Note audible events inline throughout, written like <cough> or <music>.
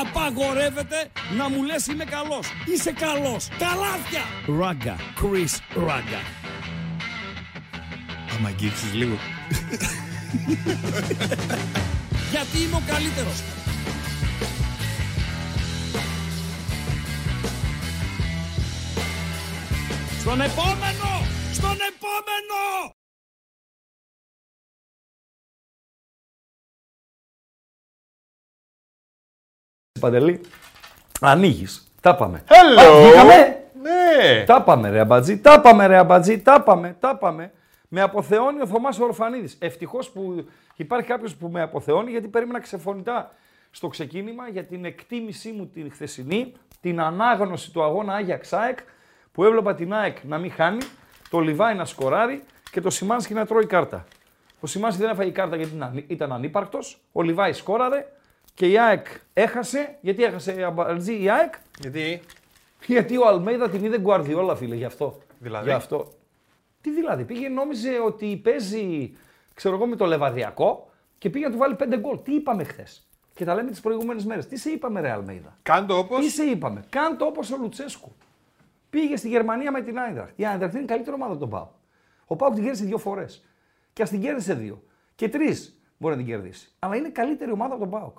απαγορεύεται να μου λες είμαι καλός. Είσαι καλός. Τα λάθια. Ράγκα. Chris Ράγκα. Άμα αγγίξεις λίγο. <laughs> Γιατί είμαι ο καλύτερος. Στον επόμενο! Στον επόμενο! Παντελή, ανοίγεις. Τα πάμε. Hello! Α, βγήκαμε; Ναι! Τα πάμε ρε αμπατζή, τα πάμε ρε αμπατζή, τα πάμε, τα πάμε. Με αποθεώνει ο Θωμάς Ορφανίδης. Ευτυχώς που υπάρχει κάποιος που με αποθεώνει γιατί περίμενα ξεφωνητά στο ξεκίνημα για την εκτίμησή μου την χθεσινή, την ανάγνωση του αγώνα Άγια Ξάεκ που έβλεπα την ΑΕΚ να μην χάνει, το Λιβάι να σκοράρει και το Σιμάνσκι να τρώει κάρτα. Ο Σιμάνσκι δεν έφαγε κάρτα γιατί ήταν- ήταν ανύπαρκτος, ο Λιβάι σκόραρε και η ΑΕΚ έχασε, γιατί έχασε αμπατζή η ΑΕΚ, Γιατί; γιατί ο Αλμέιδα την είδε Γκουαρδιόλα, φίλε, γι' αυτό. Δηλαδή; Γι' αυτό. Τι δηλαδή, πήγε νόμιζε ότι παίζει, ξέρω εγώ, με το Λεβαδιακό και πήγε να του βάλει πέντε γκολ. Τι είπαμε χθες; Και τα λέμε τις προηγούμενες μέρες. Τι σε είπαμε, Ρε Αλμέιδα; Κάντο όπω. Τι σε είπαμε; Κάν το όπως ο Λουτσέσκου. Πήγε στη Γερμανία με την Άιντραχτ. Η Άιντραχτ είναι η καλύτερη ομάδα από τον Πάο. Ο Πάο την κέρδισε δύο φορές. Και ας την κέρδισε δύο. Και τρεις μπορεί να την κερδίσει. Αλλά είναι καλύτερη ομάδα από τον ΠΑΟΚ.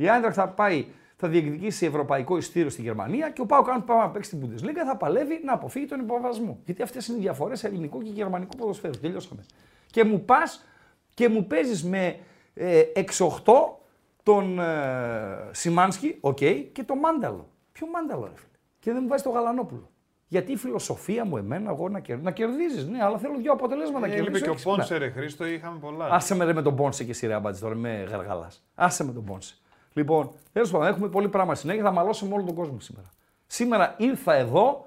Η Άιντραχτ θα πάει, θα διεκδικήσει ευρωπαϊκό εισιτήριο στη Γερμανία και ο ΠΑΟΚ, αν πάει να παίξει στην Bundesliga, θα παλεύει να αποφύγει τον υποβιβασμό. Γιατί αυτές είναι οι διαφορές ελληνικού και γερμανικού ποδοσφαίρου. Τελειώσαμε. Και μου πας και μου παίζεις με ε, 6-8 τον ε, Σιμάνσκι, οκ, και τον Μάνταλο. Ποιο Μάνταλο, ρε φίλε; Και δεν μου βάζει το Γαλανόπουλο. Γιατί η φιλοσοφία μου εμένα, εγώ να, κερ... να κερδίζεις. Ναι, αλλά θέλω δύο αποτελέσματα να Έλειπε κερδίσω. και ο έχεις πλά. Πόνσε, ρε Χρήστο, είχαμε πολλά. Άσε με ρε με τον Πόνσε και εσύ ρε Αμπάτζη τώρα, με γαργαλάς. Άσε με τον Πόνσε. Λοιπόν, τέλος πάντων, έχουμε πολύ πράγμα συνέχεια. Θα μαλώσω με όλο τον κόσμο σήμερα. Σήμερα ήρθα εδώ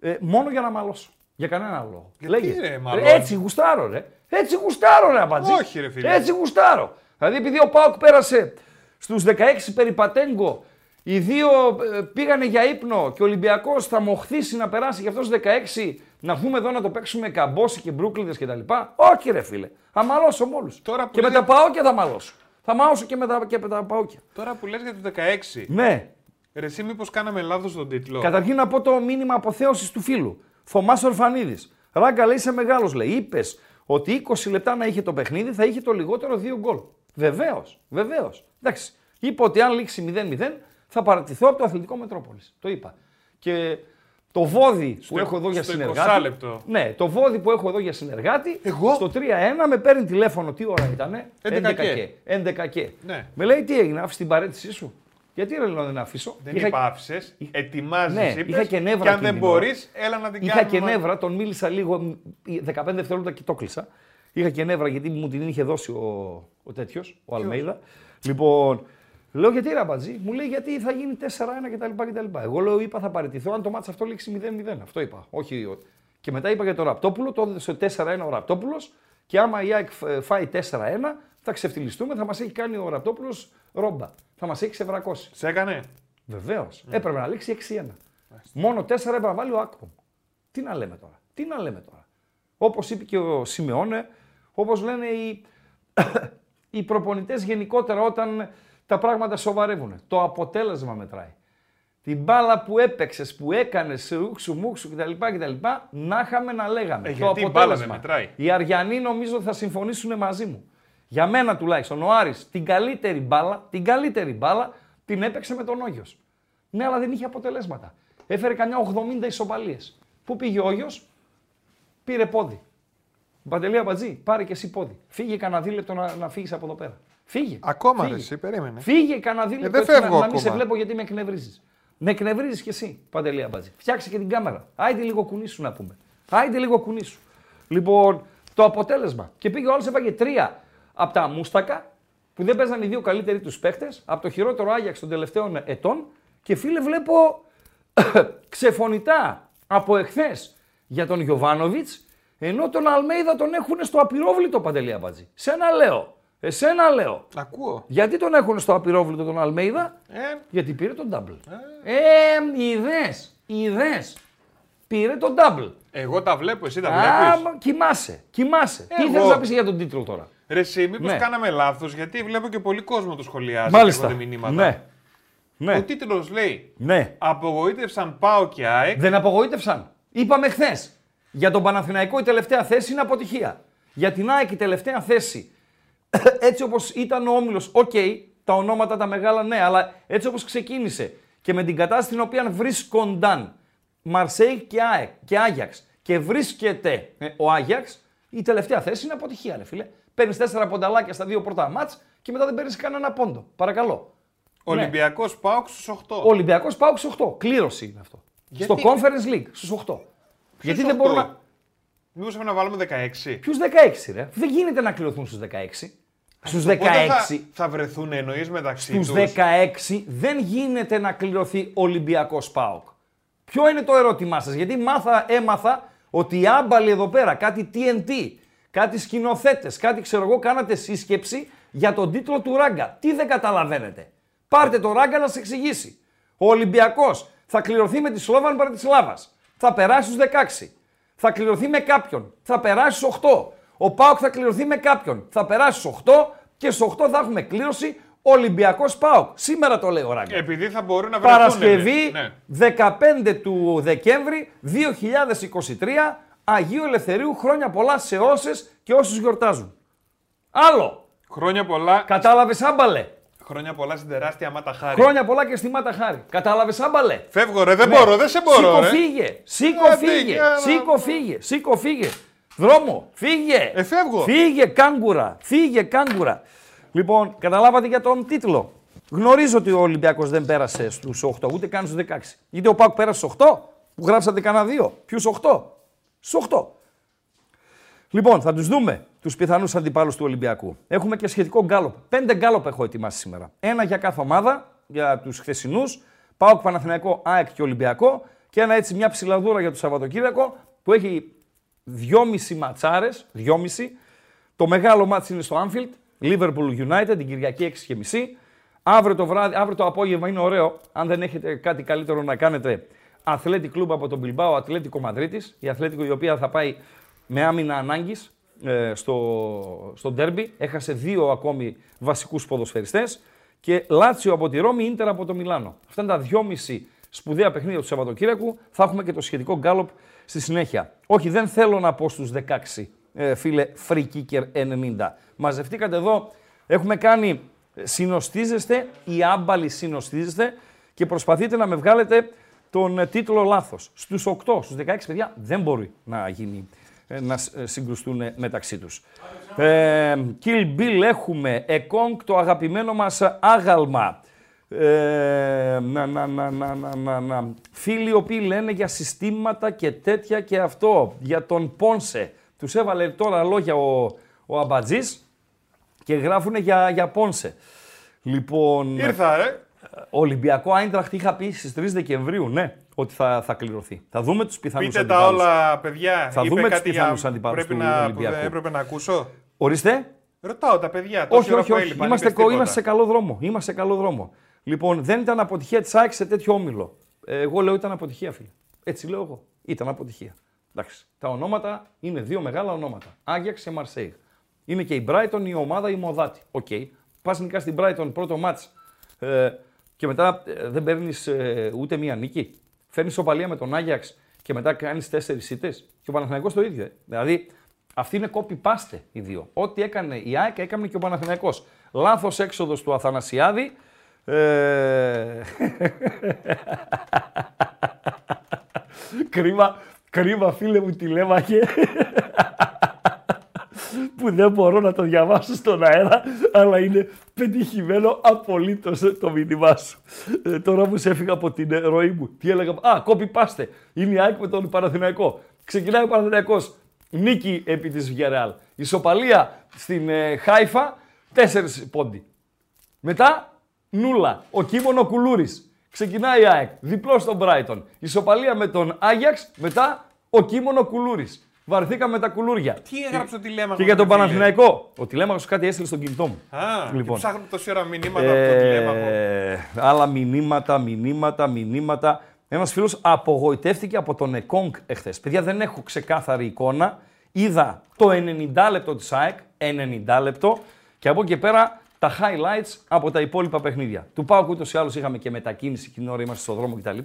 ε, μόνο για να μαλώσω. Για κανένα άλλο λόγο. Γιατί, ρε, μαλώνεις; έτσι γουστάρω, ρε. Έτσι γουστάρω, ρε Αμπάτζη. Όχι, ρε, φίλε. Έτσι γουστάρω. Δηλαδή, επειδή ο Πάουκ πέρασε στους 16 περιπατέγκο, οι δύο ε, πήγανε για ύπνο και ο Ολυμπιακός θα μοχθήσει να περάσει για αυτός 16, να βγούμε εδώ να το παίξουμε καμπόση και μπρούκλιδες κτλ. Όχι, ρε φίλε. Θα μαλώσω με όλου. Τώρα που Και με λέτε- τα Πάοκια θα μαλώσω. Θα μαλώσω και με τα, και με τα Πάοκια. Τώρα που λες για το 16, Ναι. ρε εσύ μήπως κάναμε λάθος τον τίτλο; Καταρχήν να πω το μήνυμα αποθέωσης του φίλου. Θωμάς Ορφανίδης. Ράγκα λέει είσαι μεγάλος, λέει. Είπες ότι 20 λεπτά να είχε το παιχνίδι θα είχε το λιγότερο 2 γκολ. Βεβαίως, βεβαίως. Εντάξει. Είπε ότι αν λήξει 0-0 θα παρατηθώ από το αθλητικό Μετρόπολης. Το είπα. Και το βόδι που έχω εδώ για στο συνεργάτη. 20 λεπτό. Ναι, το βόδι που έχω εδώ για συνεργάτη. Εγώ; Στο 3-1 με παίρνει τηλέφωνο. Τι ώρα ήτανε; 11 και. 11 και. Ναι. Με λέει τι έγινε, άφησε την παρέτησή σου; Γιατί ρε λέω να την αφήσω. Δεν Είχα- είπα άφησες, ετοιμάζεις Ναι, είπες, είχα και νεύρα και αν εκείνη δεν την ώρα. μπορείς, έλα να την Είχα κάνουμε. και μαζί. νεύρα, τον μίλησα λίγο, μ, 15 δευτερόλεπτα και το κλείσα. Είχα και νεύρα γιατί μου την είχε δώσει ο, ο τέτοιος, ο Αλμέιδα. Λοιπόν, λέω γιατί ρε Αμπατζή, μου λέει γιατί θα γίνει 4-1 κτλ. κτλ. Εγώ λέω είπα θα παραιτηθώ αν το μάτς αυτό λήξει 0-0. Αυτό είπα. Όχι, ο- και μετά είπα για τον Ραπτόπουλο, το έδωσε 4-1 ο Ραπτόπουλος και άμα η ΑΕΚ φ- φάει 4-1 θα ξεφτυλιστούμε, θα μας έχει κάνει ο Ραπτόπουλος ρόμπα. Θα μας έχει ξεβρακώσει. Σε έκανε; Βεβαίως. Έπρεπε να λήξει 6-1. Μόνο 4 έπρεπε να βάλει ο Άκπομ. Τι να λέμε τώρα. Τι να λέμε τώρα. Όπως είπε και ο Σιμεώνε, όπως λένε οι, <coughs> οι προπονητές γενικότερα όταν τα πράγματα σοβαρεύουν. Το αποτέλεσμα μετράει. Την μπάλα που έπαιξες, που έκανες, σε ούξου μουξου κτλ. κτλ να είχαμε να λέγαμε. Ε, το γιατί η μπάλα αποτέλεσμα. δεν μετράει; Οι Αριανοί νομίζω θα συμφωνήσουν μαζί μου. Για μένα τουλάχιστον ο Άρης την καλύτερη μπάλα, την καλύτερη μπάλα την έπαιξε με τον Όγιος. Ναι, αλλά δεν είχε αποτελέσματα. Έφερε κανένα 80 ισοπαλίες. Πού πήγε ο Όγιος, πήρε πόδι. Παντελή Αμπατζή, πάρε και εσύ πόδι. Φύγε κανένα δίλεπτο να, να φύγεις από εδώ πέρα. Φύγε. Ακόμα Φύγε. ρε εσύ, περίμενε. Φύγε κανένα δίλεπτο δεν έτσι φεύγω να, να μην σε ακόμα. βλέπω γιατί με εκνευρίζεις. Με εκνευρίζεις κι εσύ, Παντελή Αμπατζή. Φτιάξε και την κάμερα. Άιντε λίγο κουνήσου να πούμε. Άιντε λίγο κουνήσου. Λοιπόν, το αποτέλεσμα. Και πήγε ο άλλος έφαγε τρία από τα μούστακα που δεν παίζαν οι δύο καλύτεροι τους παίχτες, από το χειρότερο Άγιαξ των τελευταίων ετών. Και φίλε, βλέπω <coughs> ξεφωνητά από εχθές για τον Γιωβάνοβιτς, ενώ τον Αλμέιδα τον έχουν στο απειρόβλητο παντελή Αμπατζή. Σένα λέω. Εσένα λέω. Ακούω. Γιατί τον έχουν στο απειρόβλητο τον Αλμέιδα, Ε, γιατί πήρε τον double. Ε, είδες, είδες. Πήρε τον double. εγώ τα βλέπω, εσύ τα Α, βλέπεις; μα, κοιμάσαι, κοιμάσαι. Τι Εγώ. θέλεις να πεις για τον τίτλο τώρα; Ρε εσύ, μήπως Ναι. κάναμε λάθος, γιατί βλέπω και πολύ κόσμο το σχολιάζει Μάλιστα. και έχω δει μηνύματα. Ναι. Ναι. Ο τίτλος λέει Ναι. Απογοήτευσαν ΠΑΟ και ΑΕΚ. Δεν απογοήτευσαν. Είπαμε χθες. Για τον Παναθηναϊκό η τελευταία θέση είναι αποτυχία. Για την ΑΕΚ η τελευταία θέση, έτσι όπως ήταν ο όμιλος, οκ, τα ονόματα τα μεγάλα ναι, αλλά έτσι όπως ξεκίνησε και με την κατάσταση την οποία βρίσκονταν Μαρσέιγ και ΑΕΚ και Άγιαξ και βρίσκεται ε, ο Άγιαξ, η τελευταία θέση είναι αποτυχία, ρε φίλε. Παίρνεις τέσσερα πονταλάκια στα δύο πρώτα μάτς και μετά δεν παίρνεις κανένα πόντο. Παρακαλώ. Ολυμπιακός Πάοκ στους 8. Ο Ολυμπιακός πάω στους 8. Κλήρωση είναι αυτό. Γιατί- Στο Conference League στους 8. Γιατί δεν μπορούν να. Μήπω έπρεπε να βάλουμε 16. Ποιους 16, ρε. Δεν γίνεται να κληρωθούν στους 16. Στους 16. Πότε θα, θα βρεθούν εννοείς μεταξύ Στους τους. 16 δεν γίνεται να κληρωθεί Ολυμπιακός ΠΑΟΚ. Ποιο είναι το ερώτημά σας, Γιατί μάθα, έμαθα ότι οι άμπαλοι εδώ πέρα, κάτι TNT, κάτι σκηνοθέτες, κάτι ξέρω εγώ, κάνατε σύσκεψη για τον τίτλο του Ράγκα. Τι δεν καταλαβαίνετε; Πάρτε το Ράγκα να σας εξηγήσει. Ο Ολυμπιακός θα κληρωθεί με τη Σλόβαν Πρατισλάβας. Θα περάσει στους 16. Θα κληρωθεί με κάποιον. Θα περάσει στους 8. Ο Πάοκ θα κληρωθεί με κάποιον. Θα περάσει στου 8 και στου 8 θα έχουμε κλήρωση Ολυμπιακός Πάοκ. Σήμερα το λέει ο Ράγκα. Επειδή θα μπορούν να βρεθούν. Παρασκευή ναι. 15 του Δεκέμβρη 2023 Αγίου Ελευθερίου χρόνια πολλά σε όσες και όσους γιορτάζουν. Άλλο. Χρόνια πολλά. Κατάλαβες άμπαλε. Χρόνια πολλά στην τεράστια Μάτα Χάρη. Χρόνια πολλά και στη Μάτα Χάρη. Κατάλαβες άμπαλε. Φεύγω ρε, δεν μπορώ, δεν σε μπορώ. Σήκω ρε. φύγε. Σήκω Άντε, φύγε. για να- Σήκω φύγε. Σήκω φύγε. Δρόμο. Φύγε. Ε, φεύγω. Φύγε κάγκουρα. Φύγε κάγκουρα. Λοιπόν, καταλάβατε για τον τίτλο. Γνωρίζω ότι ο Ολυμπιακός δεν πέρασε στους 8, ούτε καν στους 16. Γιατί ο Πάκ πέρασε στους 8, που γράψατε κανένα δύο. Ποιους 8. Στους 8. Λοιπόν, θα τους δούμε τους πιθανούς αντιπάλους του Ολυμπιακού. Έχουμε και σχετικό γκάλοπ. Πέντε γκάλοπ έχω ετοιμάσει σήμερα. Ένα για κάθε ομάδα, για τους χθεσινούς. Πάω Παναθηναϊκό, ΑΕΚ και Ολυμπιακό. Και ένα έτσι μια ψηλαδούρα για το Σαββατοκύριακο που έχει δυόμιση ματσάρες. Δυόμιση. Το μεγάλο μάτς είναι στο Anfield. Liverpool United την Κυριακή 6.30. Αύριο το, βράδυ, αύριο το απόγευμα είναι ωραίο. Αν δεν έχετε κάτι καλύτερο να κάνετε, Athletic Club από τον Bilbao, Ατλέτικο Μαδρίτης. Η Ατλέτικο η οποία θα πάει με άμυνα ανάγκης στο, στο derby. Έχασε δύο ακόμη βασικούς ποδοσφαιριστές. Και Λάτσιο από τη Ρώμη, Ίντερ από το Μιλάνο. Αυτά είναι τα δυόμιση σπουδαία παιχνίδια του Σαββατοκύριακου. Θα έχουμε και το σχετικό γκάλοπ στη συνέχεια. Όχι, δεν θέλω να πω στους 16, ε, φίλε Free Kicker 90. Μαζευτήκατε εδώ, έχουμε κάνει, ε, συνοστίζεστε, οι άμπαλοι συνοστίζεστε και προσπαθείτε να με βγάλετε τον ε, τίτλο λάθος. Στους 8, στους 16 παιδιά δεν μπορεί να γίνει ε, να σ- ε, συγκρουστούν ε, μεταξύ τους. Ε, Kill Bill έχουμε, Εκόνγκ το αγαπημένο μας άγαλμα. Ε, να, να, να, να, να, να, να. Φίλοι οι οποίοι λένε για συστήματα και τέτοια και αυτό, για τον Πόνσε. Τους έβαλε τώρα λόγια ο, ο Αμπατζής και γράφουν για, για Πόνσε. Λοιπόν, Ήρθα, ρε. Ολυμπιακό Άιντραχτ είχα πει στις 3 Δεκεμβρίου, ναι, ότι θα, θα κληρωθεί. Θα δούμε τους πιθανούς Πείτε τα αντιπάλους. όλα, παιδιά. Θα Είπε δούμε τους κάτι πιθανούς για- αντιπάλους πρέπει του να, που Ολυμπιακού. δεν έπρεπε να ακούσω; Ορίστε. Ρωτάω τα παιδιά. τόση Όχι, ώρα όχι, που όχι. έλειπαν, Είμαστε, είπες κο- τίποτα. είμαστε σε καλό δρόμο. Είμαστε σε καλό δρόμο. Λοιπόν, δεν ήταν αποτυχία της ΑΕΚ σε τέτοιο όμιλο. Ε, εγώ λέω ήταν αποτυχία, φίλε. Έτσι λέω εγώ. Ήταν αποτυχία. Εντάξει. Τα ονόματα είναι δύο μεγάλα ονόματα. Άγιαξ και Μαρσέιγ. Είναι και η Brighton η ομάδα η μοδάτη. OK. Okay. Πας νικάς στην Brighton πρώτο ματς ε, και μετά ε, δεν παίρνεις ούτε μία νίκη. Φέρνεις ισοπαλία με τον Άγιαξ και μετά κάνεις τέσσερις ήττες. Και ο Παναθηναϊκός το ίδιο. Ε. Δηλαδή αυτοί είναι copy-paste οι δύο. Ό,τι έκανε η ΑΕΚ έκανε και ο Παναθηναϊκός. Λάθος έξοδος του Αθανασιάδη. Ε... <laughs> κρίμα, κρίμα φίλε μου τηλέμαχε που δεν μπορώ να το διαβάσω στον αέρα, αλλά είναι πετυχημένο απολύτως το μήνυμά σου. Ε, τώρα μου έφυγα από την ε, ροή μου. Τι έλεγα, Α, κόπη πάστε. Είναι η ΑΕΚ με τον Παναθηναϊκό. Ξεκινάει ο Παναθηναϊκός. Νίκη επί της Βιαρεάλ. Ισοπαλία στην ε, Χάιφα, τέσσερις πόντι. Μετά, νούλα. Ο Κίμωνο Κουλούρης. Ξεκινάει η ΑΕΚ. Διπλός στον Brighton. Ισοπαλία με τον Άγιαξ. Μετά, ο Κίμωνο Κουλούρης. Βαρθήκαμε με τα κουλούρια. Τι έγραψε ο τηλέμαχος. Και για τον ρε φίλε; Παναθηναϊκό. Ο τηλέμαχος κάτι έστειλε στον κινητό μου. Α, Λοιπόν. λοιπόν. ψάχνω τόση ώρα μηνύματα από τον τηλέμαχο. Ε, άλλα μηνύματα, μηνύματα, μηνύματα. Ένας φίλος απογοητεύτηκε από τον Εκόνγκ εχθές. Παιδιά, δεν έχω ξεκάθαρη εικόνα. Είδα το 90 λεπτό της ΑΕΚ, 90 λεπτό, και από εκεί και πέρα τα highlights από τα υπόλοιπα παιχνίδια. Του Πάουκ ούτως ή άλλως είχαμε και μετακίνηση και την ώρα είμαστε στο δρόμο κτλ.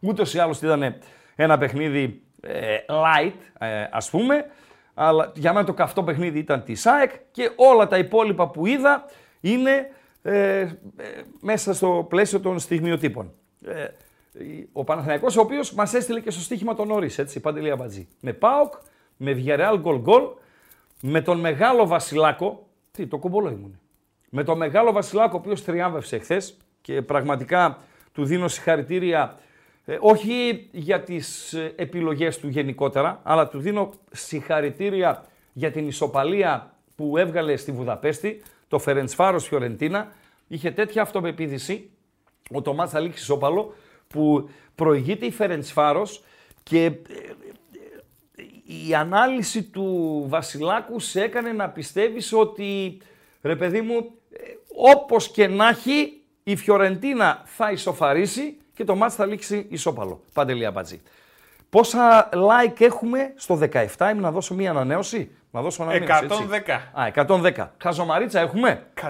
Ούτως ή άλλως ήταν ένα παιχνίδι ε, light, ε, ας πούμε. Αλλά για μένα το καυτό παιχνίδι ήταν της ΑΕΚ και όλα τα υπόλοιπα που είδα είναι ε, ε, μέσα στο πλαίσιο των στιγμιοτύπων. Ε, ο Παναθηναϊκός ο οποίος μας έστειλε και στο στοίχημα τον Νόρις, έτσι, Παντελή Αμπατζή. Με ΠΑΟΚ, με Βιαρεάλ γκολ γκολ, με τον μεγάλο Βασιλάκο, τι, το κομπολό ήμουν. Με τον μεγάλο Βασιλάκο, ο οποίος τριάμβευσε χθε και πραγματικά του δίνω συγχαρητήρια ε, όχι για τις ε, επιλογές του γενικότερα, αλλά του δίνω συγχαρητήρια για την ισοπαλία που έβγαλε στη Βουδαπέστη, το Φερεντσφάρος Φιωρεντίνα. Είχε τέτοια αυτοπεποίθηση, ο Τομάς θα λήξει ισόπαλο, που προηγείται η Φερεντσφάρος και ε, η ανάλυση του Βασιλάκου σε έκανε να πιστεύεις ότι, ρε παιδί μου, όπως και να έχει, η Φιωρεντίνα θα ισοφαρίσει και το μάτς θα λήξει ισόπαλο. Παντελή Αμπατζή. Πόσα like έχουμε στο 17, είμαι να δώσω μία ανανέωση. Να δώσω ανανέωση, 110. Α, 110. Χαζομαρίτσα έχουμε. 100%.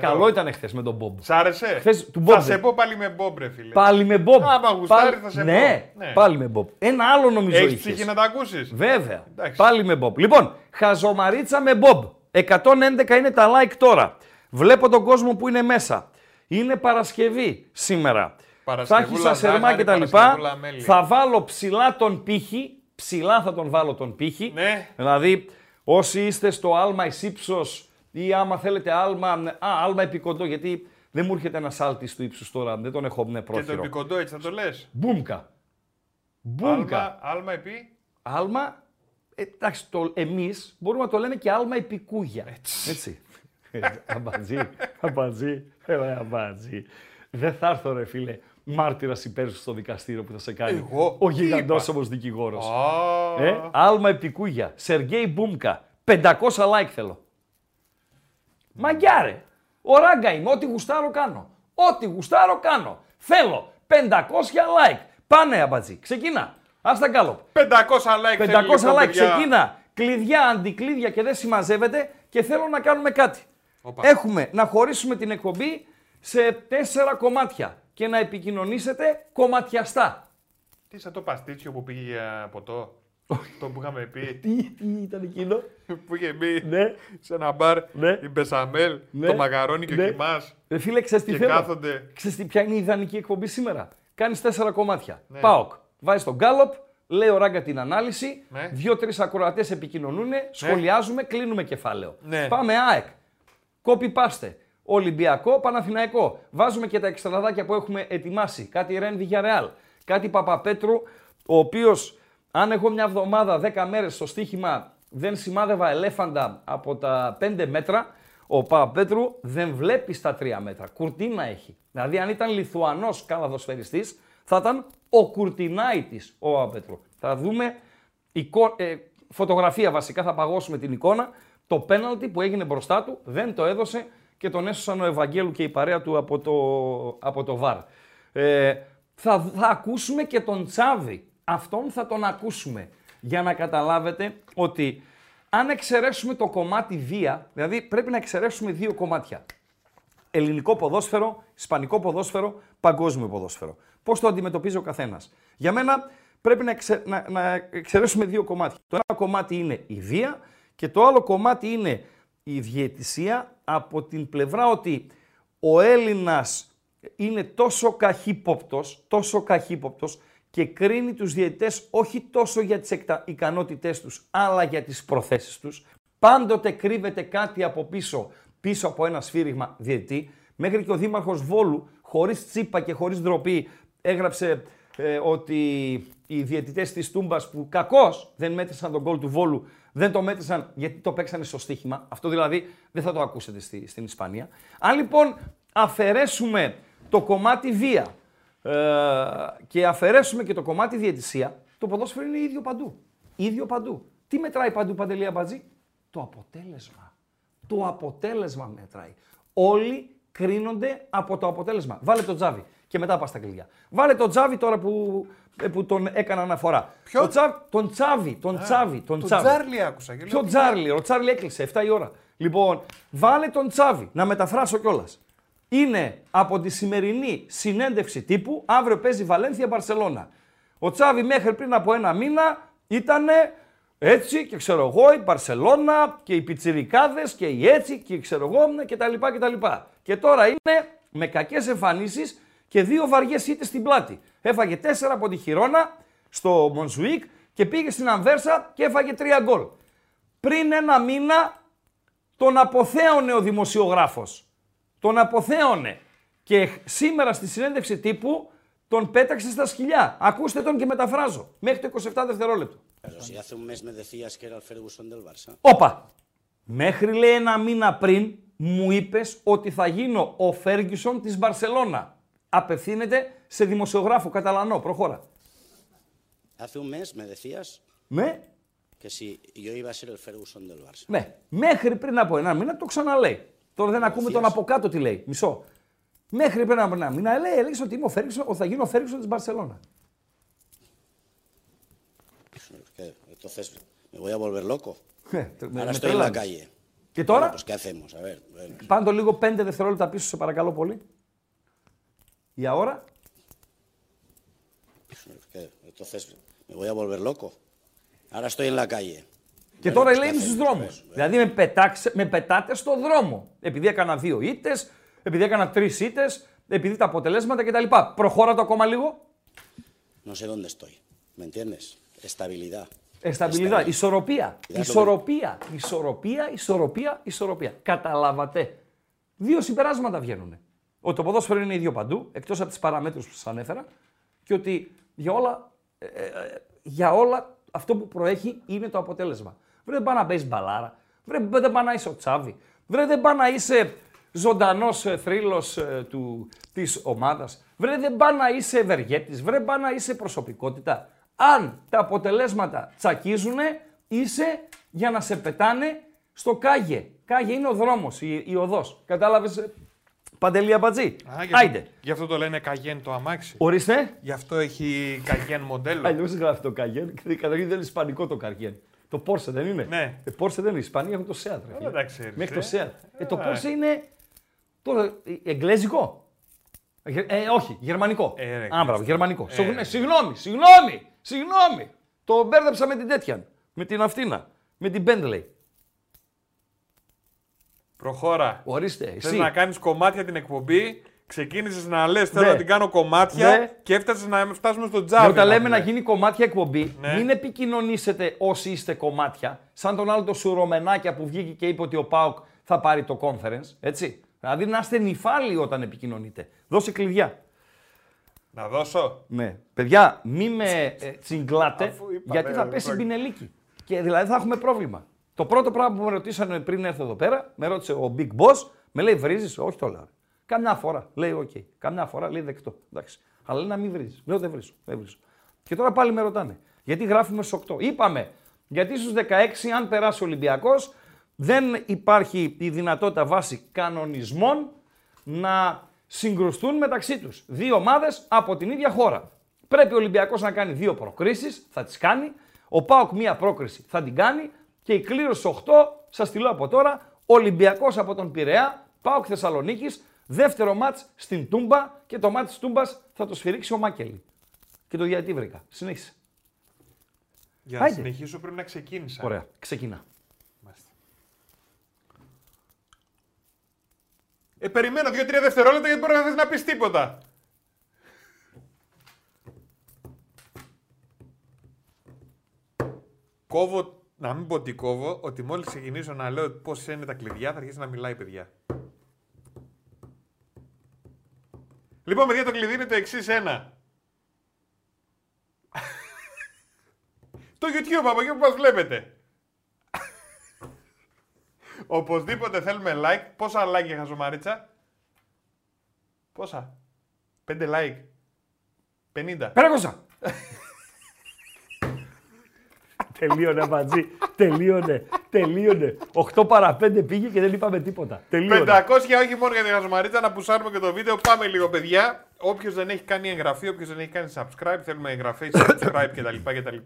Καλό ήταν χθες με τον Μπομπ. Σ' άρεσε; Χθες, του θα σε πω πάλι με Μπομπ, ρε φίλε. Πάλι με Μπομπ. Άμα γουστάρει θα σε ναι, πω. Ναι, πάλι με Μπομπ. Ένα άλλο νομίζω Έχεις είχες. ψυχή να τα ακούσεις; Βέβαια. Εντάξει. Πάλι με Μπομπ. Λοιπόν, χαζομαρίτσα με Μπομπ. 111 είναι τα like τώρα. Βλέπω τον κόσμο που είναι μέσα. Είναι Παρασκευή σήμερα. Θα έχεις Παρασκευούλα σασερμά ζάχαρη, και τα λοιπά. Παρασκευούλα μέλι. Θα βάλω ψηλά τον πύχη. Ψηλά θα τον βάλω τον πύχη. Ναι. Δηλαδή, όσοι είστε στο άλμα εις ύψος ή άμα θέλετε άλμα, α, άλμα επικοντό, γιατί δεν μου έρχεται ένα άλτη του ύψου τώρα, δεν τον έχω ναι, Και το πρόχειρο. επικοντό έτσι θα το λες; Μπούμκα. Μπούμκα. Άλμα, άλμα επί; Άλμα, ε, εντάξει, το, εμείς μπορούμε να το λέμε και άλμα επικούγια. Έτσι. Έτσι. Αμπατζή, αμπατζή, έλα αμπατζή. Δεν θα έρθω ρε φίλε μάρτυρας υπέρ σου στο δικαστήριο που θα σε κάνει Εγώ, ο τι γιγαντόσωμος δικηγόρος. Α, Ε, άλμα επικούγια. Σεργέη Μπούμκα. 500 like θέλω. Μαγκιά ρε. Ο ράγκα είμαι. Ό,τι γουστάρω κάνω. Ό,τι γουστάρω κάνω. Θέλω 500 like. Πάνε αμπατζή. Ξεκινά. Ας τα κάλω. 500 like 500 θέλει, λοιπόν, like παιδιά. ξεκίνα. Κλειδιά, αντικλείδια και δεν συμμαζεύεται και θέλω να κάνουμε κάτι. Οπα. Έχουμε να χωρίσουμε την εκπομπή σε τέσσερα κομμάτια και να επικοινωνήσετε κομματιαστά. Τι σαν το παστίτσιο που πήγε για ποτό. το που είχαμε πει. <laughs> Τι, τι ήταν εκείνο; που είχε μπει ναι. σε ένα μπαρ Ναι. η Μπεσαμέλ, Ναι. το μαγαρόνι και Ναι. ο κοιμάς. Ρε φίλε, ξέρεις τι Και θέλω; κάθονται. Ξέρεις τι, ποια είναι η ιδανική εκπομπή σήμερα; Κάνεις τέσσερα κομμάτια. Ναι. ΠΑΟΚ. Βάζεις τον γκάλοπ, λέει ο Ράγκα την ανάλυση, Ναι. δύο-τρεις ακροατές επικοινωνούν, σχολιάζουμε, κλείνουμε κεφάλαιο. Ναι. Πάμε ΑΕΚ. Κόπι πάστε. Ολυμπιακό, Παναθηναϊκό. Βάζουμε και τα εξτραδάκια που έχουμε ετοιμάσει. Κάτι Ρεν Villarreal. Κάτι Παπαπέτρου, ο οποίος, αν εγώ μια εβδομάδα, 10 μέρες στο στοίχημα δεν σημάδευα ελέφαντα από τα 5 μέτρα, ο Παπαπέτρου δεν βλέπει στα 3 μέτρα. Κουρτίνα έχει. Δηλαδή, αν ήταν Λιθουανός καλαδοσφαιριστής, θα ήταν ο Κουρτινάητης ο Παπαπέτρου. Θα δούμε εικο... ε, φωτογραφία βασικά, θα παγώσουμε την εικόνα. Το πέναλτι που έγινε μπροστά του δεν το έδωσε και τον έσωσαν ο Ευαγγέλου και η παρέα του από το, από το ΒΑΡ. Ε, θα, θα ακούσουμε και τον Τσάβη. Αυτόν θα τον ακούσουμε για να καταλάβετε ότι αν εξαιρέσουμε το κομμάτι βία, δηλαδή πρέπει να εξαιρέσουμε δύο κομμάτια. Ελληνικό ποδόσφαιρο, ισπανικό ποδόσφαιρο, παγκόσμιο ποδόσφαιρο. Πώς το αντιμετωπίζει ο καθένας. Για μένα πρέπει να, εξε- να, να εξαιρέσουμε δύο κομμάτια. Το ένα κομμάτι είναι η βία και το άλλο κομμάτι είναι η διαιτησία από την πλευρά ότι ο Έλληνας είναι τόσο καχύποπτος, τόσο καχύποπτος και κρίνει τους διαιτητές όχι τόσο για τις εκτα- ικανότητές τους, αλλά για τις προθέσεις τους. Πάντοτε κρύβεται κάτι από πίσω, πίσω από ένα σφύριγμα διαιτητή. Μέχρι και ο Δήμαρχος Βόλου, χωρίς τσίπα και χωρίς ντροπή, έγραψε ε, ότι οι διαιτητές της Τούμπας που κακώς δεν μέτρησαν τον γκολ του Βόλου, δεν το μέτρησαν γιατί το παίξανε στο στοίχημα. Αυτό δηλαδή δεν θα το ακούσετε στη, στην Ισπανία. Αν λοιπόν αφαιρέσουμε το κομμάτι βία ε, και αφαιρέσουμε και το κομμάτι διαιτησία, το ποδόσφαιρο είναι ίδιο παντού. Ίδιο παντού. Τι μετράει παντού, Παντελή Αμπατζή; Το αποτέλεσμα. Το αποτέλεσμα μετράει. Όλοι κρίνονται από το αποτέλεσμα. Βάλε το τζάβι και μετά πας στα κλειδιά. Βάλε το τζάβι τώρα που, ε, που τον έκανα αναφορά. Ποιο; Το Τζάβι, τον Τσάβι, τον Τσάβι, τον Το Τσάβι. Τζάρλι άκουσα. και λέω, Ποιο τι- Τζάρλι, ο Τσάρλι έκλεισε 7 η ώρα. Λοιπόν, βάλε τον Τσάβη, να μεταφράσω κιόλας. Είναι από τη σημερινή συνέντευξη τύπου, αύριο παίζει Βαλένθια Μπαρσελώνα. Ο Τσάβη μέχρι πριν από ένα μήνα ήταν έτσι και ξέρω εγώ η Μπαρσελώνα και οι πιτσιρικάδες και οι έτσι και ξέρω εγώ και τα λοιπά και τα λοιπά. Και τώρα είναι με κακές εμφανίσεις και δύο βαριές ήττες στην πλάτη. Έφαγε τέσσερα από τη Χιρόνα στο Μονσουίκ και πήγε στην Αμβέρσα και έφαγε τρία γκολ. Πριν ένα μήνα τον αποθέωνε ο δημοσιογράφος. Τον αποθέωνε. Και σήμερα στη συνέντευξη τύπου τον πέταξε στα σκυλιά. Ακούστε τον και μεταφράζω. Μέχρι το 27 δευτερόλεπτο. Όπα. Μέχρι λέει ένα μήνα πριν μου είπες ότι θα γίνω ο Φέργκισον της Μπαρσελώνα. Απευθύνεται σε δημοσιογράφο καταλανό. Προχώρα. Hace un mes me decías Με, que si yo iba a ser el Ferguson del Barça. ναι. Μέχρι πριν από ένα μήνα το ξαναλέει. Τώρα δεν ακούμε τον από κάτω τι λέει. Μισό. Μέχρι πριν από ένα μήνα λέει, έλεγες ότι είμαι ο Φέργκισον, ότι θα γίνω ο Φέργκισον της Μπαρσελώνα. ¿Qué? Entonces, ¿me voy a volver loco? Ε, με- Ahora με estoy en la τρελάνεις. calle. Και Bueno, τώρα, pues ¿qué hacemos? A ver, bueno. πάντο λίγο πέντε δευτερόλεπτα πίσω, σε παρακαλώ πολύ. Για ώρα. ¿Qué? Entonces, ¿me voy a volver loco? Ahora estoy en la calle. Και Bueno, τώρα pues, λέει ¿qué είμαι στου hacemos? δρόμου. Bueno, Δηλαδή με, πετάξε, με πετάτε στο δρόμο. Επειδή έκανα δύο ήττες, επειδή έκανα τρεις ήττες, επειδή τα αποτελέσματα κτλ. Προχώρα το ακόμα λίγο. No sé dónde estoy. ¿Me entiendes? Estabilidad. Εσταμπιλίδα, ισορροπία. Είδα το Ισορροπία, ισορροπία, ισορροπία, ισορροπία. Καταλάβατε. Δύο συμπεράσματα βγαίνουν. Ότι το ποδόσφαιρο είναι ίδιο παντού, εκτός από τις παραμέτρους που σας ανέφερα, και ότι για όλα, ε, ε, για όλα αυτό που προέχει είναι το αποτέλεσμα. Βρε δεν πάει να παίζεις μπαλάρα, βρε δεν πάει να είσαι ο Τσάβη, βρε δεν πάει να είσαι ζωντανός θρύλος της ομάδας, βρε δεν πάει να είσαι ευεργέτης, βρε πάει να είσαι προσωπικότητα. Αν τα αποτελέσματα τσακίζουνε, είσαι για να σε πετάνε στο κάγε. Κάγε είναι ο δρόμος, η, η οδός. Κατάλαβες, Παντελή Αμπατζή. Α, γι' Άιντε. αυτό, γι' αυτό το λένε Καγέν το αμάξι. Ορίστε. Γι' αυτό έχει Καγέν μοντέλο. Αλλιώ γράφει το Καγέν. <laughs> Καταρχήν δεν είναι ισπανικό το Καγέν. Το Πόρσε δεν είναι. Ναι. Ε, Πόρσε δεν είναι. Οι Ισπανοί έχουν το Σέατ. ρε φίλε. δεν τα ξέρεις, Μέχρι ε. το Σέατ. Ε, το Ε. Πόρσε είναι. Τώρα, ε, εγγλέζικο. Ε, γε- ε, όχι, γερμανικό. Ε, ρε, Α, εγγλέζικο. μπράβο, γερμανικό. Ε. Συγγνώμη, Συγγνώμη, συγγνώμη, συγγνώμη. Το μπέρδεψα με την τέτοια. Με την αυτίνα. Με την Μπέντλεϊ. Προχώρα. Ορίστε, Θες εσύ. να κάνεις κομμάτια την εκπομπή, ξεκίνησες να λες: Θέλω Ναι. να την κάνω κομμάτια Ναι. και έφτασες να φτάσουμε στο Και τζάμπι. όταν λέμε πούμε. να γίνει κομμάτια εκπομπή, Ναι. μην επικοινωνήσετε όσοι είστε κομμάτια, σαν τον άλλο το Σουρομενάκια που βγήκε και είπε ότι ο Πάοκ θα πάρει το conference, έτσι. Δηλαδή να είστε νυφάλιοι όταν επικοινωνείτε. Δώσε κλειδιά. Να δώσω. Ναι. Παιδιά, μη με ε, τσιγκλάτε, Αφού είπα, γιατί ναι, θα δεν πέσει πρόκειται. μπινελίκι. Και δηλαδή θα έχουμε πρόβλημα. Το πρώτο πράγμα που με ρωτήσανε πριν έρθω εδώ πέρα, με ρώτησε ο Big Boss, με λέει βρίζεις, όχι το λέω. Καμιά φορά. Λέει, οκ. Καμιά φορά λέει δεκτό. Εντάξει. Αλλά λέει να μην βρίζεις. Λέω δεν βρίζω. Δεν βρίζω. Και τώρα πάλι με ρωτάνε. Γιατί γράφουμε στους 8. Είπαμε, γιατί στους 16, αν περάσει ο Ολυμπιακός, δεν υπάρχει η δυνατότητα βάσει κανονισμών να συγκρουστούν μεταξύ τους. Δύο ομάδες από την ίδια χώρα. Πρέπει ο Ολυμπιακός να κάνει δύο προκρίσεις, θα τις κάνει. Ο Πάοκ μία πρόκριση θα την κάνει. Και η κλήρωση 8, σας τη λέω από τώρα, Ολυμπιακός από τον Πειραιά, Πάοκ Θεσσαλονίκης, δεύτερο μάτς στην Τούμπα και το μάτς της Τούμπας θα το σφυρίξει ο Μάκελη. Και το γιατί βρήκα. Συνέχισε. Για να Άιντε. συνεχίσω πρέπει να ξεκίνησα. Ωραία, ξεκινά. Μάλιστα. Ε, περιμένω 2-3 δευτερόλεπτα γιατί μπορεί να θες να πεις τίποτα. Κόβω, να μην πω τι κόβω, ότι μόλις ξεκινήσω να λέω πώς είναι τα κλειδιά θα αρχίσει να μιλάει παιδιά. Λοιπόν, παιδιά, το κλειδί είναι το εξής ένα. <laughs> το YouTube, από εκεί που μας βλέπετε. <laughs> Οπωσδήποτε θέλουμε like. Πόσα like για χαζομαρίτσα. Πόσα; 5 like. 50. Πέρακοσα! <laughs> Τελείωνε, Αμπατζή. Τελείωνε. Τελείωνε. 8 παρα 5 πήγε και δεν είπαμε τίποτα. Τελείωνε. 500 όχι μόνο για τη χαζομαρίτσα, να πουσάρουμε και το βίντεο. Πάμε λίγο, παιδιά. Όποιος δεν έχει κάνει εγγραφή, όποιος δεν έχει κάνει subscribe, θέλουμε εγγραφή, subscribe κτλ. κτλ.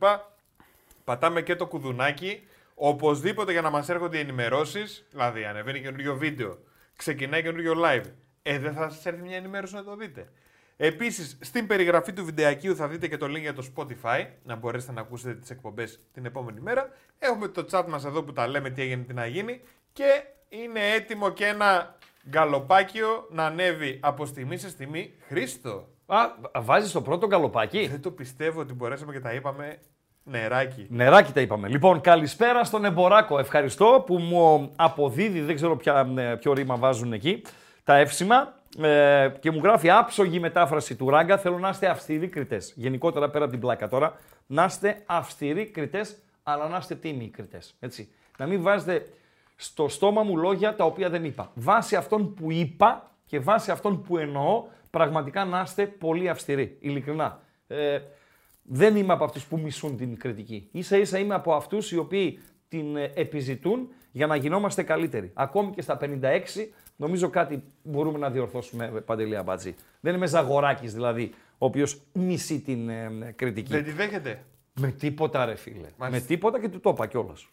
Πατάμε και το κουδουνάκι. Οπωσδήποτε για να μας έρχονται οι ενημερώσεις, δηλαδή ανεβαίνει καινούριο βίντεο, ξεκινάει καινούριο live, ε, δεν θα σας έρθει μια ενημέρωση να το δείτε. Επίσης, στην περιγραφή του βιντεακίου θα δείτε και το link για το Spotify, να μπορέσετε να ακούσετε τις εκπομπές την επόμενη μέρα. Έχουμε το chat μας εδώ που τα λέμε τι έγινε, τι να γίνει. Και είναι έτοιμο και ένα γκαλοπάκιο να ανέβει από στιγμή σε στιγμή. Χρήστο. Α, βάζεις το πρώτο γκαλοπάκι; Δεν το πιστεύω ότι μπορέσαμε και τα είπαμε νεράκι. Νεράκι τα είπαμε. Λοιπόν, καλησπέρα στον Εμποράκο. Ευχαριστώ που μου αποδίδει, δεν ξέρω ποια, ε, ποιο ρήμα βάζουν εκεί, τα εύσημα. Ε, και μου γράφει άψογη μετάφραση του ράγκα. Θέλω να είστε αυστηροί κριτές. Γενικότερα πέρα από την πλάκα τώρα, να είστε αυστηροί κριτές, αλλά να είστε τίμιοι κριτές. Έτσι. Να μην βάζετε στο στόμα μου λόγια τα οποία δεν είπα. Βάσει αυτών που είπα και βάσει αυτών που εννοώ, πραγματικά να είστε πολύ αυστηροί. Ειλικρινά. Ε, δεν είμαι από αυτούς που μισούν την κριτική. σα ίσα είμαι από αυτούς οι οποίοι την ε, επιζητούν για να γινόμαστε καλύτεροι. Ακόμη και στα 56 νομίζω κάτι μπορούμε να διορθώσουμε, ε, Παντελή Αμπατζή. Δεν είμαι ζαγοράκι δηλαδή, ο οποίος μισεί την ε, κριτική. Δεν τη δέχεται. Με τίποτα, ρε φίλε. Με τίποτα και του το είπα κιόλας.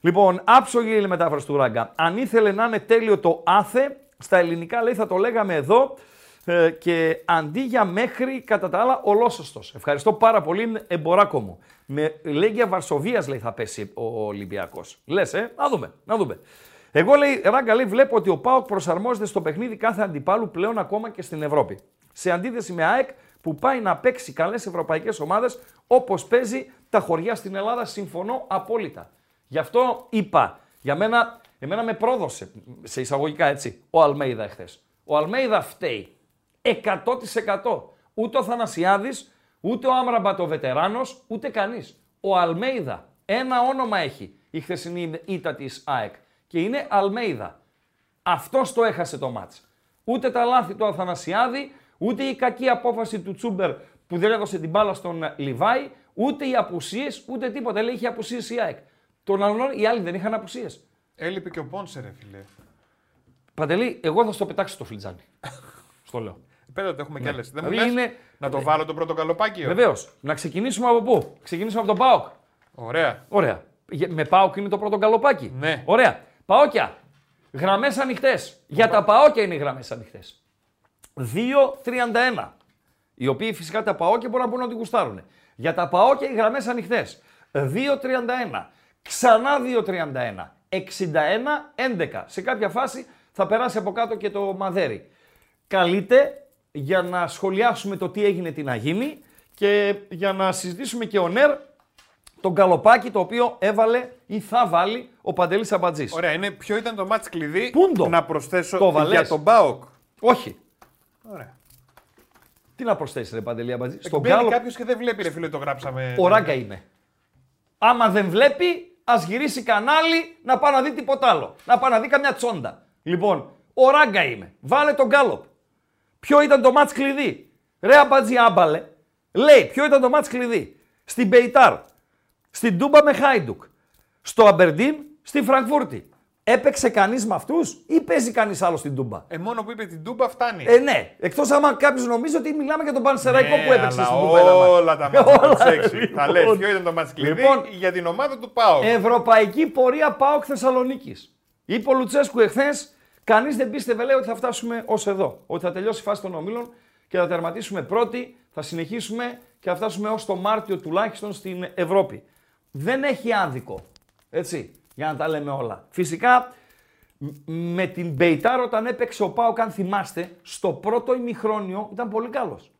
Λοιπόν, άψογη η μετάφραση του Ράγκα. Αν ήθελε να είναι τέλειο το άθε, στα ελληνικά λέει θα το λέγαμε εδώ ε, και αντί για μέχρι, κατά τα άλλα, ολόσωστος. Ευχαριστώ πάρα πολύ, είναι εμποράκο μου. Με Λέγκια Βαρσοβίας, λέει, θα πέσει ο Ολυμπιακός. Λες, ε, να δούμε, να δούμε. Εγώ, λέει, Ράγκα, λέει, βλέπω ότι ο ΠΑΟΚ προσαρμόζεται στο παιχνίδι κάθε αντιπάλου πλέον ακόμα και στην Ευρώπη. Σε αντίθεση με ΑΕΚ, που πάει να παίξει καλές ευρωπαϊκές ομάδες όπως παίζει τα χωριά στην Ελλάδα. Συμφωνώ απόλυτα. Γι' αυτό είπα, για μένα, εμένα με πρόδωσε, σε εισαγωγικά έτσι, ο Αλμέιδα εχθές. Ο Αλμέιδα φταίει. 100%. Ούτε ο Θανασιάδης, ούτε ο Άμραμπατ ο βετεράνος, ούτε κανείς. Ο Αλμέιδα. Ένα όνομα έχει η χθεσινή ήττα της ΑΕΚ και είναι Αλμέιδα. Αυτός το έχασε το μάτς. Ούτε τα λάθη του Αθανασιάδη, ούτε η κακή απόφαση του Τσούμπερ που δεν έδωσε την μπάλα στον Λιβάη, ούτε οι απουσίες, ούτε τίποτα. Λέει είχε απουσίες η ΑΕΚ. Τον άλλον οι άλλοι δεν είχαν απουσίες. Έλειπε και ο Πόνσε, ρε φίλε. Παντελή, εγώ θα στο πετάξω το φλιτζάνι. <laughs> στο λέω. Πέρα ότι έχουμε Ναι. κι άλλε. Δεν μου Δηλαδή λες είναι- να το βάλω το πρώτο καλοπάκι. Βεβαίως. Να ξεκινήσουμε από πού; Ξεκινήσουμε από τον Πάοκ. Ωραία. Ωραία. Γε- Με Πάοκ είναι το πρώτο γκαλοπάκι. Ναι. Ωραία. Παόκια. Γραμμές ανοιχτές. Για τα Παόκια είναι οι γραμμές ανοιχτές. 2-31. Οι οποίοι φυσικά τα Παόκια μπορούν να μπουν να την γουστάρουν. Για τα Παόκια οι γραμμές ανοιχτές. 2-31. Ξανά 2-31. 61-11. Σε κάποια φάση θα περάσει από κάτω και το μαδέρι. Καλείτε για να σχολιάσουμε το τι έγινε τι να γίνει και για να συζητήσουμε και ο Νέρ το γκαλοπάκι το οποίο έβαλε ή θα βάλει ο Παντελής Αμπατζής. Ωραία, είναι ποιο ήταν το μάτς κλειδί Πούντο. να προσθέσω Το βάλες. για τον Μπάοκ; Όχι. Ωραία. Τι να προσθέσεις, ρε Παντελή Αμπατζή. Στον Μπαίνει γκάλο κάποιος και δεν βλέπει, ρε φίλε, το γράψαμε. ο ράγκα είμαι. Άμα δεν βλέπει, ας γυρίσει κανάλι να πάει να δει τίποτα άλλο. Να πάει να δει καμιά τσόντα. Λοιπόν, ο ράγκα είμαι. Βάλε τον γκάλοπ. Ποιο ήταν το μάτς κλειδί; Ρε Αμπατζή άμπαλε. Λέει, ποιο ήταν το μάτς κλειδί; Στην Μπεϊτάρ. Στην Τούμπα με Χάιντουκ. Στο Αμπερντίν, στη Φραγκφούρτη. Έπαιξε κανείς με αυτούς ή παίζει κανείς άλλο στην Τούμπα; Ε, μόνο που είπε την Τούμπα φτάνει. Ε, ναι. Εκτός άμα κάποιος νομίζει ότι μιλάμε για τον Πανσεραϊκό Ναι, που έπαιξε αλλά στην Τούμπα. ένα μάτι. Όλα τα μάτια <laughs> Όλα, θα τους λοιπόν. Θα λες ποιο ήταν το μάτς κλειδί Λοιπόν. για την ομάδα του Πάοκ. Ευρωπαϊκή πορεία ΠΑΟΚ Θεσσαλονίκης. Είπε ο Λουτσέσκου εχθές, κανείς δεν πίστευε λέει ότι θα φτάσουμε ως εδώ. Ότι θα τελειώσει η φάση των ομίλων και θα τερματίσουμε πρώτοι, θα συνεχίσουμε και θα φτάσουμε ως το Μάρτιο τουλάχιστον στην Ευρώπη. Δεν έχει άδικο. Έτσι, για να τα λέμε όλα. Φυσικά μ- με την Μπεϊτάρ όταν έπαιξε ο Πάοκ, αν θυμάστε, στο πρώτο ημιχρόνιο ήταν πολύ καλός.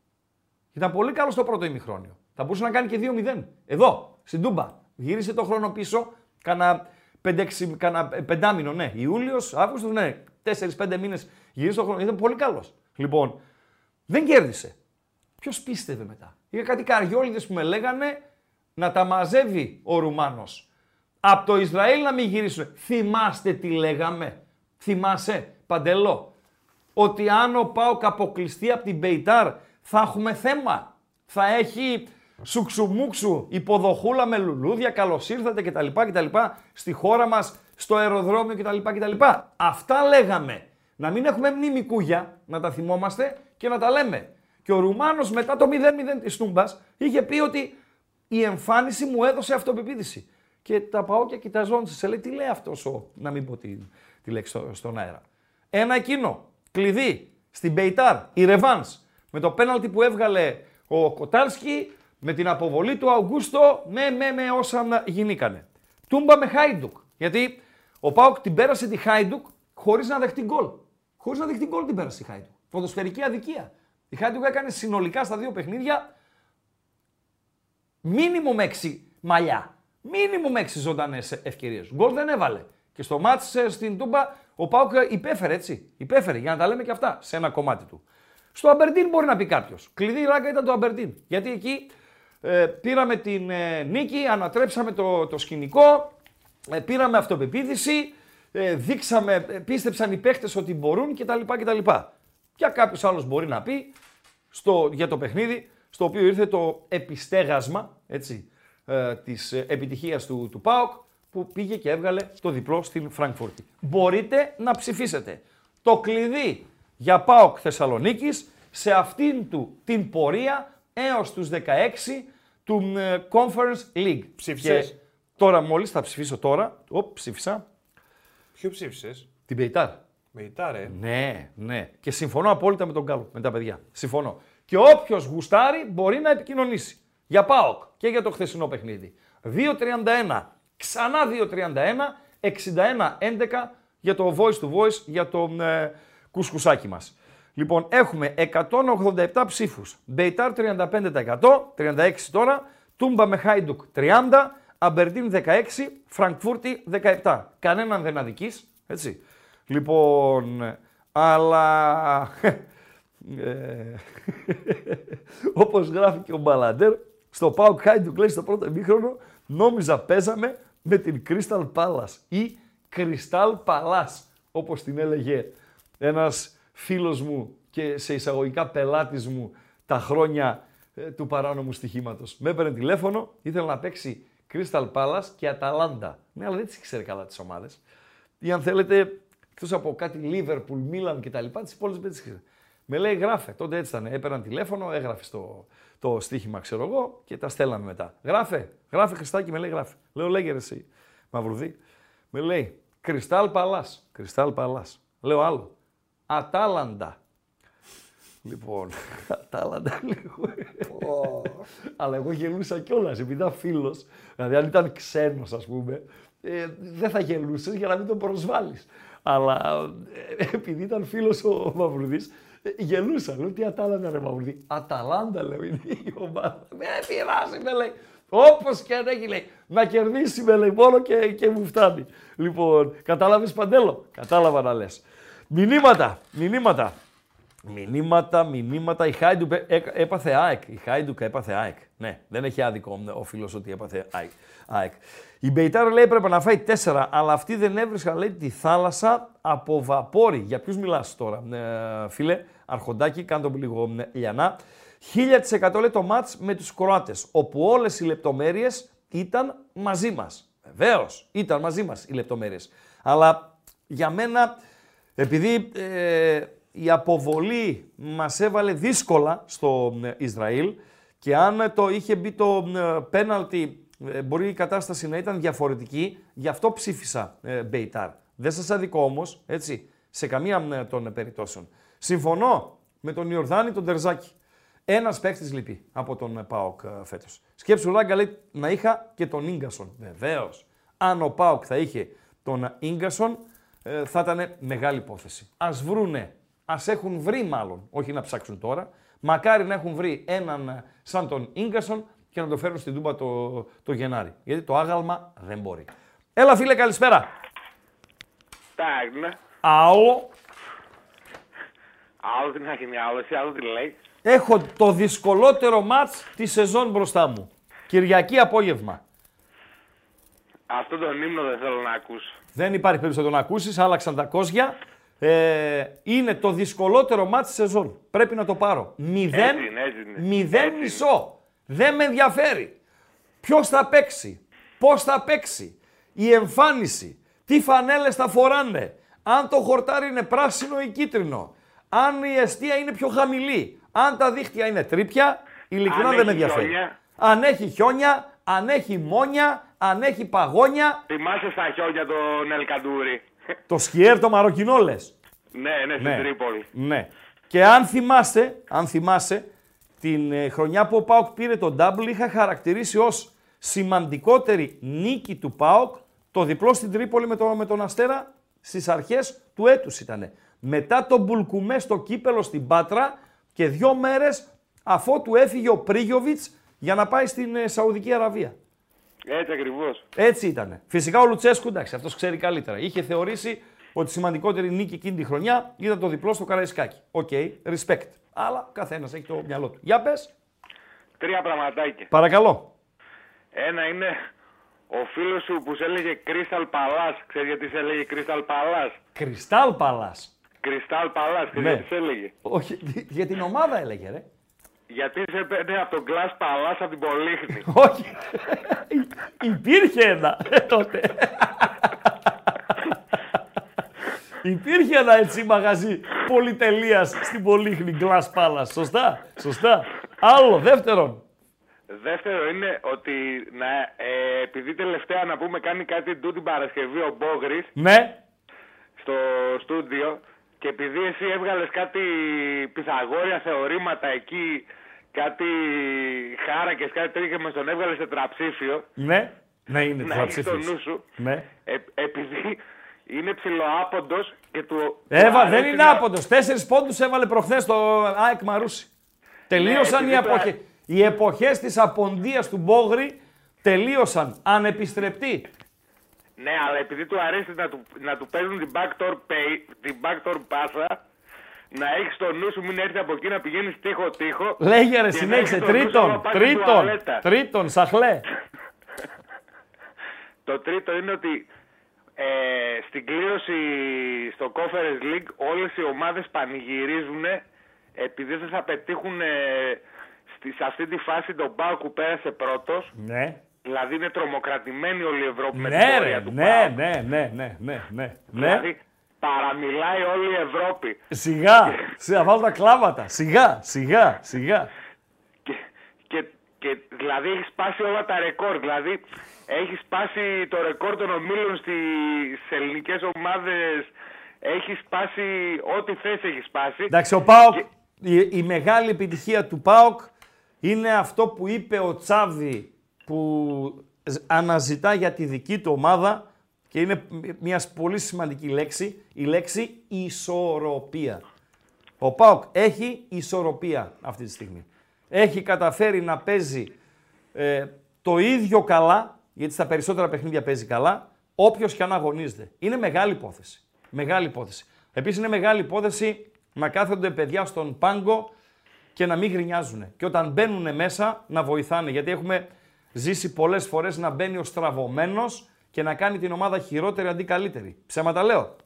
Ήταν πολύ καλός στο πρώτο ημιχρόνιο. Θα μπορούσε να κάνει και 2-0. Εδώ, στην Τούμπα. Γύρισε το χρόνο πίσω, κάνα 5-6, κάνα πεντάμινο, ναι. Ιούλιος, Αύγουστος, ναι. 4-5 μήνες γύρισε το χρόνο. Ήταν πολύ καλός. Λοιπόν, δεν κέρδισε. Ποιος πίστευε μετά; Είχα κάτι καριόλιδες που με λέγανε να τα μαζεύει ο Ρουμάνος. Από το Ισραήλ να μην γυρίσουν. Θυμάστε τι λέγαμε. Θυμάσαι, Παντελό. Ότι αν ο Πάοκ αποκλειστεί από την Μπεϊτάρ θα έχουμε θέμα. Θα έχει σουξουμούξου, υποδοχούλα με λουλούδια, καλώς ήρθατε κτλ, κτλ. Στη χώρα μας, στο αεροδρόμιο κτλ. κτλ. Αυτά λέγαμε. Να μην έχουμε μνήμη κούγια, να τα θυμόμαστε και να τα λέμε. Και ο Ρουμάνος μετά το 0-0 της Τούμπας είχε πει ότι η εμφάνιση μου έδωσε αυτοπεποίθηση. Και τα Παόκια κοιταζόντουσαν. Σε λέει τι λέει αυτός ο. Να μην πω τη, τη λέξη στο- στον αέρα. Ένα εκείνο. Κλειδί στην Μπεϊτάρ. Η Ρεβάνς. Με το πέναλτι που έβγαλε ο Κοτάρσκι. Με την αποβολή του Αουγκούστο. Με, με, με όσα να γινήκανε. Τούμπα με Χάιντουκ. Γιατί ο ΠΑΟΚ την πέρασε τη Χάιντουκ χωρίς να δεχτεί γκολ. Χωρίς να δεχτεί γκολ την πέρασε η Χάιντουκ. Ποδοσφαιρική αδικία. Η Χάιντουκ έκανε συνολικά στα δύο παιχνίδια μίνιμουμ 6 μαλλιά. Μίνιμουμ 6 ζωντανές ευκαιρίες. Γκολ δεν έβαλε. Και στο ματς ε, στην Τούμπα ο ΠΑΟΚ υπέφερε έτσι. Υπέφερε για να τα λέμε και αυτά σε ένα κομμάτι του. Στο Αμπερντίν μπορεί να πει κάποιος. Κλειδί Ράγκα ήταν το Αμπερντίν. Γιατί εκεί ε, πήραμε την ε, νίκη, ανατρέψαμε το, το σκηνικό, ε, πήραμε αυτοπεποίθηση, ε, δείξαμε, ε, πίστεψαν οι παίχτες ότι μπορούν κτλ. κτλ. Για κάποιος άλλος μπορεί να πει στο, για το παιχνίδι, στο οποίο ήρθε το επιστέγασμα έτσι, ε, της ε, επιτυχίας του, του ΠΑΟΚ, που πήγε και έβγαλε το διπλό στην Φραγκφούρτη. Μπορείτε να ψηφίσετε το κλειδί για ΠΑΟΚ Θεσσαλονίκης σε αυτήν του την πορεία έως τους 16 του ε, Conference League. Ψήφισες; Και τώρα μόλις θα ψηφίσω τώρα, οπ, ψήφισα, Ποιο ψήφισες; την Πεϊτάρ. Με ητάρε. Ναι, ναι. Και συμφωνώ απόλυτα με τον Γκάλο, με τα παιδιά. Συμφωνώ. Και όποιος γουστάρει μπορεί να επικοινωνήσει. Για ΠΑΟΚ και για το χθεσινό παιχνίδι. 2-31, ξανά 2-31, 61-11 για το voice to voice, για το ε, κουσκουσάκι μας. Λοιπόν, έχουμε 187 ψήφους. Μπεϊτάρ 35%, 36 τώρα. Τούμπα με Χάιντουκ 30, Αμπερντίν 16, Φραγκφούρτη 17. Κανέναν δεν αδικείς, έτσι. Λοιπόν, αλλά ε, <laughs> όπως γράφει και ο Μπαλαντέρ, στο Πάουκ Χάιντουκ λέει στο πρώτο ημίχρονο, νόμιζα παίζαμε με την Crystal Palace ή Crystal Palace, όπως την έλεγε ένας φίλος μου και σε εισαγωγικά πελάτης μου τα χρόνια ε, του παράνομου στοιχήματος. Με έπαιρνε τηλέφωνο, ήθελε να παίξει Crystal Palace και Αταλάντα. Ναι, αλλά δεν τις ξέρει καλά τις ομάδες. Ή αν θέλετε, εκτός από κάτι Liverpool, Milan κτλ. Τις υπόλοιπε δεν τις ξέρει. Με λέει γράφε. Τότε έτσι ήταν. Έπαιρναν τηλέφωνο, έγραφε το, το στοίχημα, ξέρω εγώ, και τα στέλναμε μετά. Γράφε, γράφε Χριστάκι, με λέει γράφε. Λέω λέγε ρε εσύ, Μαυρουδί. Με λέει Κρυστάλ Παλάς. Κρυστάλ Παλάς. Λέω άλλο. Ατάλαντα. Λοιπόν, <laughs> Ατάλαντα λίγο. Αλλά εγώ γελούσα κιόλας, επειδή ήταν φίλος. Δηλαδή, αν ήταν ξένος, ας πούμε, ε, δεν θα γελούσες για να μην τον προσβάλλεις. Αλλά ε, επειδή ήταν φίλος ο Μαυρουδής, ε, γελούσα. Λέω τι Ατάλαντα, ρε Μαυρουδή. Αταλάντα, λέω, είναι η ομάδα. Με πειράζει, με λέει. Όπως και αν έχει, λέει. Να κερδίσει, με λέει, μόνο και, και μου φτάνει. Λοιπόν, κατάλαβες παντέλο; Κατάλαβα να λες. Μηνύματα, μηνύματα. Μηνύματα, μηνύματα. Η Χάιντουκ έ- έπαθε ΑΕΚ. Η Χάιντουκ έπαθε ΑΕΚ. Ναι, δεν έχει άδικο ο φίλος ότι έπαθε ΑΕΚ. ΑΕΚ. Η Μπεϊτάρ λέει έπρεπε να φάει 4, αλλά αυτοί δεν έβρισκαν λέει τη θάλασσα από βαπόρι. Για ποιους μιλάς τώρα, ε, φίλε, Αρχοντάκι, κάνε το λίγο ε, λιανά. 1000% λέει το μάτς με τους Κροάτες, όπου όλες οι λεπτομέρειες ήταν μαζί μας. Βεβαίως, ήταν μαζί μας οι λεπτομέρειες. Αλλά για μένα, επειδή ε, η αποβολή μας έβαλε δύσκολα στο ε, Ισραήλ και αν το είχε μπει το ε, πέναλτι, ε, μπορεί η κατάσταση να ήταν διαφορετική, γι' αυτό ψήφισα ε, Μπεϊτάρ. Δεν σας αδικώ όμως, έτσι, σε καμία ε, των περιπτώσεων. Συμφωνώ με τον Ιορδάνη τον Τερζάκη. Ένας παίκτη λείπει από τον ε, Πάοκ ε, φέτος. Σκέψου Ράγκα λέει να είχα και τον γκασον. Βεβαίως. Αν ο Πάοκ θα είχε τον γκασον, ε, θα ήταν μεγάλη υπόθεση. Α βρούνε, ας έχουν βρει μάλλον, όχι να ψάξουν τώρα. Μακάρι να έχουν βρει έναν ε, σαν τον γκασον και να το φέρουν στην Τούμπα το, το Γενάρη. Γιατί το άγαλμα δεν μπορεί. Έλα φίλε, καλησπέρα. Tak, ne? Άλλο. Άλλο τι να γίνει άλλο, εσύ άλλο τι λέει. Έχω το δυσκολότερο μάτς τη σεζόν μπροστά μου. Κυριακή απόγευμα. Αυτό τον ύμνο δεν θέλω να ακούσω. Δεν υπάρχει περίπτωση να τον ακούσεις, άλλαξαν τα κόζια. Ε, είναι το δυσκολότερο μάτς της σεζόν. Πρέπει να το πάρω. Μηδέν, Έτσι είναι, έτσι είναι. μηδέν Έτσι είναι. μισό. Δεν με ενδιαφέρει. Ποιος θα παίξει, πώς θα παίξει, η εμφάνιση, τι φανέλες θα φοράνε, αν το χορτάρι είναι πράσινο ή κίτρινο, αν η αιστεία είναι πιο χαμηλή, αν τα δίχτυα είναι τρίπια, ειλικρινά Αν δεν με έχει ενδιαφέρει. χιόνια. Αν έχει χιόνια, αν έχει μόνια, αν έχει παγόνια, Θυμάσαι στα χιόνια τον Ελκαντούρη. Το σκιέρ το μαροκινό λες. ναι, ναι, στην Ναι. Τρίπολη. Ναι. Και αν θυμάσαι, αν θυμάσαι, την ε, χρονιά που ο Πάοκ πήρε τον double είχα χαρακτηρίσει ως σημαντικότερη νίκη του Πάοκ το διπλό στην Τρίπολη με, το, με τον Αστέρα στις αρχές του έτους ήτανε. Μετά τον Μπουλκουμέ στο κύπελο στην Πάτρα και δύο μέρες αφότου έφυγε ο Πρίγιοβιτς για να πάει στην ε, Σαουδική Αραβία. Έτσι ακριβώς. Έτσι ήταν. Φυσικά ο Λουτσέσκου, εντάξει, αυτός ξέρει καλύτερα. Είχε θεωρήσει ότι η σημαντικότερη νίκη εκείνη τη χρονιά ήταν το διπλό στο Καραϊσκάκι. OK, respect. Αλλά καθένας έχει το μυαλό του. Για πες. Τρία πραγματάκια. Παρακαλώ. Ένα είναι ο φίλος σου που σε έλεγε Crystal Palace. Ξέρεις γιατί σε έλεγε Crystal Palace; Κρυστάλ Παλά. Crystal Palace, ξέρεις Ναι. γιατί σε έλεγε; Όχι, για την ομάδα έλεγε, ρε. Γιατί σε παίρνει από τον Glass Palace από την Πολύχνη. <laughs> Όχι. Υπήρχε ένα ε, τότε. Υπήρχε ένα έτσι μαγαζί πολυτελείας στην Πολύχνη Glass Palace. Σωστά, σωστά. Άλλο, δεύτερον. Δεύτερο είναι ότι να, ε, επειδή τελευταία να πούμε κάνει κάτι τούτη την Παρασκευή ο Μπόγρης Ναι, στο στούντιο και επειδή εσύ έβγαλες κάτι πυθαγόρια θεωρήματα εκεί, κάτι χάρακες, κάτι τέτοιο και με τον έβγαλες τετραψήφιο, ναι. Ναι, είναι να έχεις το τραψήφιος. νου σου, Ναι. ε, επειδή είναι ψηλοάποντος και του... Έβα, του δεν αρέσει είναι να- άποντος. Τέσσερις πόντους έβαλε προχθές το ΑΕΚ Μαρούσι. Τελείωσαν Ναι, οι, επειδή το- εποχές, οι εποχές της αποντίας του Μπόγρη. Τελείωσαν. Ανεπιστρεπτή. Ναι, αλλά επειδή του αρέσει να του, να του παίζουν την backdoor pay, την backdoor πάσα, να έχεις το νου σου μην έρθει από εκεί να πηγαίνεις τείχο-τείχο. Λέγε ρε, και να συνέχισε. έχεις το νου σου Τρίτον, άμα πας στην τρίτον, τουαλέτα. τρίτον, σαχλέ. <laughs> Το τρίτο είναι ότι ε, στην κλήρωση στο Conference League όλες οι ομάδες πανηγυρίζουν επειδή δεν θα πετύχουν ε, στη- σε αυτή τη φάση τον Πάο που πέρασε πρώτος. Ναι. Δηλαδή είναι τρομοκρατημένη όλη η Ευρώπη με την Ναι, πορεία ρε, του ναι, ΠΑΟΚ. ναι, ναι, ναι, ναι, ναι, ναι. Δηλαδή παραμιλάει όλη η Ευρώπη. Σιγά, σε βάλω τα κλάματα. Σιγά, σιγά, σιγά. Και, και, και δηλαδή έχεις σπάσει όλα τα ρεκόρ. Δηλαδή έχεις σπάσει το ρεκόρ των ομίλων στις ελληνικές ομάδες. Έχεις σπάσει ό,τι θες έχεις σπάσει. Εντάξει, ο Πάοκ, Και- η, η μεγάλη επιτυχία του Πάοκ είναι αυτό που είπε ο Τσάβη που ζ- αναζητά για τη δική του ομάδα και είναι μιας πολύ σημαντική λέξη, η λέξη ισορροπία. Ο Πάοκ έχει ισορροπία αυτή τη στιγμή. Έχει καταφέρει να παίζει ε, το ίδιο καλά, γιατί στα περισσότερα παιχνίδια παίζει καλά, όποιος και αν αγωνίζεται. Είναι μεγάλη υπόθεση. Μεγάλη υπόθεση. Επίσης είναι μεγάλη υπόθεση να κάθονται παιδιά στον πάγκο και να μην γρινιάζουν. Και όταν μπαίνουν μέσα να βοηθάνε. Γιατί έχουμε ζήσει πολλές φορές να μπαίνει ο στραβωμένος και να κάνει την ομάδα χειρότερη αντί καλύτερη. Ψέματα λέω.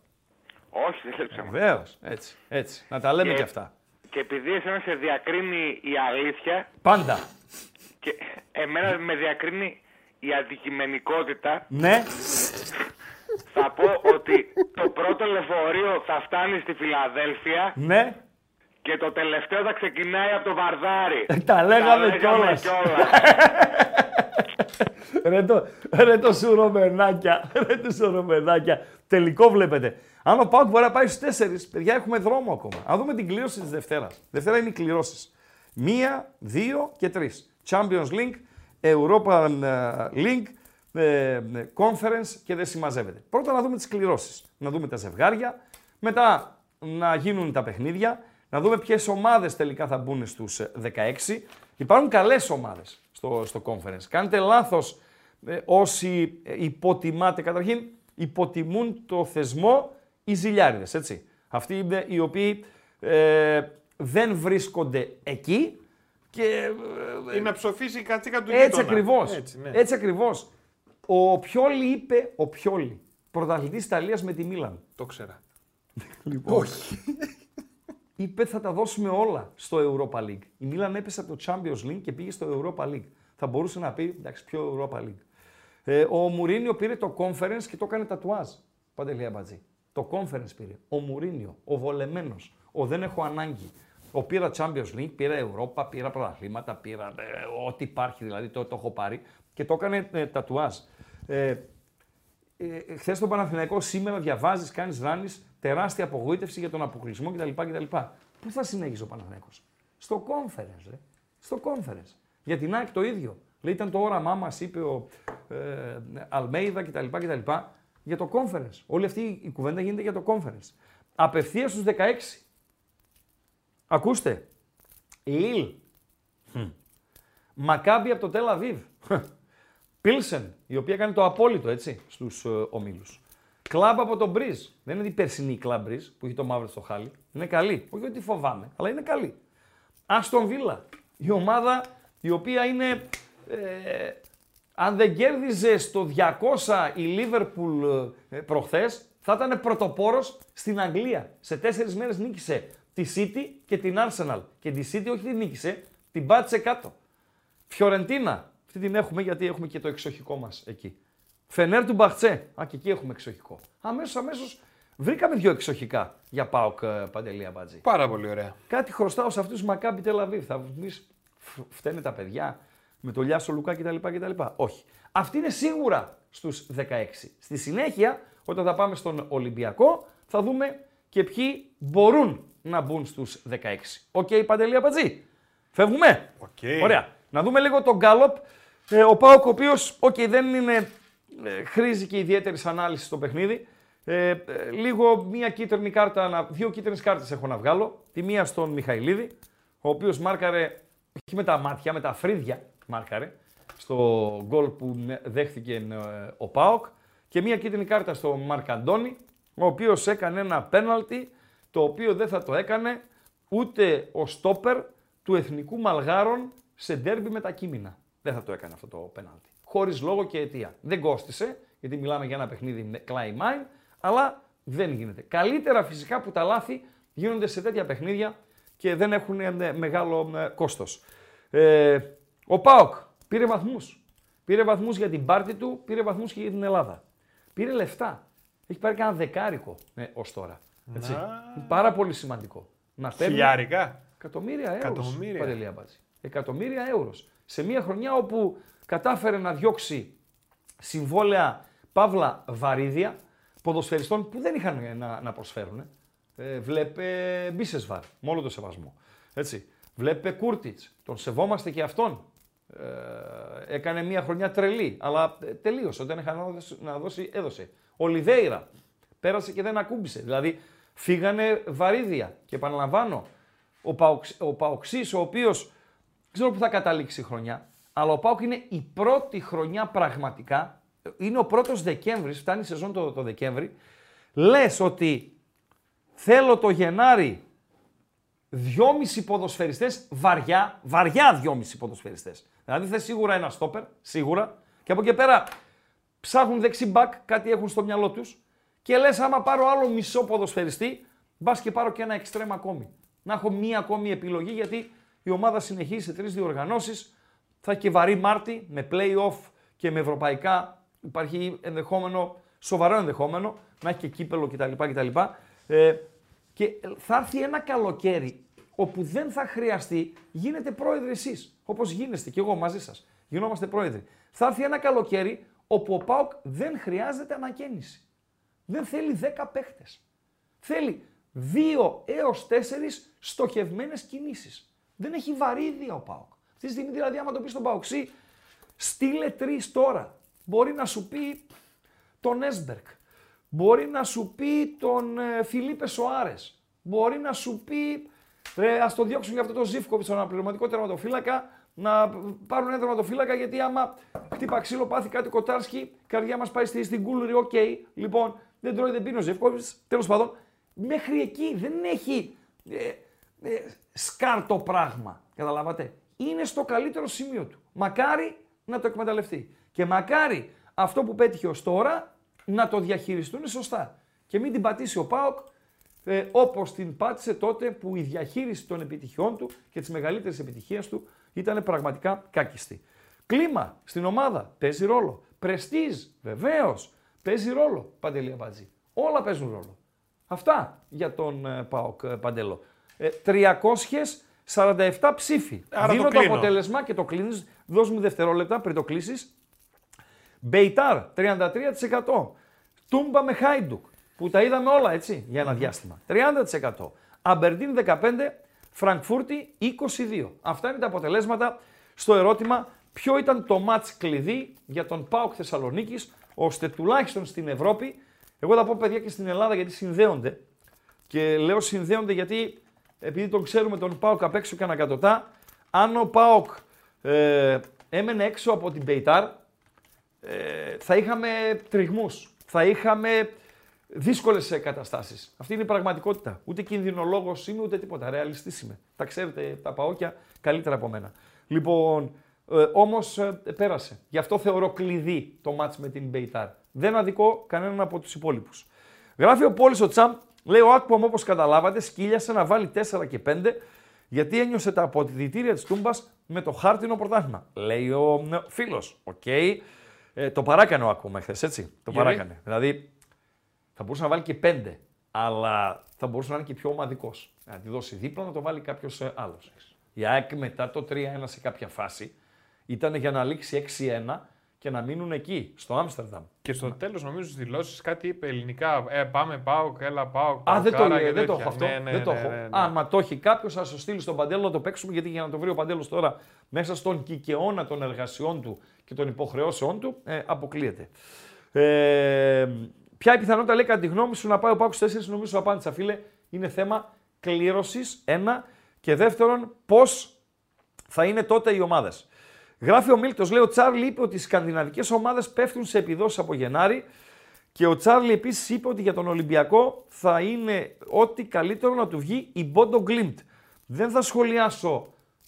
Όχι, δεν λέει ψέματα. Βεβαίως. Έτσι, έτσι. Να τα λέμε Και- και αυτά. Και επειδή εσένα σε διακρίνει η αλήθεια Πάντα. και εμένα με διακρίνει η αντικειμενικότητα, Ναι. θα πω ότι το πρώτο λεωφορείο θα φτάνει στη Φιλαδέλφια Ναι. και το τελευταίο θα ξεκινάει από το Βαρδάρι. Τα λέγαμε κιόλας. κιόλας. Ρε, το, ρε το σουρωμενάκια. Ρε το σουρωμενάκια. Τελικό βλέπετε. Αν ο Πάουκ μπορεί να πάει στους 4, παιδιά έχουμε δρόμο ακόμα. Αν δούμε την κλήρωση της Δευτέρας. Δευτέρα είναι οι κληρώσεις. Μία, δύο και τρεις. Champions League, Europa ε, League, ε, ε, Conference και δεν συμμαζεύεται. Πρώτα να δούμε τις κληρώσεις. Να δούμε τα ζευγάρια. Μετά να γίνουν τα παιχνίδια. Να δούμε ποιες ομάδες τελικά θα μπουν στους 16. Υπάρχουν καλές ομάδες στο, στο Conference. Κάνετε λάθος ε, όσοι ε, υποτιμάτε. Καταρχήν, υποτιμούν το θεσμό οι ζηλιάριδες, έτσι. Αυτοί είναι οι οποίοι ε, δεν βρίσκονται εκεί και ε, Ή να ψοφήσει η κατσίκα του έτσι γείτονα. ακριβώς. Έτσι, ναι. Έτσι ακριβώς. Ο Πιόλη είπε, ο Πιόλη, πρωταθλητής Ιταλίας με τη Μίλαν. Το ξέρα. Λοιπόν, Όχι. Είπε θα τα δώσουμε όλα στο Europa League. Η Μίλαν έπεσε από το Champions League και πήγε στο Europa League. Θα μπορούσε να πει, εντάξει, ποιο Europa League. Ε, ο Μουρίνιο πήρε το Conference και το έκανε τατουάζ. Παντελία Μπατζή. Το Conference πήρε. Ο Μουρίνιο, ο βολεμένος. Ο δεν έχω ανάγκη. Ο πήρα Champions League, πήρα Europa, πήρα πρωταθλήματα, πήρα ε, ό,τι υπάρχει δηλαδή, το, το έχω πάρει και το έκανε ε, τατουάζ. Ε, ε, Χθες το Παναθηναϊκό, σήμερα διαβάζεις, κάνεις ράνεις, τεράστια απογοήτευση για τον αποκλεισμό κτλ. κτλ. Πού θα συνέχισε ο Παναθηναϊκός; Στο conference, ρε. Στο conference. Για την ΑΕΚ το ίδιο. Λέει, ήταν το όραμά μας, είπε ο ε, Αλμέιδα κτλ, κτλ. Για το conference. Όλη αυτή η κουβέντα γίνεται για το conference. Απευθείας στους 16. Ακούστε. Λίλ. Μακάμπι από το Τελ Αβίβ. Πίλσεν, η οποία κάνει το απόλυτο έτσι στους ε, ομίλους. Κλαμπ από τον Μπριζ. Δεν είναι η περσινή κλαμπ Μπριζ που έχει το μαύρο στο χάλι. Είναι καλή. Όχι ότι φοβάμαι, αλλά είναι καλή. Άστον Βίλα. Η ομάδα η οποία είναι. Ε, αν δεν κέρδιζε στο 200 η Λίβερπουλ ε, προχθές, θα ήταν πρωτοπόρος στην Αγγλία. Σε τέσσερις μέρες νίκησε τη City και την Arsenal. Και τη City όχι την νίκησε, την πάτησε κάτω. Φιωρεντίνα, αυτή την έχουμε γιατί έχουμε και το εξοχικό μας εκεί. Φενέρ του Μπαχτσέ, α και εκεί έχουμε εξοχικό. Αμέσως, αμέσως βρήκαμε δύο εξοχικά για ΠΑΟΚ ε, Παντελή Αμπατζή. Πάρα πολύ ωραία. Κάτι χρωστάω σε αυτούς του Μακάμπι Τελ Αβίβ. Θα μου πεις, φ- φταίνε τα παιδιά με το Λιάσο Λουκά κτλ. κτλ. Όχι. Αυτή είναι σίγουρα στους 16. Στη συνέχεια, όταν θα πάμε στον Ολυμπιακό, θα δούμε και ποιοι μπορούν να μπουν στους 16. Οκ, Παντελία Πατζή. Φεύγουμε; Οκ. Ωραία. Να δούμε λίγο τον γκάλοπ. Ε, ο ΠΑΟΚ, ο οποίος δεν είναι. Ε, χρήζει και ιδιαίτερης ανάλυσης στο παιχνίδι. Ε, ε, λίγο μία κίτρινη κάρτα, να, δύο κίτρινες κάρτες έχω να βγάλω. Τη μία στον Μιχαηλίδη, ο οποίος μάρκαρε, όχι με τα μάτια, με τα φρύδια μάρκαρε, στο γκολ που νε- δέχθηκε ε, ο Πάοκ. Και μία κίτρινη κάρτα στο Μαρκαντόνη, ο οποίος έκανε ένα πέναλτι, το οποίο δεν θα το έκανε ούτε ο στόπερ του Εθνικού Μαλγάρων σε ντέρμπι με τα Κίμινα. Δεν θα το έκανε αυτό το πέναλτι. Χωρίς λόγο και αιτία. Δεν κόστησε, γιατί μιλάμε για ένα παιχνίδι με Κλάι Μάιν, αλλά δεν γίνεται. Καλύτερα φυσικά που τα λάθη γίνονται σε τέτοια παιχνίδια και δεν έχουν ε, μεγάλο ε, κόστος. Ε, ο Πάοκ πήρε βαθμούς. Πήρε βαθμούς για την πάρτη του, πήρε βαθμούς και για την Ελλάδα. Πήρε λεφτά. Έχει πάρει κανένα δεκάρικο ε, ως τώρα. Έτσι. Είναι Πάρα πολύ σημαντικό. Να παίρνει Χιλιάρικα. εκατομμύρια ευρώ. Εκατομμύρια. Παντελή Αμπάτζη. Εκατομμύρια ευρώ. Σε μια χρονιά όπου κατάφερε να διώξει συμβόλαια παύλα βαρύδια ποδοσφαιριστών που δεν είχαν ε, να, να προσφέρουν. Ε, βλέπε Μπίσεσβαρ, με όλο το σεβασμό. Έτσι. Βλέπε Κούρτιτς, τον σεβόμαστε και αυτόν. Ε, έκανε μια χρονιά τρελή, αλλά ε, τελείωσε. Όταν είχαν να δώσει, να δώσει, έδωσε. Ολιβέηρα πέρασε και δεν ακούμπησε. Δηλαδή φύγανε βαρύδια. Και επαναλαμβάνω, ο, Παοξ, ο Παοξής, ο οποίος δεν ξέρω που θα καταλήξει η χρονιά, αλλά ο Πάοκ είναι η πρώτη χρονιά πραγματικά, είναι ο πρώτος Δεκέμβρης, φτάνει η σεζόν το, το Δεκέμβρη, λες ότι θέλω το Γενάρη δυόμισι ποδοσφαιριστές βαριά, βαριά δυόμισι ποδοσφαιριστές. Δηλαδή θες σίγουρα ένα στόπερ, σίγουρα, και από εκεί πέρα ψάχνουν δεξί μπακ, κάτι έχουν στο μυαλό τους και λες άμα πάρω άλλο μισό ποδοσφαιριστή, μπας και πάρω και ένα εξτρέμ ακόμη. Να έχω μία ακόμη επιλογή γιατί η ομάδα συνεχίζει σε τρεις διοργανώσεις, θα έχει και βαρύ Μάρτι με play-off και με ευρωπαϊκά. Υπάρχει ενδεχόμενο, σοβαρό ενδεχόμενο, να έχει και κύπελο κτλ. κτλ. Ε, και θα έρθει ένα καλοκαίρι όπου δεν θα χρειαστεί, γίνετε πρόεδροι εσείς, όπως γίνεστε και εγώ μαζί σας. Γινόμαστε πρόεδροι. Θα έρθει ένα καλοκαίρι όπου ο ΠΑΟΚ δεν χρειάζεται ανακαίνιση. Δεν θέλει 10 παίχτες. Θέλει 2 έως 4 στοχευμένες κινήσεις. Δεν έχει βαρύδια ο ΠΑΟΚ. Αυτή τη στιγμή δηλαδή άμα το πεις στον Παοξή, στείλε τρεις τώρα. Μπορεί να σου πει τον Έσμπερκ. Μπορεί να σου πει τον ε, Φιλίπε Σοάρες. Μπορεί να σου πει, ρε, ας το διώξουν για αυτό το Ζήφκοβιτς, τον αναπληρωματικό τερματοφύλακα, να πάρουν ένα τερματοφύλακα γιατί άμα χτύπα ξύλο πάθει κάτι ο Κοτάρσκι, η καρδιά μας πάει στη- στην κούλουρη, οκ. Λοιπόν, δεν τρώει, δεν πίνει ο Ζίβκοβιτς. Τέλος πάντων, μέχρι εκεί δεν έχει ε, ε, σκάρτο πράγμα. Καταλάβατε. Είναι στο καλύτερο σημείο του. Μακάρι να το εκμεταλλευτεί. Και μακάρι αυτό που πέτυχε ως τώρα να το διαχειριστούν σωστά. Και μην την πατήσει ο ΠΑΟΚ ε, όπως την πάτησε τότε που η διαχείριση των επιτυχιών του και της μεγαλύτερης επιτυχίας του ήταν πραγματικά κάκιστη. Κλίμα στην ομάδα παίζει ρόλο. Πρεστίζ βεβαίως παίζει ρόλο. Παντελή Αμπατζή. Όλα παίζουν ρόλο. Αυτά για τον ε, ΠΑΟΚ ε, Παντέλο. Ε, 347 ψήφοι. Άρα Δίνω το το, κλείνω. αποτέλεσμα και το κλείνεις. Δώσ' μου δευτερόλεπτα πριν το κλείσεις. Μπεϊτάρ 33%. Τούμπα με Χάιντουκ που τα είδαμε όλα έτσι για ένα διάστημα. 30%. Αμπερντίν 15%. Φραγκφούρτη 22. Αυτά είναι τα αποτελέσματα στο ερώτημα ποιο ήταν το μάτς κλειδί για τον ΠΑΟΚ Θεσσαλονίκης ώστε τουλάχιστον στην Ευρώπη, εγώ θα πω παιδιά και στην Ελλάδα γιατί συνδέονται και λέω συνδέονται γιατί επειδή τον ξέρουμε τον ΠΑΟΚ απ' έξω και ανακατοτά, αν ο ΠΑΟΚ ε, έμενε έξω από την Πεϊτάρ, ε, θα είχαμε τριγμούς, θα είχαμε δύσκολες καταστάσεις. Αυτή είναι η πραγματικότητα. Ούτε κινδυνολόγος είμαι, ούτε τίποτα. Ρεαλιστής είμαι. Τα ξέρετε τα παόκια καλύτερα από μένα. Λοιπόν, ε, όμως ε, πέρασε. Γι' αυτό θεωρώ κλειδί το ματς με την Μπεϊτάρ. Δεν αδικώ κανέναν από τους υπόλοιπους. Γράφει ο Πόλης ο Τσαμ, λέει ο Άκπομ όπως καταλάβατε, σκύλιασε να βάλει 4 και 5 γιατί ένιωσε τα αποδυτήρια της Τούμπας με το χάρτινο πρωτάθλημα. Λέει ο φίλος. OK. Okay. Ε, το παράκανε ο Άκπομ εχθέ, έτσι. Το παράκανε. Δηλαδή θα μπορούσε να βάλει και πέντε, αλλά θα μπορούσε να είναι και πιο ομαδικός. Να τη δώσει δίπλα να το βάλει κάποιος ε, άλλος. Η ΑΕΚ μετά το 3-1 σε κάποια φάση ήταν για να λήξει 6-1 και να μείνουν εκεί, στο Άμστερνταμ. Και στο τέλος, νομίζω στις δηλώσεις κάτι είπε ελληνικά. Ε, πάμε, πάω, έλα, πάω. Α, δεν το λέει, δεν το έχω αυτό. Ναι, ναι, δεν το ναι, έχω. Ναι, ναι. Α, μα το έχει κάποιος, θα σου στείλει στον Παντέλο να το παίξουμε, γιατί για να το βρει ο Παντέλος τώρα μέσα στον κικαιώνα των εργασιών του και των υποχρεώσεών του, ε, αποκλείεται. Ε, Ποια η πιθανότητα, λέει, κατά τη γνώμη σου, να πάει ο Πάκου 4, νομίζω σου απάντησα, φίλε. Είναι θέμα κλήρωσης, ένα. Και δεύτερον, πώς θα είναι τότε οι ομάδες. Γράφει ο Μίλτος, λέει: Ο Τσάρλι είπε ότι οι σκανδιναβικές ομάδες πέφτουν σε επιδόσεις από Γενάρη. Και ο Τσάρλι επίσης είπε ότι για τον Ολυμπιακό θα είναι ό,τι καλύτερο να του βγει η Μπόντο Γκλίμπτ. Δεν θα σχολιάσω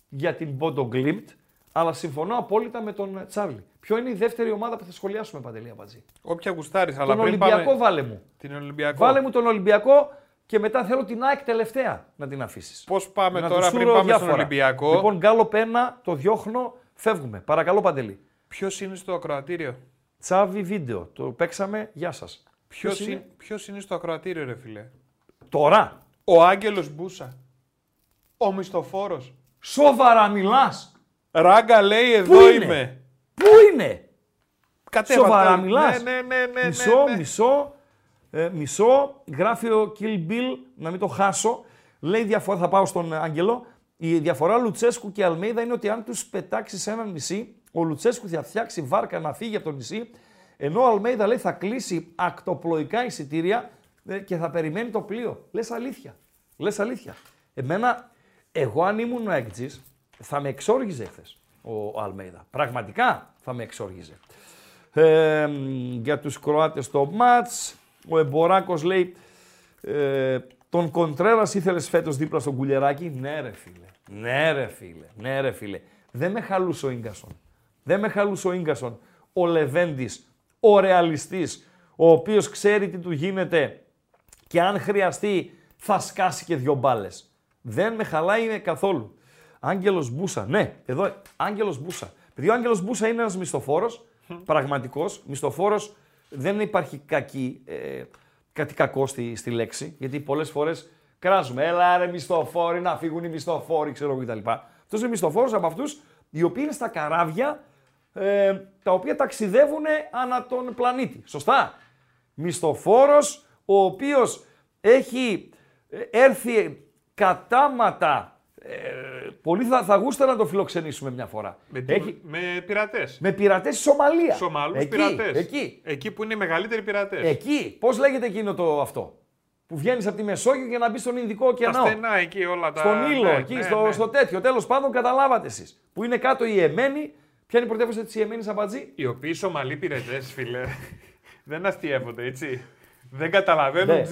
για την Μπόντο Γκλίμπτ, αλλά συμφωνώ απόλυτα με τον Τσάρλι. Ποιο είναι η δεύτερη ομάδα που θα σχολιάσουμε Παντελή Αμπατζή. Όποια γουστάρεις, αλλά τον Ολυμπιακό πάμε... βάλε μου. Την Ολυμπιακό. Βάλε μου τον Ολυμπιακό και μετά θέλω την ΑΕΚ τελευταία να την αφήσεις. Πώς πάμε να τώρα πριν πάμε διάφορα. στον Ολυμπιακό; Λοιπόν, γκάλοπ ένα, το διώχνω, φεύγουμε. Παρακαλώ Παντελή. Ποιος είναι στο ακροατήριο; Τσάβι βίντεο. Το παίξαμε. Γεια σας. Ποιος είναι... Ποιος είναι στο ακροατήριο, ρε φίλε. Τώρα. Ο Άγγελος Μπούσα. Ο μισθοφόρος. Σοβαρά μιλάς. Ράγκα λέει εδώ είμαι. Πού είναι! Κατέβα, Σοβαρά μιλάς. Ναι, ναι, ναι, ναι, μισό, ναι, ναι. μισό, ε, μισό. Γράφει ο Kill Bill, να μην το χάσω. Λέει διαφορά, θα πάω στον Άγγελο. Η διαφορά Λουτσέσκου και Αλμέιδα είναι ότι αν τους πετάξεις σε ένα νησί, ο Λουτσέσκου θα φτιάξει βάρκα να φύγει από το νησί, ενώ ο Αλμέιδα λέει θα κλείσει ακτοπλοϊκά εισιτήρια ε, και θα περιμένει το πλοίο. Λες αλήθεια. Λες αλήθεια. Εμένα, εγώ αν ήμουν ο θα με εξόργιζε χθε ο Αλμέιδα. Πραγματικά θα με εξόργιζε. Ε, για τους Κροάτες το μάτς, ο Εμποράκος λέει ε, τον Κοντρέρας ήθελες φέτος δίπλα στον κουλεράκι. Ναι ρε φίλε, ναι ρε φίλε, ναι ρε φίλε. Δεν με χαλούσε ο Ίγκασον. Δεν με χαλούσε ο Ίγκασον. Ο Λεβέντης, ο ρεαλιστής, ο οποίος ξέρει τι του γίνεται και αν χρειαστεί θα σκάσει και δυο μπάλες. Δεν με χαλάει καθόλου. Άγγελος Μπούσα. Ναι, εδώ Άγγελος Μπούσα. Επειδή ο Άγγελος Μπούσα είναι ένας μισθοφόρος, πραγματικός μισθοφόρος. Δεν υπάρχει κακή, ε, κάτι κακό στη, στη λέξη, γιατί πολλές φορές κράζουμε. Έλα ρε μισθοφόροι, να φύγουν οι μισθοφόροι, ξέρω εγώ κτλ. Αυτός είναι μισθοφόρος από αυτούς οι οποίοι είναι στα καράβια ε, τα οποία ταξιδεύουν ανά τον πλανήτη. Σωστά. Μισθοφόρος ο οποίος έχει ε, έρθει κατάματα ε, πολλοί θα, θα γούστα να το φιλοξενήσουμε μια φορά. Με, Έχει... με πειρατές. Με πειρατές στη Σομαλίας. Σομαλούς πειρατές. Εκεί. εκεί που είναι οι μεγαλύτεροι πειρατές. Εκεί. Πώς λέγεται εκείνο το αυτό; Που βγαίνεις από τη Μεσόγειο για να μπεις στον Ινδικό ωκεανό. Τα στενά εκεί όλα τα. Στον Ήλο, ναι, εκεί, ναι, στο, ναι. στο τέτοιο. Τέλος πάντων, καταλάβατε εσείς. Που είναι κάτω η Εμένη. Ποια είναι η πρωτεύουσα της Ιεμένης Αμπατζή. Οι οποίοι Σομαλοί πειρατέ, φίλε. <laughs> δεν αστείευονται, έτσι. Δεν καταλαβαίνουν ναι.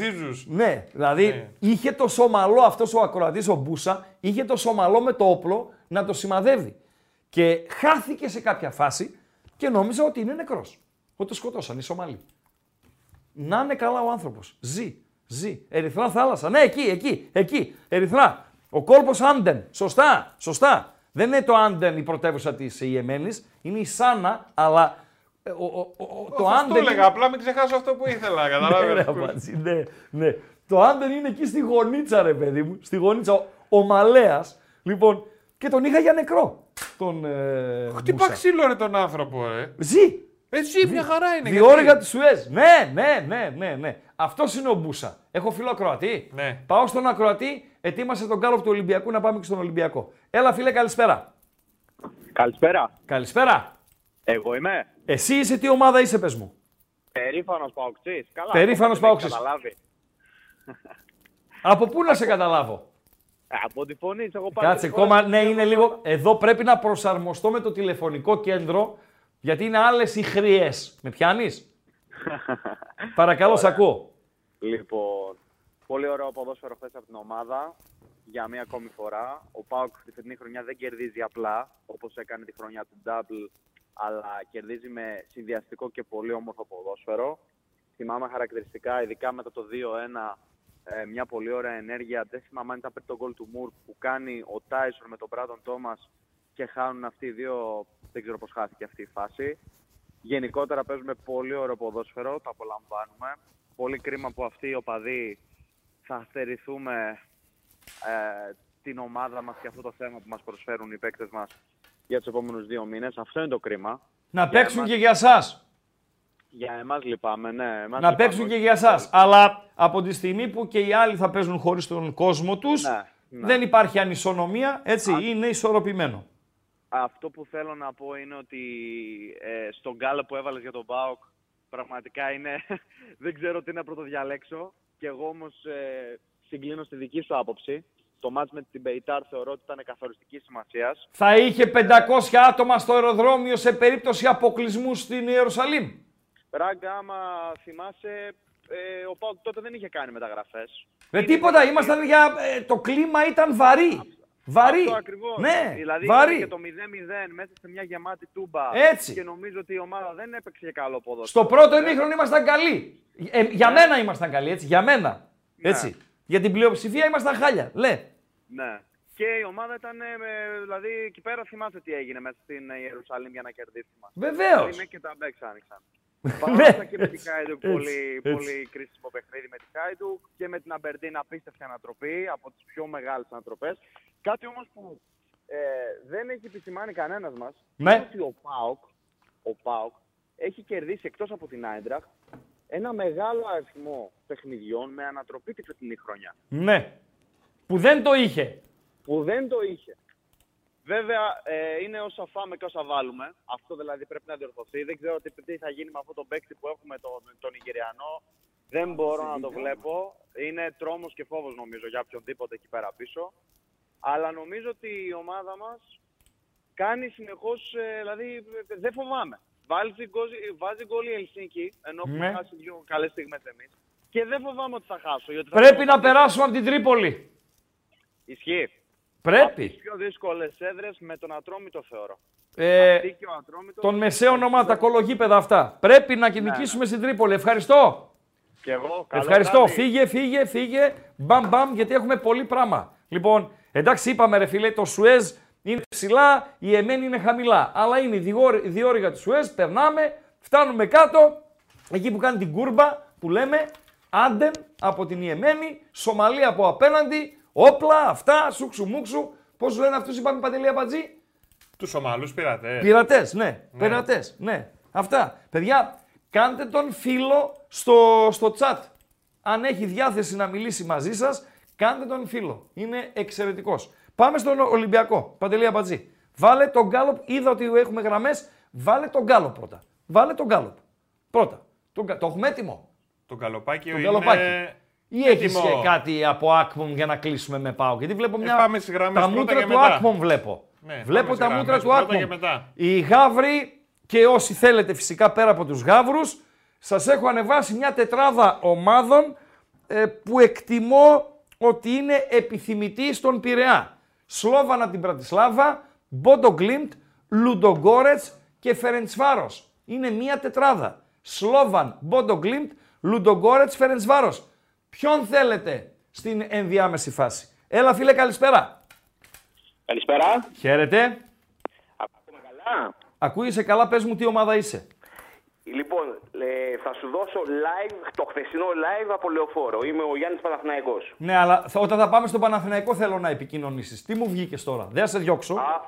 Ναι, δηλαδή ναι. είχε το σομαλό αυτός ο ακροατής, ο Μπούσα, είχε το σομαλό με το όπλο να το σημαδεύει. Και χάθηκε σε κάποια φάση και νόμιζα ότι είναι νεκρός. Ότι το σκοτώσαν οι Σομαλοί. Να είναι καλά ο άνθρωπος. Ζει. Ζει. Ερυθρά θάλασσα. Ναι, εκεί, εκεί, εκεί. Ερυθρά. Ο κόλπος Άντεν. Σωστά, σωστά. Δεν είναι το Άντεν η πρωτεύουσα της Ιεμένης. Είναι η Σάνα, αλλά ε, ο, ο, ο, το Αυτό έλεγα, απλά μην ξεχάσω αυτό που ήθελα. Καταλάβεις. ναι, ναι, ναι. Το Άντερ είναι εκεί στη γωνίτσα, ρε παιδί μου. Στη γωνίτσα. Ο, ο Μαλέας. Λοιπόν, και τον είχα για νεκρό. Τον. Ε, Χτυπά ξύλο, ρε τον άνθρωπο, ε. Ζει. Έτσι, μια χαρά είναι. Διόρυγα γιατί; της Σουέζ. Ναι, ναι, ναι, ναι, ναι. Αυτός είναι ο Μπούσα. Έχω φίλο ακροατή. Ναι. Πάω στον ακροατή, ετοίμασε τον κάλοπ του Ολυμπιακού να πάμε και στον Ολυμπιακό. Έλα, φίλε, καλησπέρα. Καλησπέρα. Καλησπέρα. Εγώ είμαι. Εσύ είσαι τι ομάδα είσαι, πες μου. Περήφανος Παοξής. Καλά. Περήφανος αυτό δεν Παοξής. έχεις Καταλάβει. Από πού να σε καταλάβω; Ε, Από τη φωνή, εγώ πάντα. Κάτσε, κόμμα, ναι, είναι λίγο. Εδώ πρέπει να προσαρμοστώ με το τηλεφωνικό κέντρο, γιατί είναι άλλες οι χρειές. Με πιάνεις; Παρακαλώ, σ' ακούω. Λοιπόν, πολύ ωραίο ποδόσφαιρο χθες από την ομάδα. Για μία ακόμη φορά. Ο Πάουκ τη φετινή χρονιά δεν κερδίζει απλά, όπως έκανε τη χρονιά του Double, αλλά κερδίζει με συνδυαστικό και πολύ όμορφο ποδόσφαιρο. Θυμάμαι χαρακτηριστικά, ειδικά μετά το 2-1, ε, μια πολύ ωραία ενέργεια. Δεν θυμάμαι αν ήταν πριν τον γκολ του Μουρ που κάνει ο Τάισον με τον Μπράντον Τόμα και χάνουν αυτοί οι δύο. Δεν ξέρω πώς χάθηκε αυτή η φάση. Γενικότερα παίζουμε πολύ ωραίο ποδόσφαιρο, το απολαμβάνουμε. Πολύ κρίμα που αυτοί οι οπαδοί θα στερηθούμε ε, την ομάδα μας και αυτό το θέμα που μας προσφέρουν οι παίκτες μας για τους επόμενους δύο μήνες. Αυτό είναι το κρίμα. Να Για παίξουν εμάς- και για εσά. Για εμάς λυπάμαι, ναι. Εμάς Να λυπάμαι, παίξουν και όχι. για εσά. Αλλά από τη στιγμή που και οι άλλοι θα παίζουν χωρίς τον κόσμο τους, Ναι, ναι. δεν υπάρχει ανισονομία. Έτσι, είναι ισορροπημένο. Αυτό που θέλω να πω είναι ότι ε, στον γκάλο που έβαλες για τον ΠΑΟΚ πραγματικά είναι, <laughs> δεν ξέρω τι να πρωτοδιαλέξω και εγώ όμως ε, συγκλίνω στη δική σου άποψη. Το μάτς με την Πεϊτάρ θεωρώ ότι ήταν καθοριστική σημασίας. Θα είχε 500 άτομα στο αεροδρόμιο σε περίπτωση αποκλεισμού στην Ιερουσαλήμ. Ράγκα, άμα θυμάσαι, ε, ο ΠΑΟΚ τότε δεν είχε κάνει μεταγραφές. Με τίποτα, ήμασταν για. ε, το κλίμα ήταν βαρύ. Βαρύ. Αυτό ακριβώς. Ναι, δηλαδή βαρύ. ήταν και το 0-0 μέσα σε μια γεμάτη τούμπα. Έτσι. Και νομίζω ότι η ομάδα δεν έπαιξε καλό ποδόσφαιρο. Στο πρώτο ημίχρονο ήμασταν καλοί. Ε, για μένα ήμασταν καλοί, έτσι. Για μένα. Ναι. Έτσι. Για την πλειοψηφία ήμασταν χάλια. Λέ. Ναι. Και η ομάδα ήταν, ε, με- δηλαδή εκεί πέρα θυμάσαι τι έγινε μέσα στην ε, Ιερουσαλήμ για να κερδίσει μας. Βεβαίως. Δηλαδή μέχρι και τα μπέξ άνοιξαν. <laughs> Παρόλα και με τη Χάιντουκ Ναι. Έτσι, πολύ, έτσι. πολύ κρίσιμο παιχνίδι με τη Χάιντουκ και με την Αμπερντίν απίστευτη ανατροπή από τις πιο μεγάλες ανατροπές. Κάτι όμως που ε, δεν έχει επισημάνει κανένας μας Ναι. είναι ότι ο ΠΑΟΚ, ο ΠΑΟΚ έχει κερδίσει εκτός από την Άιντραχτ ένα μεγάλο αριθμό παιχνιδιών με ανατροπή τη φετινή χρονιά. Ναι. Που δεν το είχε. που δεν το είχε. Βέβαια, ε, είναι όσα φάμε και όσα βάλουμε. Αυτό δηλαδή πρέπει να διορθωθεί. Δεν ξέρω τι, τι θα γίνει με αυτό τον παίκτη που έχουμε τον, τον Ιγυριανό. Δεν μπορώ να το βλέπω. Είναι τρόμος και φόβος νομίζω για οποιονδήποτε εκεί πέρα πίσω. Αλλά νομίζω ότι η ομάδα μας κάνει συνεχώς, ε, δηλαδή ε, δεν φοβάμαι. Βάζει, γκολ- βάζει γκολ η Ελσίνκη, ενώ Ναι. έχουμε χάσει δύο καλές στιγμές εμείς. Και δεν φοβάμαι ότι θα χάσω. Γιατί θα Πρέπει να φοβάμαι- περάσουμε από την Τρίπολη. Ισχύει. Από τις Πρέπει. πιο δύσκολες έδρες με τον Ατρόμητο θεωρώ. Ε, Αυτή και ο Ατρόμητος- των μεσαίων ομάδων, τα κολογίπεδα αυτά. Πρέπει να νικήσουμε στην Τρίπολη. Ευχαριστώ. Και εγώ. καλό Ευχαριστώ. βράδυ. Φύγε, φύγε, φύγε. Μπαμ, μπαμ, γιατί έχουμε πολύ πράγμα. Λοιπόν, εντάξει, είπαμε ρε φίλε, το Σουέζ είναι ψηλά, η Εμένη είναι χαμηλά. Αλλά είναι η διόρυ- διόρυγα του Σουέζ, περνάμε, φτάνουμε κάτω, εκεί που κάνει την κούρμπα, που λέμε, Άντεν από την Ιεμένη, Σομαλία από απέναντι, όπλα, αυτά, σούξου μουξου. Πώς λένε αυτούς, είπαμε παντελή Αμπατζή. Τους Ομαλού πειρατές. Πειρατές, ναι. Πειρατές, ναι. Αυτά. Παιδιά, κάντε τον φίλο στο, στο chat. Αν έχει διάθεση να μιλήσει μαζί σας, κάντε τον φίλο. Είναι εξαιρετικός. Πάμε στον Ολυμπιακό. Παντελή Αμπατζή. Βάλε τον γκάλοπ. Είδα ότι έχουμε γραμμές. Βάλε τον γκάλοπ πρώτα. Βάλε τον γκάλοπ. Πρώτα. Τον, κα- το έχουμε έτοιμο. Το καλοπάκι Το είναι... γκαλοπάκι. Ή έχεις έτοιμο. κάτι από Άκμον για να κλείσουμε με πάω. Γιατί βλέπω μια. Ε, πάμε στις γραμμές τα πρώτα μούτρα και του μετά. Άκμον βλέπω. Ναι, βλέπω πάμε τα στις μούτρα γραμμές του πρώτα Άκμον. και μετά. Οι γάβροι και όσοι θέλετε φυσικά πέρα από τους γάβρους, σας έχω ανεβάσει μια τετράδα ομάδων ε, που εκτιμώ ότι είναι επιθυμητή στον Πειραιά. Σλόβαν από την Πρατισλάβα, Μπόντο Γκλίμπτ, Λουντογκόρετς και Φερεντσβάρος. Είναι μια τετράδα. Σλόβαν, Μπόντο Γκλίμπτ, Λουντογκόρετς, Φερεντσβάρος. Ποιον θέλετε στην ενδιάμεση φάση; Έλα φίλε καλησπέρα. Καλησπέρα. Χαίρετε. Ακούμε καλά. Ακούγεσαι καλά, πες μου τι ομάδα είσαι. Λοιπόν, ε, θα σου δώσω live, το χθεσινό live από λεωφόρο. Είμαι ο Γιάννης Παναθηναϊκός. Ναι, αλλά θα- όταν θα πάμε στο Παναθηναϊκό θέλω να επικοινωνήσεις. Τι μου βγήκες τώρα, δεν θα σε διώξω. Α,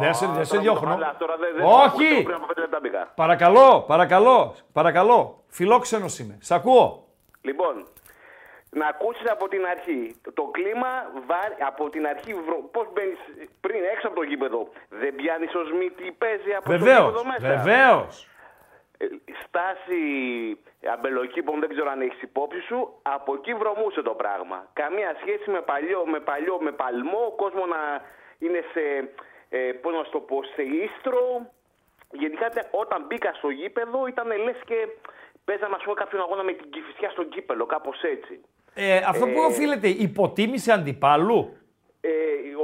Δεν σε, δεν σε τώρα διώχνω. μου το χαλάς, τώρα δεν- δεν- Όχι! Πριν από πέντε λεπτά μπήκα. Παρακαλώ, παρακαλώ, παρακαλώ. Φιλόξενος είμαι. Σ' ακούω. Λοιπόν, να ακούσεις από την αρχή. Το, το κλίμα βάρ- από την αρχή, βρο... πώς μπαίνεις πριν έξω από το γήπεδο. Δεν πιάνεις ως μη τι παίζει από το Βεβαίως, γήπεδο μέσα. βεβαίως. Ε, Στάση αμπελοκήπων δεν ξέρω αν έχεις υπόψη σου. Από εκεί βρωμούσε το πράγμα. Καμία σχέση με παλιό, με παλιό, με παλμό. Ο κόσμος να είναι σε, ε, πώς να σου το πω, σε ίστρο. Γενικά τε- όταν μπήκα στο γήπεδο ήταν λες και παίζαμε ας πούμε κάποιον αγώνα με την κυφισιά στο κύπελο, κάπως έτσι. Ε, αυτό που οφείλεται, υποτίμηση αντιπάλου; Ε,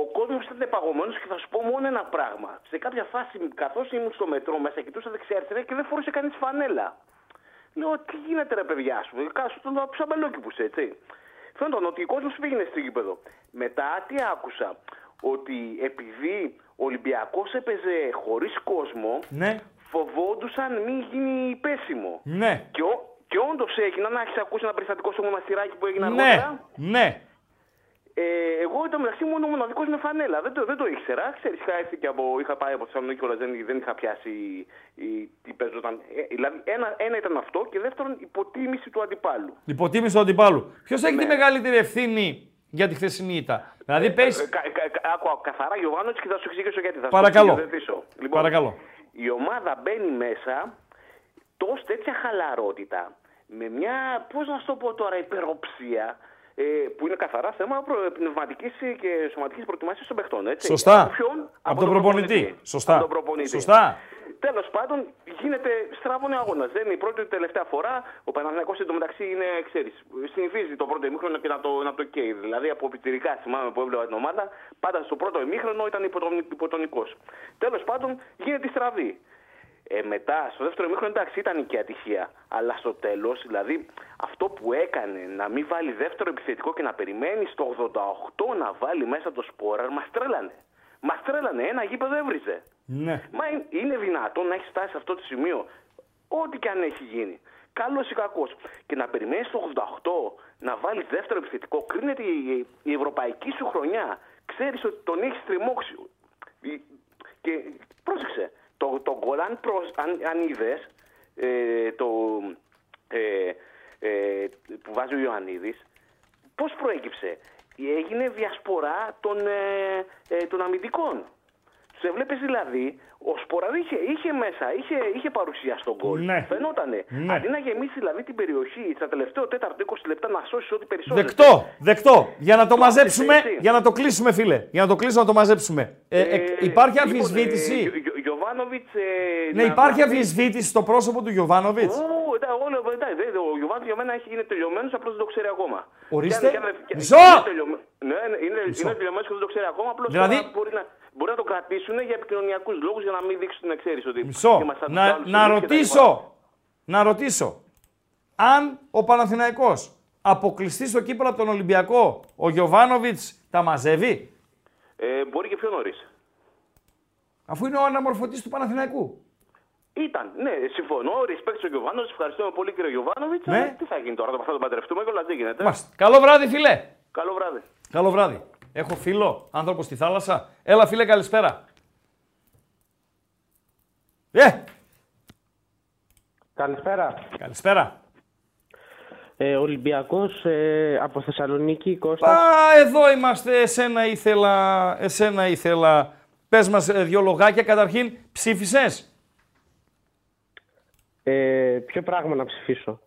ο κόσμος ήταν παγωμένο και θα σου πω μόνο ένα πράγμα. Σε κάποια φάση, καθώς ήμουν στο μετρό μέσα, κοιτούσα δεξιά-αριστερά και δεν φορούσε κανείς φανέλα. Λέω, τι γίνεται ρε παιδιά σου, κάτω τον ψαμπελόκηπους έτσι. Φαίνονταν ότι ο κόσμος πήγαινε στο γήπεδο. Μετά τι άκουσα, ότι επειδή ο Ολυμπιακός έπαιζε χωρίς κόσμο, Ναι, φοβόντουσαν μην γίνει πέσιμο. ναι, Και, ο, και όντως έγιναν, να έχει ακούσει ένα περιστατικό στο μοναστηράκι που έγινε ναι, αργότερα. ναι. Ε, εγώ ήταν μεταξύ μου ο μοναδικό με φανέλα. Δεν το, δεν το ήξερα. Ξέρεις, είχα έρθει και από. είχα πάει από Θεσσαλονίκη όλα, δεν, δεν είχα πιάσει η, τι παίζονταν. Ε, δηλαδή, ένα, ένα ήταν αυτό και δεύτερον, υποτίμηση του αντιπάλου. Υποτίμηση του αντιπάλου. Ποιος έχει τη Ναι. μεγαλύτερη ευθύνη για τη χθεσινή ήττα; Δηλαδή, Ε, πες... κα, κα, κα, άκου, καθαρά Γιωβάνος και θα σου εξηγήσω γιατί. Θα σου Παρακαλώ. εξηγήσω. Λοιπόν, Παρακαλώ. Η ομάδα μπαίνει μέσα τόσο τέτοια χαλαρότητα, με μια, πώς να σου το πω τώρα, υπεροψία, ε, που είναι καθαρά θέμα προ- πνευματικής και σωματικής προετοιμασίας των παιχτών. Έτσι. Σωστά. Από ποιον; Από τον προπονητή. Σωστά. Από τον προπονητή. Σωστά. Τέλος πάντων, γίνεται στραβώνει αγώνας. Δεν είναι η πρώτη ούτε τελευταία φορά. Ο Παναθηναϊκός εντωμεταξύ είναι, ξέρεις, συνηθίζει το πρώτο ημίχρονο και να το, να το καίει. Δηλαδή, από πιτσιρικά θυμάμαι που έβλεπα την ομάδα, πάντα στο πρώτο ημίχρονο ήταν υποτονικός. Τέλος πάντων, γίνεται η στραβή. Ε, μετά, στο δεύτερο ημίχρονο, εντάξει, ήταν και ατυχία. Αλλά στο τέλος, δηλαδή, αυτό που έκανε να μην βάλει δεύτερο επιθετικό και να περιμένει στο 88 να βάλει μέσα το σπόρα, μας τρέλανε. Μας τρέλανε, ένα γήπεδο έβριζε. Ναι. Μα είναι- είναι δυνατόν να έχει φτάσει σε αυτό το σημείο, ό,τι και αν έχει γίνει. Καλός ή κακός. Και να περιμένει το 88 να βάλει δεύτερο επιθετικό, κρίνεται η, η ευρωπαϊκή σου χρονιά. Ξέρεις ότι τον έχεις τριμώξει. Η- Και πρόσεξε, το, το γκολ, αν, προς- αν, αν είδες ε, το, ε, ε, που βάζει ο Ιωαννίδης, πώς προέκυψε; Έγινε διασπορά των, ε, ε, των αμυντικών. Του έβλεπε δηλαδή, ο Σποραδί είχε, είχε μέσα, είχε, είχε παρουσία στον γκολ. Ναι. Φαινότανε. Ναι. Αντί να γεμίσει δηλαδή την περιοχή στα τελευταία τέταρτο 20 λεπτά να σώσει ό,τι περισσότερο. Δεκτό, δεκτό. Για να το μαζέψουμε, έτσι. για να το κλείσουμε, φίλε. Για να το κλείσουμε, να το μαζέψουμε. Ε, ε, υπάρχει λοιπόν, αμφισβήτηση; Ε, Γιο- Γιο- Γιωβάνοβιτς, ε, ναι, να- υπάρχει να- αμφισβήτηση στο πρόσωπο του Γιωβάνοβιτς. Ου, εντάξει, όλο- εντάξει, δεν- Ο Γιωβάνοβιτς για μένα έχει γίνει τελειωμένος, απλώς δεν το ξέρει ακόμα. Ορίστε. Και αν- και αν- και- Μισό. είναι τελειωμένος. Ναι, ναι, είναι, Μισό. είναι τελειωμένος και δεν το ξέρει ακόμα. Απλώς Δηλαδή- μπορεί, να, μπορεί να το κρατήσουν για επικοινωνιακούς λόγους για να μην δείξουν την εξαίρεση. Ότι Μισό. είμαστε σαν τους Να, άλλους να εμείς και τα λοιπά. ρωτήσω. Να ρωτήσω. Αν ο Παναθηναϊκός αποκλειστεί στο κύπελο από τον Ολυμπιακό, ο Γιωβάνοβιτς τα μαζεύει; Ε, μπορεί και πιο νωρίς. Αφού είναι ο αναμορφωτής του Παναθηναϊκού. Ήταν, ναι, συμφωνώ. Respect στον Γιωβάνοβιτ. Ευχαριστούμε πολύ κύριε Γιωβάνοβιτς. Ναι. Τι θα γίνει τώρα, θα τον παντρευτούμε και όλα δεν γίνεται. Μάλιστα. Καλό βράδυ, φίλε. Καλό βράδυ. Καλό βράδυ. Έχω φίλο, άνθρωπο στη θάλασσα. Έλα, φίλε, καλησπέρα. Ε, Καλησπέρα. καλησπέρα. Ε, Ολυμπιακός ε, από Θεσσαλονίκη, Κώστας. Α, εδώ είμαστε. Εσένα ήθελα. Εσένα ήθελα. Πες μας ε, δυο λογάκια. Καταρχήν, ψήφισες; Ε, ποιο πράγμα να ψηφίσω;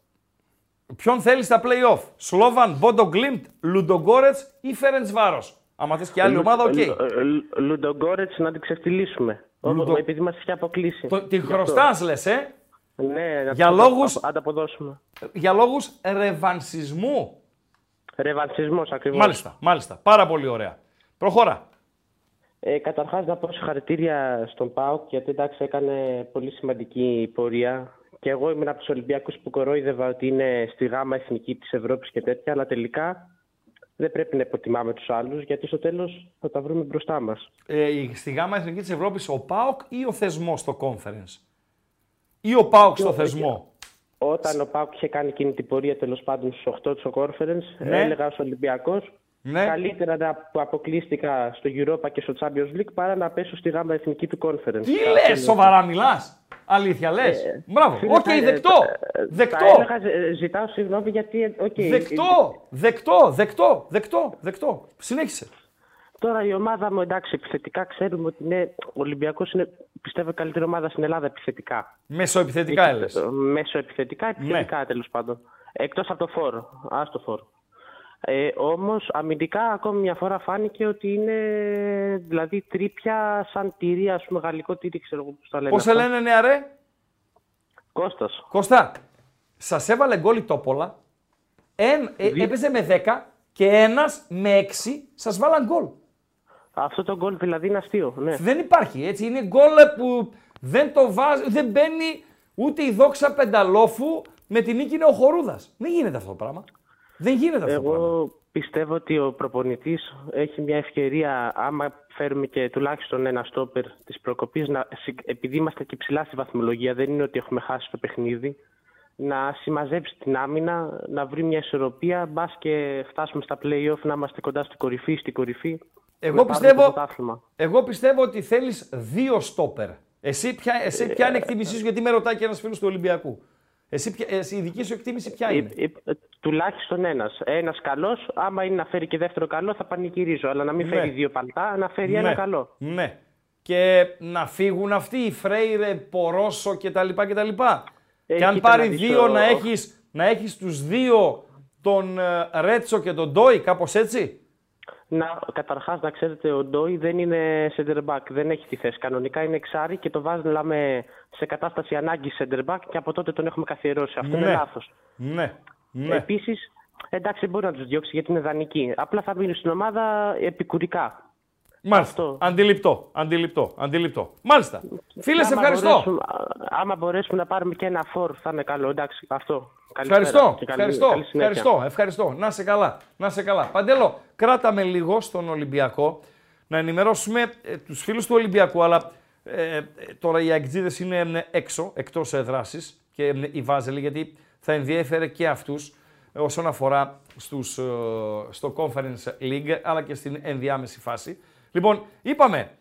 Ποιον θέλεις στα play-off; Σλόβαν, Μπόντο Γκλίμπτ, Λουντογκόρετς ή Φερεντσβάρος; Άμα θες και άλλη ομάδα, οκ. Λου- ε, Λου- Λουντογκόρετς να την ξεφτιλίσουμε. Λουντο- Επειδή μας έχει αποκλείσει. Το- Την Γι' αυτό. χρωστάς, λες, ε; Ναι, να Για την λόγους- απο- ανταποδώσουμε. Για λόγους ρεβανσισμού. Ρεβανσισμός ακριβώς. Μάλιστα, μάλιστα. Πάρα πολύ ωραία. Προχώρα. Ε, καταρχάς να πω συγχαρητήρια στον ΠΑΟΚ γιατί εντάξει έκανε πολύ σημαντική πορεία και εγώ ήμουν από τους Ολυμπιακούς που κορόιδευα ότι είναι στη γάμα εθνική της Ευρώπης και τέτοια αλλά τελικά δεν πρέπει να υποτιμάμε τους άλλους γιατί στο τέλος θα τα βρούμε μπροστά μας. Ε, στη γάμα εθνική της Ευρώπης ο ΠΑΟΚ ή ο θεσμός στο conference; Ή ο ΠΑΟΚ στο θεσμό; Όταν ο ΠΑΟΚ είχε κάνει εκείνη την πορεία τέλος πάντων στους 8 του conference Ναι. έλεγα ως Ολυμπιακός Ναι. Καλύτερα να που αποκλείστηκα στο Europa και στο Champions League παρά να πέσω στη γάμα εθνική του conference. Τι Αυτό λες, είναι. σοβαρά μιλάς; Αλήθεια λες; Μπράβο. Ε, Φίλε, Οκ, τα- δεκτό. τα- τα Δεκτό. έλεγα, ε, ζητάω συγγνώμη γιατί. ε, οκ, Δεκτό. Δεκτό. Δεκτό. Δεκτό. Δεκτό. Συνέχισε. Τώρα η ομάδα μου, εντάξει, επιθετικά ξέρουμε ότι είναι, ο Ολυμπιακός είναι, πιστεύω, η καλύτερη ομάδα στην Ελλάδα επιθετικά. Μεσοεπιθετικά έλεγες. Ε, Μεσοεπιθετικά, επιθετικά Ναι. τέλος πάντων. Εκτός από το φόρο. Ας το φόρο. Ε, όμως αμυντικά ακόμη μια φορά φάνηκε ότι είναι δηλαδή τρίπια σαν τυρί, ας πούμε γαλλικό τυρί, ξέρω εγώ πώς τα λένε. Πώς σε αυτά. λένε νεαρέ. Κώστας. Κώστα, σας έβαλε γκολ η Τόπολα. Εν, ε, Δι- έπαιζε με 10 και ένας με 6 σας βάλαν γκολ. Αυτό το γκολ δηλαδή είναι αστείο. Ναι. Δεν υπάρχει έτσι. Είναι γκολ που δεν το βάζει, δεν μπαίνει ούτε η δόξα πενταλόφου με την νίκη είναι ο Χορούδας. Δεν γίνεται αυτό το πράγμα. Δεν γίνεται αυτό το πράγμα. Εγώ πιστεύω ότι ο προπονητής έχει μια ευκαιρία, άμα φέρουμε και τουλάχιστον ένα στόπερ της προκοπής, να, συ- επειδή είμαστε και ψηλά στη βαθμολογία, δεν είναι ότι έχουμε χάσει το παιχνίδι, να συμμαζέψει την άμυνα, να βρει μια ισορροπία, μπας και φτάσουμε στα play-off, να είμαστε κοντά στην κορυφή, στην κορυφή. Εγώ να πάρουμε πιστεύω, το πρωτάθλημα. εγώ πιστεύω ότι θέλεις δύο στόπερ. Εσύ ποια, εσύ ποια είναι η εκτίμησή σου, γιατί με ρωτάει και ένας φίλος του Ολυμπιακού. Εσύ, ποια- εσύ, η δική σου εκτίμηση ποια είναι; Ε, ε, τουλάχιστον ένας. Ένας καλός, άμα είναι να φέρει και δεύτερο καλό, θα πανηγυρίζω. Αλλά να μην Ναι. φέρει δύο παλτά, να φέρει ένα Ναι, καλό. Ναι. Και να φύγουν αυτοί οι Φρέιρε, Πορόσο κτλ. κτλ. Ε, και αν κοίτα πάρει να δεις δύο το- να έχεις, να έχεις τους δύο τον ε, Ρέτσο και τον Ντόι, κάπως έτσι; Να, καταρχάς, να ξέρετε, ο Ντόι δεν είναι center back, δεν έχει τη θέση. Κανονικά είναι εξάρι και το βάζουμε σε κατάσταση ανάγκης center back και από τότε τον έχουμε καθιερώσει. Αυτό είναι Ναι. λάθος. Ναι. ναι. Επίσης, εντάξει, μπορεί να τους διώξει γιατί είναι δανεικοί. Απλά θα μείνουν στην ομάδα επικουρικά. Μάλιστα. αυτό. Αντιληπτό, αντιληπτό, αντιληπτό. Μάλιστα. Φίλε, σε Άμα ευχαριστώ. μπορέσουμε- άμα μπορέσουμε να πάρουμε και ένα φορ, θα είναι καλό. Εντάξει, αυτό. Καλησπέρα Ευχαριστώ, και καλή- ευχαριστώ, καλή συνέχεια. ευχαριστώ, ευχαριστώ. Να σε καλά, να σε καλά. Παντέλο, κράταμε λίγο στον Ολυμπιακό να ενημερώσουμε ε, τους φίλους του Ολυμπιακού, αλλά ε, ε, τώρα οι αεκτζίδες είναι ε, έξω, εκτός έδρασης και ε, οι Βάζελοι, γιατί θα ενδιέφερε και αυτούς ε, όσον αφορά στους, ε, στο Conference League, αλλά και στην ενδιάμεση φάση. Λοιπόν, είπαμε,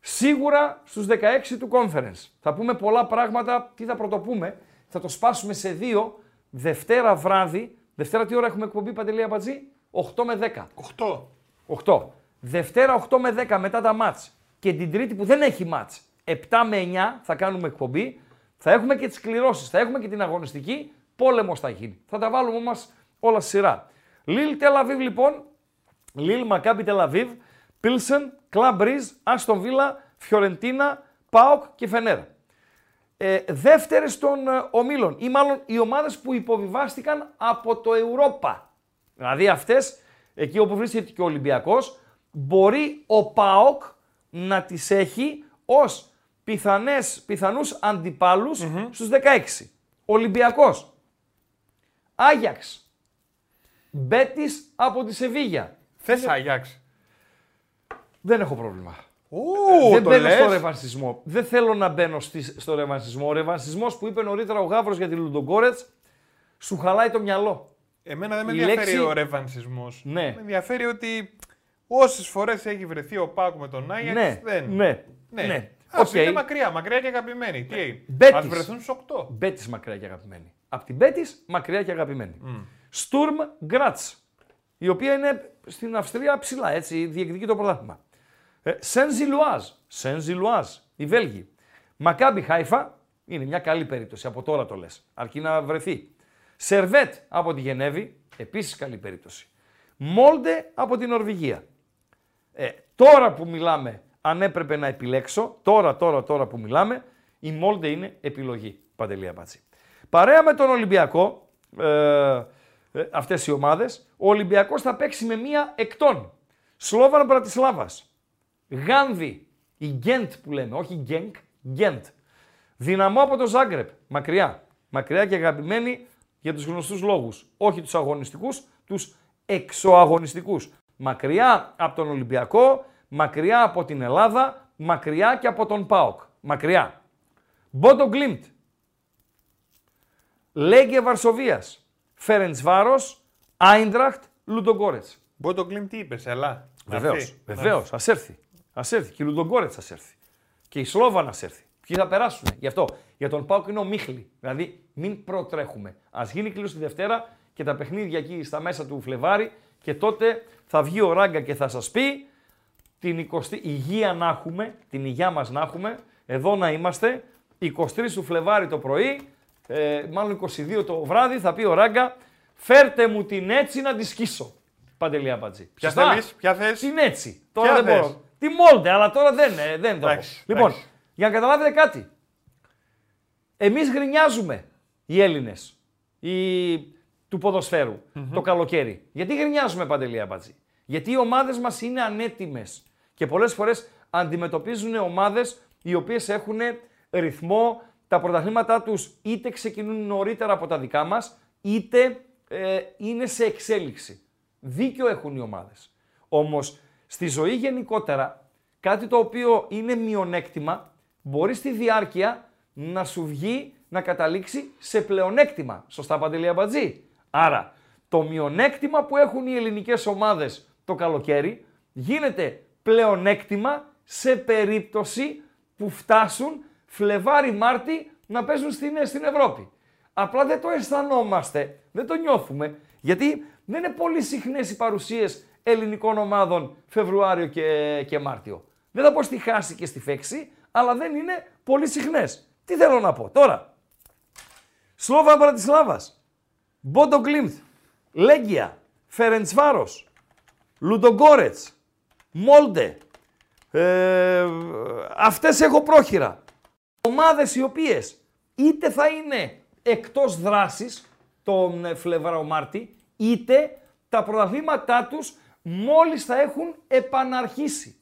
σίγουρα στους 16 του Conference. Θα πούμε πολλά πράγματα, τι θα πρωτοπούμε, θα το σπάσουμε σε δύο, Δευτέρα βράδυ, Δευτέρα τι ώρα έχουμε εκπομπή Παντελή Αμπατζή, 8 με 10. 8. 8. Δευτέρα 8 με 10 μετά τα μάτς και την Τρίτη που δεν έχει μάτς, 7 με 9 θα κάνουμε εκπομπή. Θα έχουμε και τις κληρώσεις, θα έχουμε και την αγωνιστική, πόλεμος θα γίνει. Θα τα βάλουμε όμως όλα στη σειρά. Λίλ Τελαβίβ λοιπόν, Λίλ Μακάμπι Τελαβίβ, Πίλσεν, Κλαμπ Ρίζ, Άστον Βίλα, Φιωρεντίνα, Πάοκ και Φενέρα. Ε, δεύτερες των ε, ομίλων ή μάλλον οι ομάδες που υποβιβάστηκαν από το Europa. Δηλαδή αυτές, εκεί όπου βρίσκεται και ο Ολυμπιακός, μπορεί ο ΠΑΟΚ να τις έχει ως πιθανές, πιθανούς αντιπάλους στους 16. Ολυμπιακός, Άγιαξ, Μπέτης από τη Σεβίγια. Θες Άγιαξ; Δεν έχω πρόβλημα. Ου, δεν το μπαίνω λες. στο ρεβανσισμό. Δεν θέλω να μπαίνω στη- στο ρεβανσισμό. Ο ρεβανσισμός που είπε νωρίτερα ο Γάβρος για τη Λουντογκόρετς σου χαλάει το μυαλό. Εμένα δεν με Η ενδιαφέρει λέξη- ο ρεβανσισμός. Ναι. Με ενδιαφέρει ότι όσες φορές έχει βρεθεί ο ΠΑΟΚ με τον Άγιαξ Ναι, δεν. ναι, ναι. ναι. Ας Οκ. είναι μακριά, μακριά και αγαπημένοι. Τι έγινε. Μπέτης. Ας βρεθούν στους 8. Μπέτης μακριά και αγαπημένη. Απ' την Μπέτης μακριά και αγαπημένη. Στουρμ Γκράτς, η οποία είναι στην Αυστρία ψηλά, έτσι, διεκδικεί το πρωτάθλημα. Ε, Σεν Ζιλουάζ, Σεν Ζιλουάζ, οι Βέλγοι. Μακάμπι Χάιφα, είναι μια καλή περίπτωση, από τώρα το λες, αρκεί να βρεθεί. Σερβέτ από τη Γενέβη, επίσης καλή περίπτωση. Μόλντε από την Νορβηγία. Ε, τώρα που μιλάμε, αν έπρεπε να επιλέξω, τώρα, τώρα, τώρα που μιλάμε, η Μόλντε είναι επιλογή. Παντελή Αμπάτση. Παρέα με τον Ολυμπιακό, ε, ε, αυτές οι ομάδες, ο Ολυμπιακός θα παίξει με μία εκτών. Σλόβαν Μπρατισλάβας. Γάνδη, η Γκέντ που λέμε, όχι Γκένκ, Γκέντ. Δυναμό από το Ζάγκρεπ, μακριά. Μακριά και αγαπημένη για τους γνωστούς λόγους. Όχι τους αγωνιστικούς, τους εξωαγωνιστικούς. Μακριά από τον Ολυμπιακό, μακριά από την Ελλάδα, μακριά και από τον ΠΑΟΚ. Μακριά. Μπόντο Γκλίμπτ. Λέγκια Βαρσοβίας. Φερεντσβάρος, Άιντραχτ, Λουντογκόρετς. Μπόντο Γκλιμτ τι είπες, έλα. να Βεβαίως. έρθει. Βεβαίως. Α έρθει. Α έρθει. Και η Λουντογκόρετς ας έρθει. Και η Σλόβαν ας έρθει. Ποιοι θα περάσουν. Γι' αυτό. Για τον Πάουκ είναι ο Μίχλη. Δηλαδή μην προτρέχουμε. Α γίνει κλήρωση τη Δευτέρα και τα παιχνίδια εκεί στα μέσα του Φλεβάρι και τότε θα βγει ο Ράγκα και θα σας πει την 20 υγεία να έχουμε, την υγεία μας να έχουμε, εδώ να είμαστε, 23 του Φλεβάρι το πρωί, ε, μάλλον 22 το βράδυ, θα πει ο Ράγκα, φέρτε μου την έτσι να τη σκίσω. Παντελή Αμπατζή. Ποια Σωστά; θέλεις, ποια θες; Την έτσι. Τώρα Ποια δεν θες; μπορώ. Τη Μόλντε, αλλά τώρα δεν, ε, δεν το έχω. Εντάξει, Λοιπόν, εντάξει. για να καταλάβετε κάτι. Εμείς γρινιάζουμε οι Έλληνες οι... του ποδοσφαιρου το καλοκαίρι. Γιατί γρινιάζουμε Παντελή Αμπατζή. Γιατί οι ομάδες μας είναι ανέτοιμες και πολλές φορές αντιμετωπίζουν ομάδες οι οποίες έχουν ρυθμό, τα πρωταθλήματά τους είτε ξεκινούν νωρίτερα από τα δικά μας, είτε ε, είναι σε εξέλιξη. Δίκιο έχουν οι ομάδες. Όμως στη ζωή γενικότερα κάτι το οποίο είναι μειονέκτημα μπορεί στη διάρκεια να σου βγει να καταλήξει σε πλεονέκτημα. Σωστά Παντελή Αμπατζή; Άρα το μειονέκτημα που έχουν οι ελληνικές ομάδες το καλοκαίρι γίνεται πλεονέκτημα σε περίπτωση που φτάσουν Φλεβάρι-Μάρτι να παίζουν στην, στην Ευρώπη. Απλά δεν το αισθανόμαστε, δεν το νιώθουμε, γιατί δεν είναι πολύ συχνές οι παρουσίες ελληνικών ομάδων Φεβρουάριο και, και Μάρτιο. Δεν θα πω στη χάση και στη φέξη, αλλά δεν είναι πολύ συχνές. Τι θέλω να πω τώρα. Σλόβα Μπρατισλάβας, Μπόντο Γκλίμθ, Λέγκια, Φερεντσβάρος, Λουντογκόρετς, Μόλντε. Ε, αυτές έχω πρόχειρα. Ομάδες οι οποίες είτε θα είναι εκτός δράσης τον ε, Φλεβάρο Μάρτι, είτε τα πρωταθλήματά τους μόλις θα έχουν επαναρχίσει.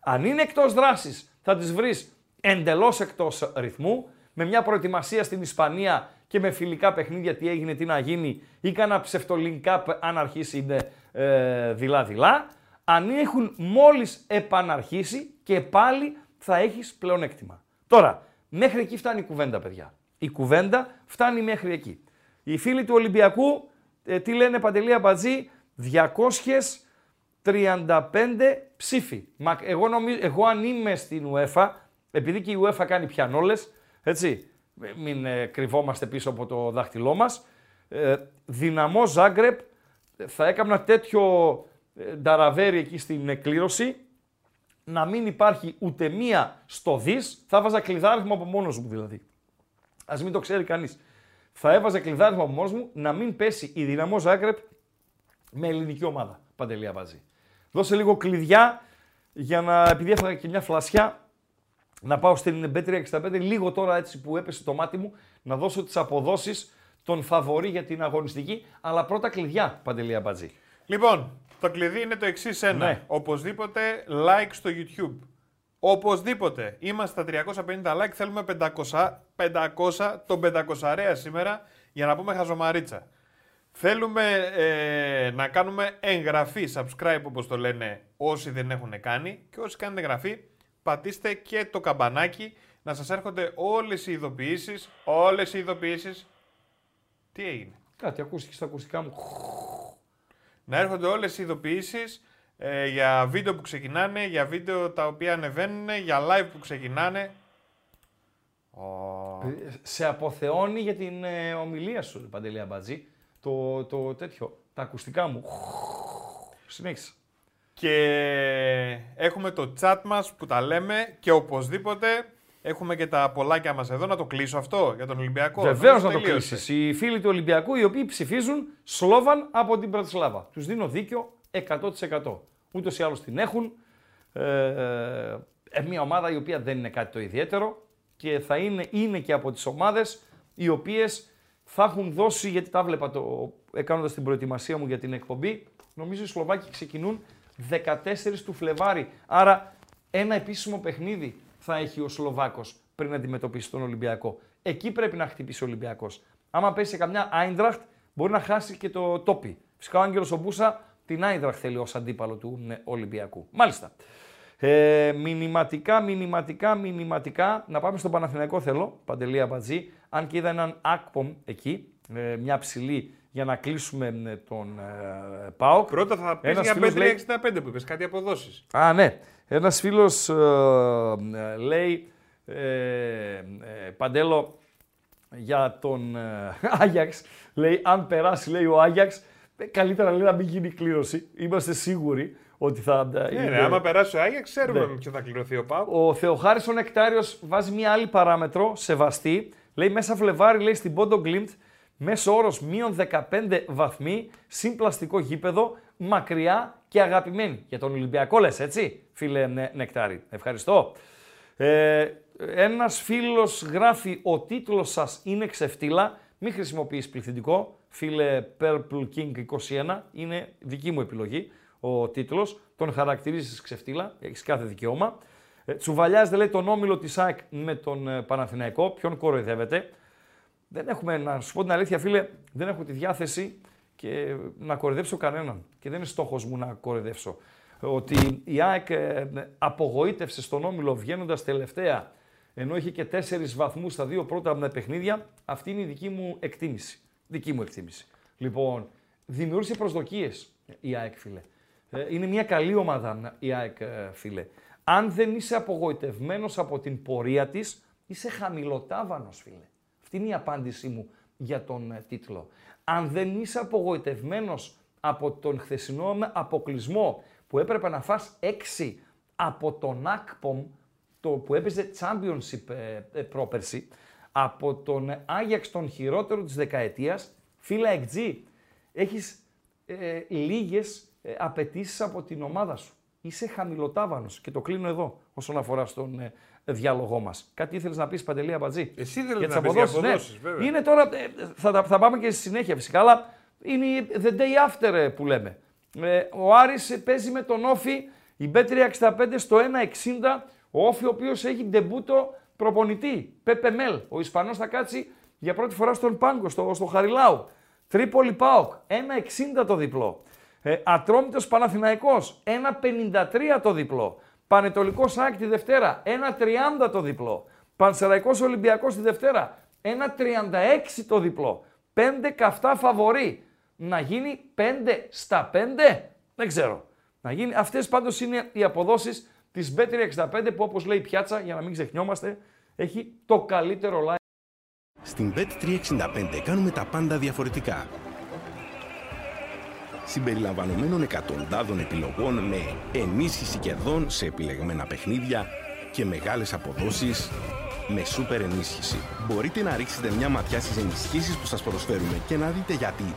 Αν είναι εκτός δράσης θα τις βρεις εντελώς εκτός ρυθμού, με μια προετοιμασία στην Ισπανία και με φιλικά παιχνίδια τι έγινε, τι να γίνει ή κάνα ψευτολink cup αν αρχίσει είναι ε, δειλά-δειλά. Αν έχουν μόλις επαναρχίσει και πάλι θα έχεις πλεονέκτημα. Τώρα, μέχρι εκεί φτάνει η κουβέντα παιδιά. Η κουβέντα φτάνει μέχρι εκεί. Οι φίλοι του Ολυμπιακού, ε, τι λένε Παντελία Μπατζή, 235 ψήφοι. Μα εγώ, νομίζω, εγώ αν είμαι στην UEFA, επειδή και η UEFA κάνει πιανόλες, έτσι, ε, μην ε, κρυβόμαστε πίσω από το δάχτυλό μας, ε, δυναμό Ζάγκρεπ ε, θα έκανα τέτοιο ε, νταραβέρι εκεί στην εκκλήρωση, να μην υπάρχει ούτε μία στο δις, θα βάζα κλειδάριθμο από μόνος μου δηλαδή. Ας μην το ξέρει κανείς. Θα έβαζα κλειδάριθμο από μόνος μου να μην πέσει η δυναμό Ζάγκρεπ με ελληνική ομάδα. Παντελή Αμπατζή. Δώσε λίγο κλειδιά για να, επειδή έφαγα και μια φλασιά, να πάω στην B365 λίγο τώρα έτσι που έπεσε το μάτι μου, να δώσω τις αποδόσεις των φαβορή για την αγωνιστική, αλλά πρώτα κλειδιά, Παντελή Αμπατζή. Λοιπόν, το κλειδί είναι το εξής ένα. Ναι. Οπωσδήποτε like στο YouTube. Οπωσδήποτε. Είμαστε στα 350 like, θέλουμε 500, 500 τον 500 ρέα σήμερα για να πούμε χαζομαρίτσα. Θέλουμε ε, να κάνουμε εγγραφή, subscribe όπως το λένε όσοι δεν έχουν κάνει και όσοι κάνετε εγγραφή πατήστε και το καμπανάκι να σας έρχονται όλες οι ειδοποιήσεις, όλες οι ειδοποιήσεις. Τι έγινε; Κάτι ακούστηκε στα ακουστικά μου. Να έρχονται όλες οι ειδοποιήσεις ε, για βίντεο που ξεκινάνε, για βίντεο τα οποία ανεβαίνουν, για live που ξεκινάνε. Ω, Σε αποθεώνει για την ε, ομιλία σου, Παντελή Αμπατζή. Το, το τέτοιο, τα ακουστικά μου. Συνέχισε. Και έχουμε το chat μας που τα λέμε και οπωσδήποτε έχουμε και τα πολλάκια μας εδώ. Να το κλείσω αυτό για τον Ολυμπιακό. Βεβαίως Νομίζω να το τελείωσε. κλείσεις. Οι φίλοι του Ολυμπιακού οι οποίοι ψηφίζουν Σλόβαν από την Πρατισλάβα. Τους δίνω δίκιο 100%. Ούτως ή άλλως την έχουν. Ε, ε, μια ομάδα η οποία δεν είναι κάτι το ιδιαίτερο και θα είναι, είναι και από τις ομάδες οι οποίες θα έχουν δώσει, γιατί τα βλέπα το, κάνοντας την προετοιμασία μου για την εκπομπή, νομίζω οι Σλοβάκοι ξεκινούν 14 του Φλεβάρι. Άρα ένα επίσημο παιχνίδι θα έχει ο Σλοβάκος πριν αντιμετωπίσει τον Ολυμπιακό. Εκεί πρέπει να χτυπήσει ο Ολυμπιακός. Άμα πέσει σε καμιά Άιντραχτ, μπορεί να χάσει και το τόπι. Φυσικά ο Άγγελος ο Μπούσα την Άιντραχτ θέλει ως αντίπαλο του ε, Ολυμπιακού. Μάλιστα. Ε, μηνυματικά, μηνυματικά, μηνυματικά. Να πάμε στον Παναθηναϊκό θέλω, Παντελή Αμπατζή. Αν και είδα έναν Ακπομ εκεί, ε, μια ψηλή για να κλείσουμε ε, τον ε, ΠΑΟΚ. Πρώτα θα πεις Ένας για φίλος λέει- 5-3-65 που είπες, κάτι αποδόσεις. Α, ναι. Ένας φίλος ε, ε, λέει, ε, ε, Παντέλο, για τον ε, Άγιαξ, λέει, αν περάσει, λέει, ο Άγιαξ, ε, καλύτερα λέει να μην γίνει κλήρωση. Είμαστε σίγουροι ότι θα ε, Ναι, είναι- ναι, άμα περάσει ο Άγιαξ, ξέρουμε Ναι. με ποιο θα κληρωθεί ο Πάου. Ο Θεοχάρης ο Νεκτάριος βάζει μια άλλη παράμετρο, σεβαστή. Λέει μέσα Φλεβάρι, λέει στην Πόντο Γκλίμπτ, μέσο όρος μείον 15 βαθμοί, συν πλαστικό γήπεδο, μακριά και αγαπημένη. Για τον Ολυμπιακό λες, έτσι, φίλε Νε- Νεκτάρη. Ευχαριστώ. Ε, ένας φίλος γράφει, ο τίτλος σας είναι ξεφτύλα, μην χρησιμοποιείς πληθυντικό, φίλε Purple King 21, είναι δική μου επιλογή ο τίτλος, τον χαρακτηρίζεις ξεφτύλα, έχεις κάθε δικαίωμα. Ε, τσουβαλιάζεται λέει τον όμιλο της ΑΕΚ με τον ε, Παναθηναϊκό, ποιον κοροϊδεύεται. Δεν έχουμε, να σου πω την αλήθεια φίλε, δεν έχω τη διάθεση και να κοροϊδέψω κανέναν. Και δεν είναι στόχος μου να κοροϊδεύσω. Ότι η ΑΕΚ ε, απογοήτευσε στον Όμιλο βγαίνοντας τελευταία, ενώ είχε και τέσσερις βαθμούς στα δύο πρώτα με παιχνίδια, αυτή είναι η δική μου εκτίμηση. Δική μου εκτίμηση. Λοιπόν, δημιούργησε προσδοκίες η ΑΕΚ, φίλε. Ε, Είναι μια καλή ομάδα η ΑΕΚ, ε, φίλε. Αν δεν είσαι απογοητευμένος από την πορεία της, είσαι χαμηλοτάβανος, φίλε. Αυτή είναι η απάντησή μου για τον ε, τίτλο. Αν δεν είσαι απογοητευμένος από τον χθεσινό με αποκλεισμό που έπρεπε να φας έξι από τον ΑΚΠΟΜ, το που έπαιζε Championship ε, ε, πρόπερση, από τον Άγιαξ τον χειρότερο της δεκαετίας, φίλα εκτζή, έχεις ε, λίγες ε, απαιτήσεις από την ομάδα σου. Είσαι χαμηλοτάβανος και το κλείνω εδώ όσον αφορά στον ε, διάλογό μας. Κάτι ήθελες να πεις Παντελή Αμπατζή. Εσύ ήθελες για τις να πεις για αποδόσεις, ναι. αποδόσεις, βέβαια. Είναι τώρα, ε, θα, τα- θα πάμε και στη συνέχεια φυσικά, αλλά είναι η the day after ε, που λέμε. Ε, ο Άρης ε, παίζει με τον Όφη, η B365 στο 1.60, ο Όφη ο οποίος έχει ντεμπούτο προπονητή, Πέπε Μέλ. Ο Ισπανός θα κάτσει για πρώτη φορά στον Πάγκο, στο, στο Χαριλάου. Τρίπολη ΠΑΟΚ, 1.60 το διπλό. Ε, Ατρόμητος Παναθηναϊκός, 1.53 το διπλό. Πανετολικός ΑΕΚ τη Δευτέρα, 1.30 το διπλό. Πανσεραϊκός Ολυμπιακός τη Δευτέρα, 1.36 το διπλό. 5 καυτά φαβορεί. Να γίνει 5 στα 5, δεν ξέρω. Να γίνει. Αυτές πάντως είναι οι αποδόσεις της Bet365 που όπως λέει η πιάτσα, για να μην ξεχνιόμαστε, έχει το καλύτερο live. Στην Bet365 κάνουμε τα πάντα διαφορετικά. Συμπεριλαμβανομένων εκατοντάδων επιλογών με ενίσχυση κερδών σε επιλεγμένα παιχνίδια και μεγάλες αποδόσεις με σούπερ ενίσχυση. Μπορείτε να ρίξετε μια ματιά στις ενισχύσεις που σας προσφέρουμε και να δείτε γιατί.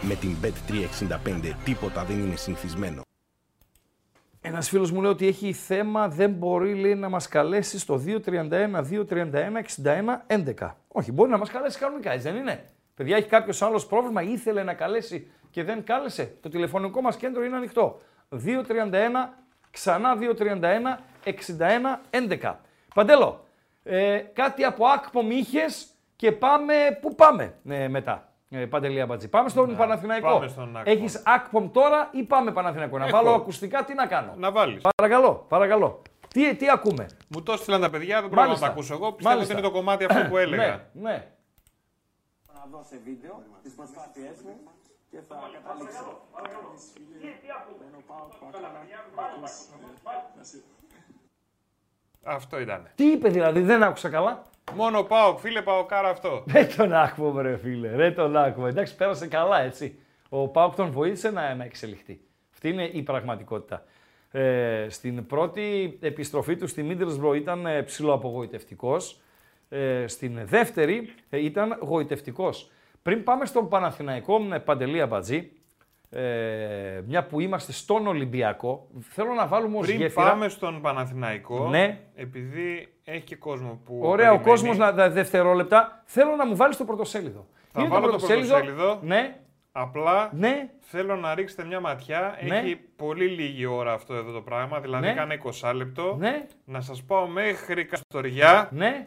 Με την Bet365 τίποτα δεν είναι συνηθισμένο. Ένας φίλος μου λέει ότι έχει θέμα, δεν μπορεί λέει, να μας καλέσει στο 231 231 61 11. Όχι, μπορεί να μας καλέσει κανονικά, έτσι δεν είναι; Παιδιά, έχει κάποιος άλλος πρόβλημα, ήθελε να καλέσει και δεν κάλεσε. Το τηλεφωνικό μας κέντρο είναι ανοιχτό. 231 ξανά 231 61 11. Παντέλο, ε, κάτι από άκπομ είχε και πάμε. Πού πάμε ε, μετά; Ε, Παντελή Αμπατζή. Πάμε στον Παναθηναϊκό. πάμε στον Ακπομ. Έχεις άκπομ τώρα ή πάμε Παναθηναϊκό; Να Έχω. βάλω ακουστικά, τι να κάνω; Να βάλεις. Παρακαλώ, παρακαλώ. Τι, τι ακούμε; Μου το έστειλαν τα παιδιά, δεν μπορώ να Μάλιστα. τα ακούσω εγώ. Πιστεύω ότι Μάλιστα. είναι το κομμάτι αυτό που έλεγα. Ναι, ναι. Να δω σε βίντεο τις προσπάθειές μου και θα καταλήξω. Αυτό ήταν. Τι είπε δηλαδή, δεν άκουσα καλά. Μόνο πάω, φίλε, πάω κάρα αυτό. Δεν τον άκουγα, ρε φίλε. Δεν τον άκουγα. Εντάξει, πέρασε καλά, έτσι. Ο Πάουκ τον βοήθησε να, να εξελιχθεί. Αυτή είναι η πραγματικότητα. Ε, στην πρώτη επιστροφή του στη Middlesbrough ήταν ε, ψηλοαπογοητευτικός. Ε, στην δεύτερη ε, ήταν γοητευτικός. Πριν πάμε στον Παναθηναϊκό με Παντελή Αμπατζή, ε, μια που είμαστε στον Ολυμπιακό, θέλω να βάλουμε ως Πριν γέφυρα... πάμε στον Παναθηναϊκό, Ναι. επειδή έχει και κόσμο που. Ωραία, ο περιμένει, κόσμος να τα δευτερόλεπτα. Θέλω να μου βάλεις το πρωτοσέλιδο. Θα Είναι βάλω το πρωτοσέλιδο. Ναι, Απλά ναι, θέλω να ρίξετε μια ματιά. Ναι. Έχει πολύ λίγη ώρα αυτό εδώ το πράγμα, δηλαδή Ναι. κάνε 20 λεπτό. ναι, Να σας πάω μέχρι Καστοριά ναι.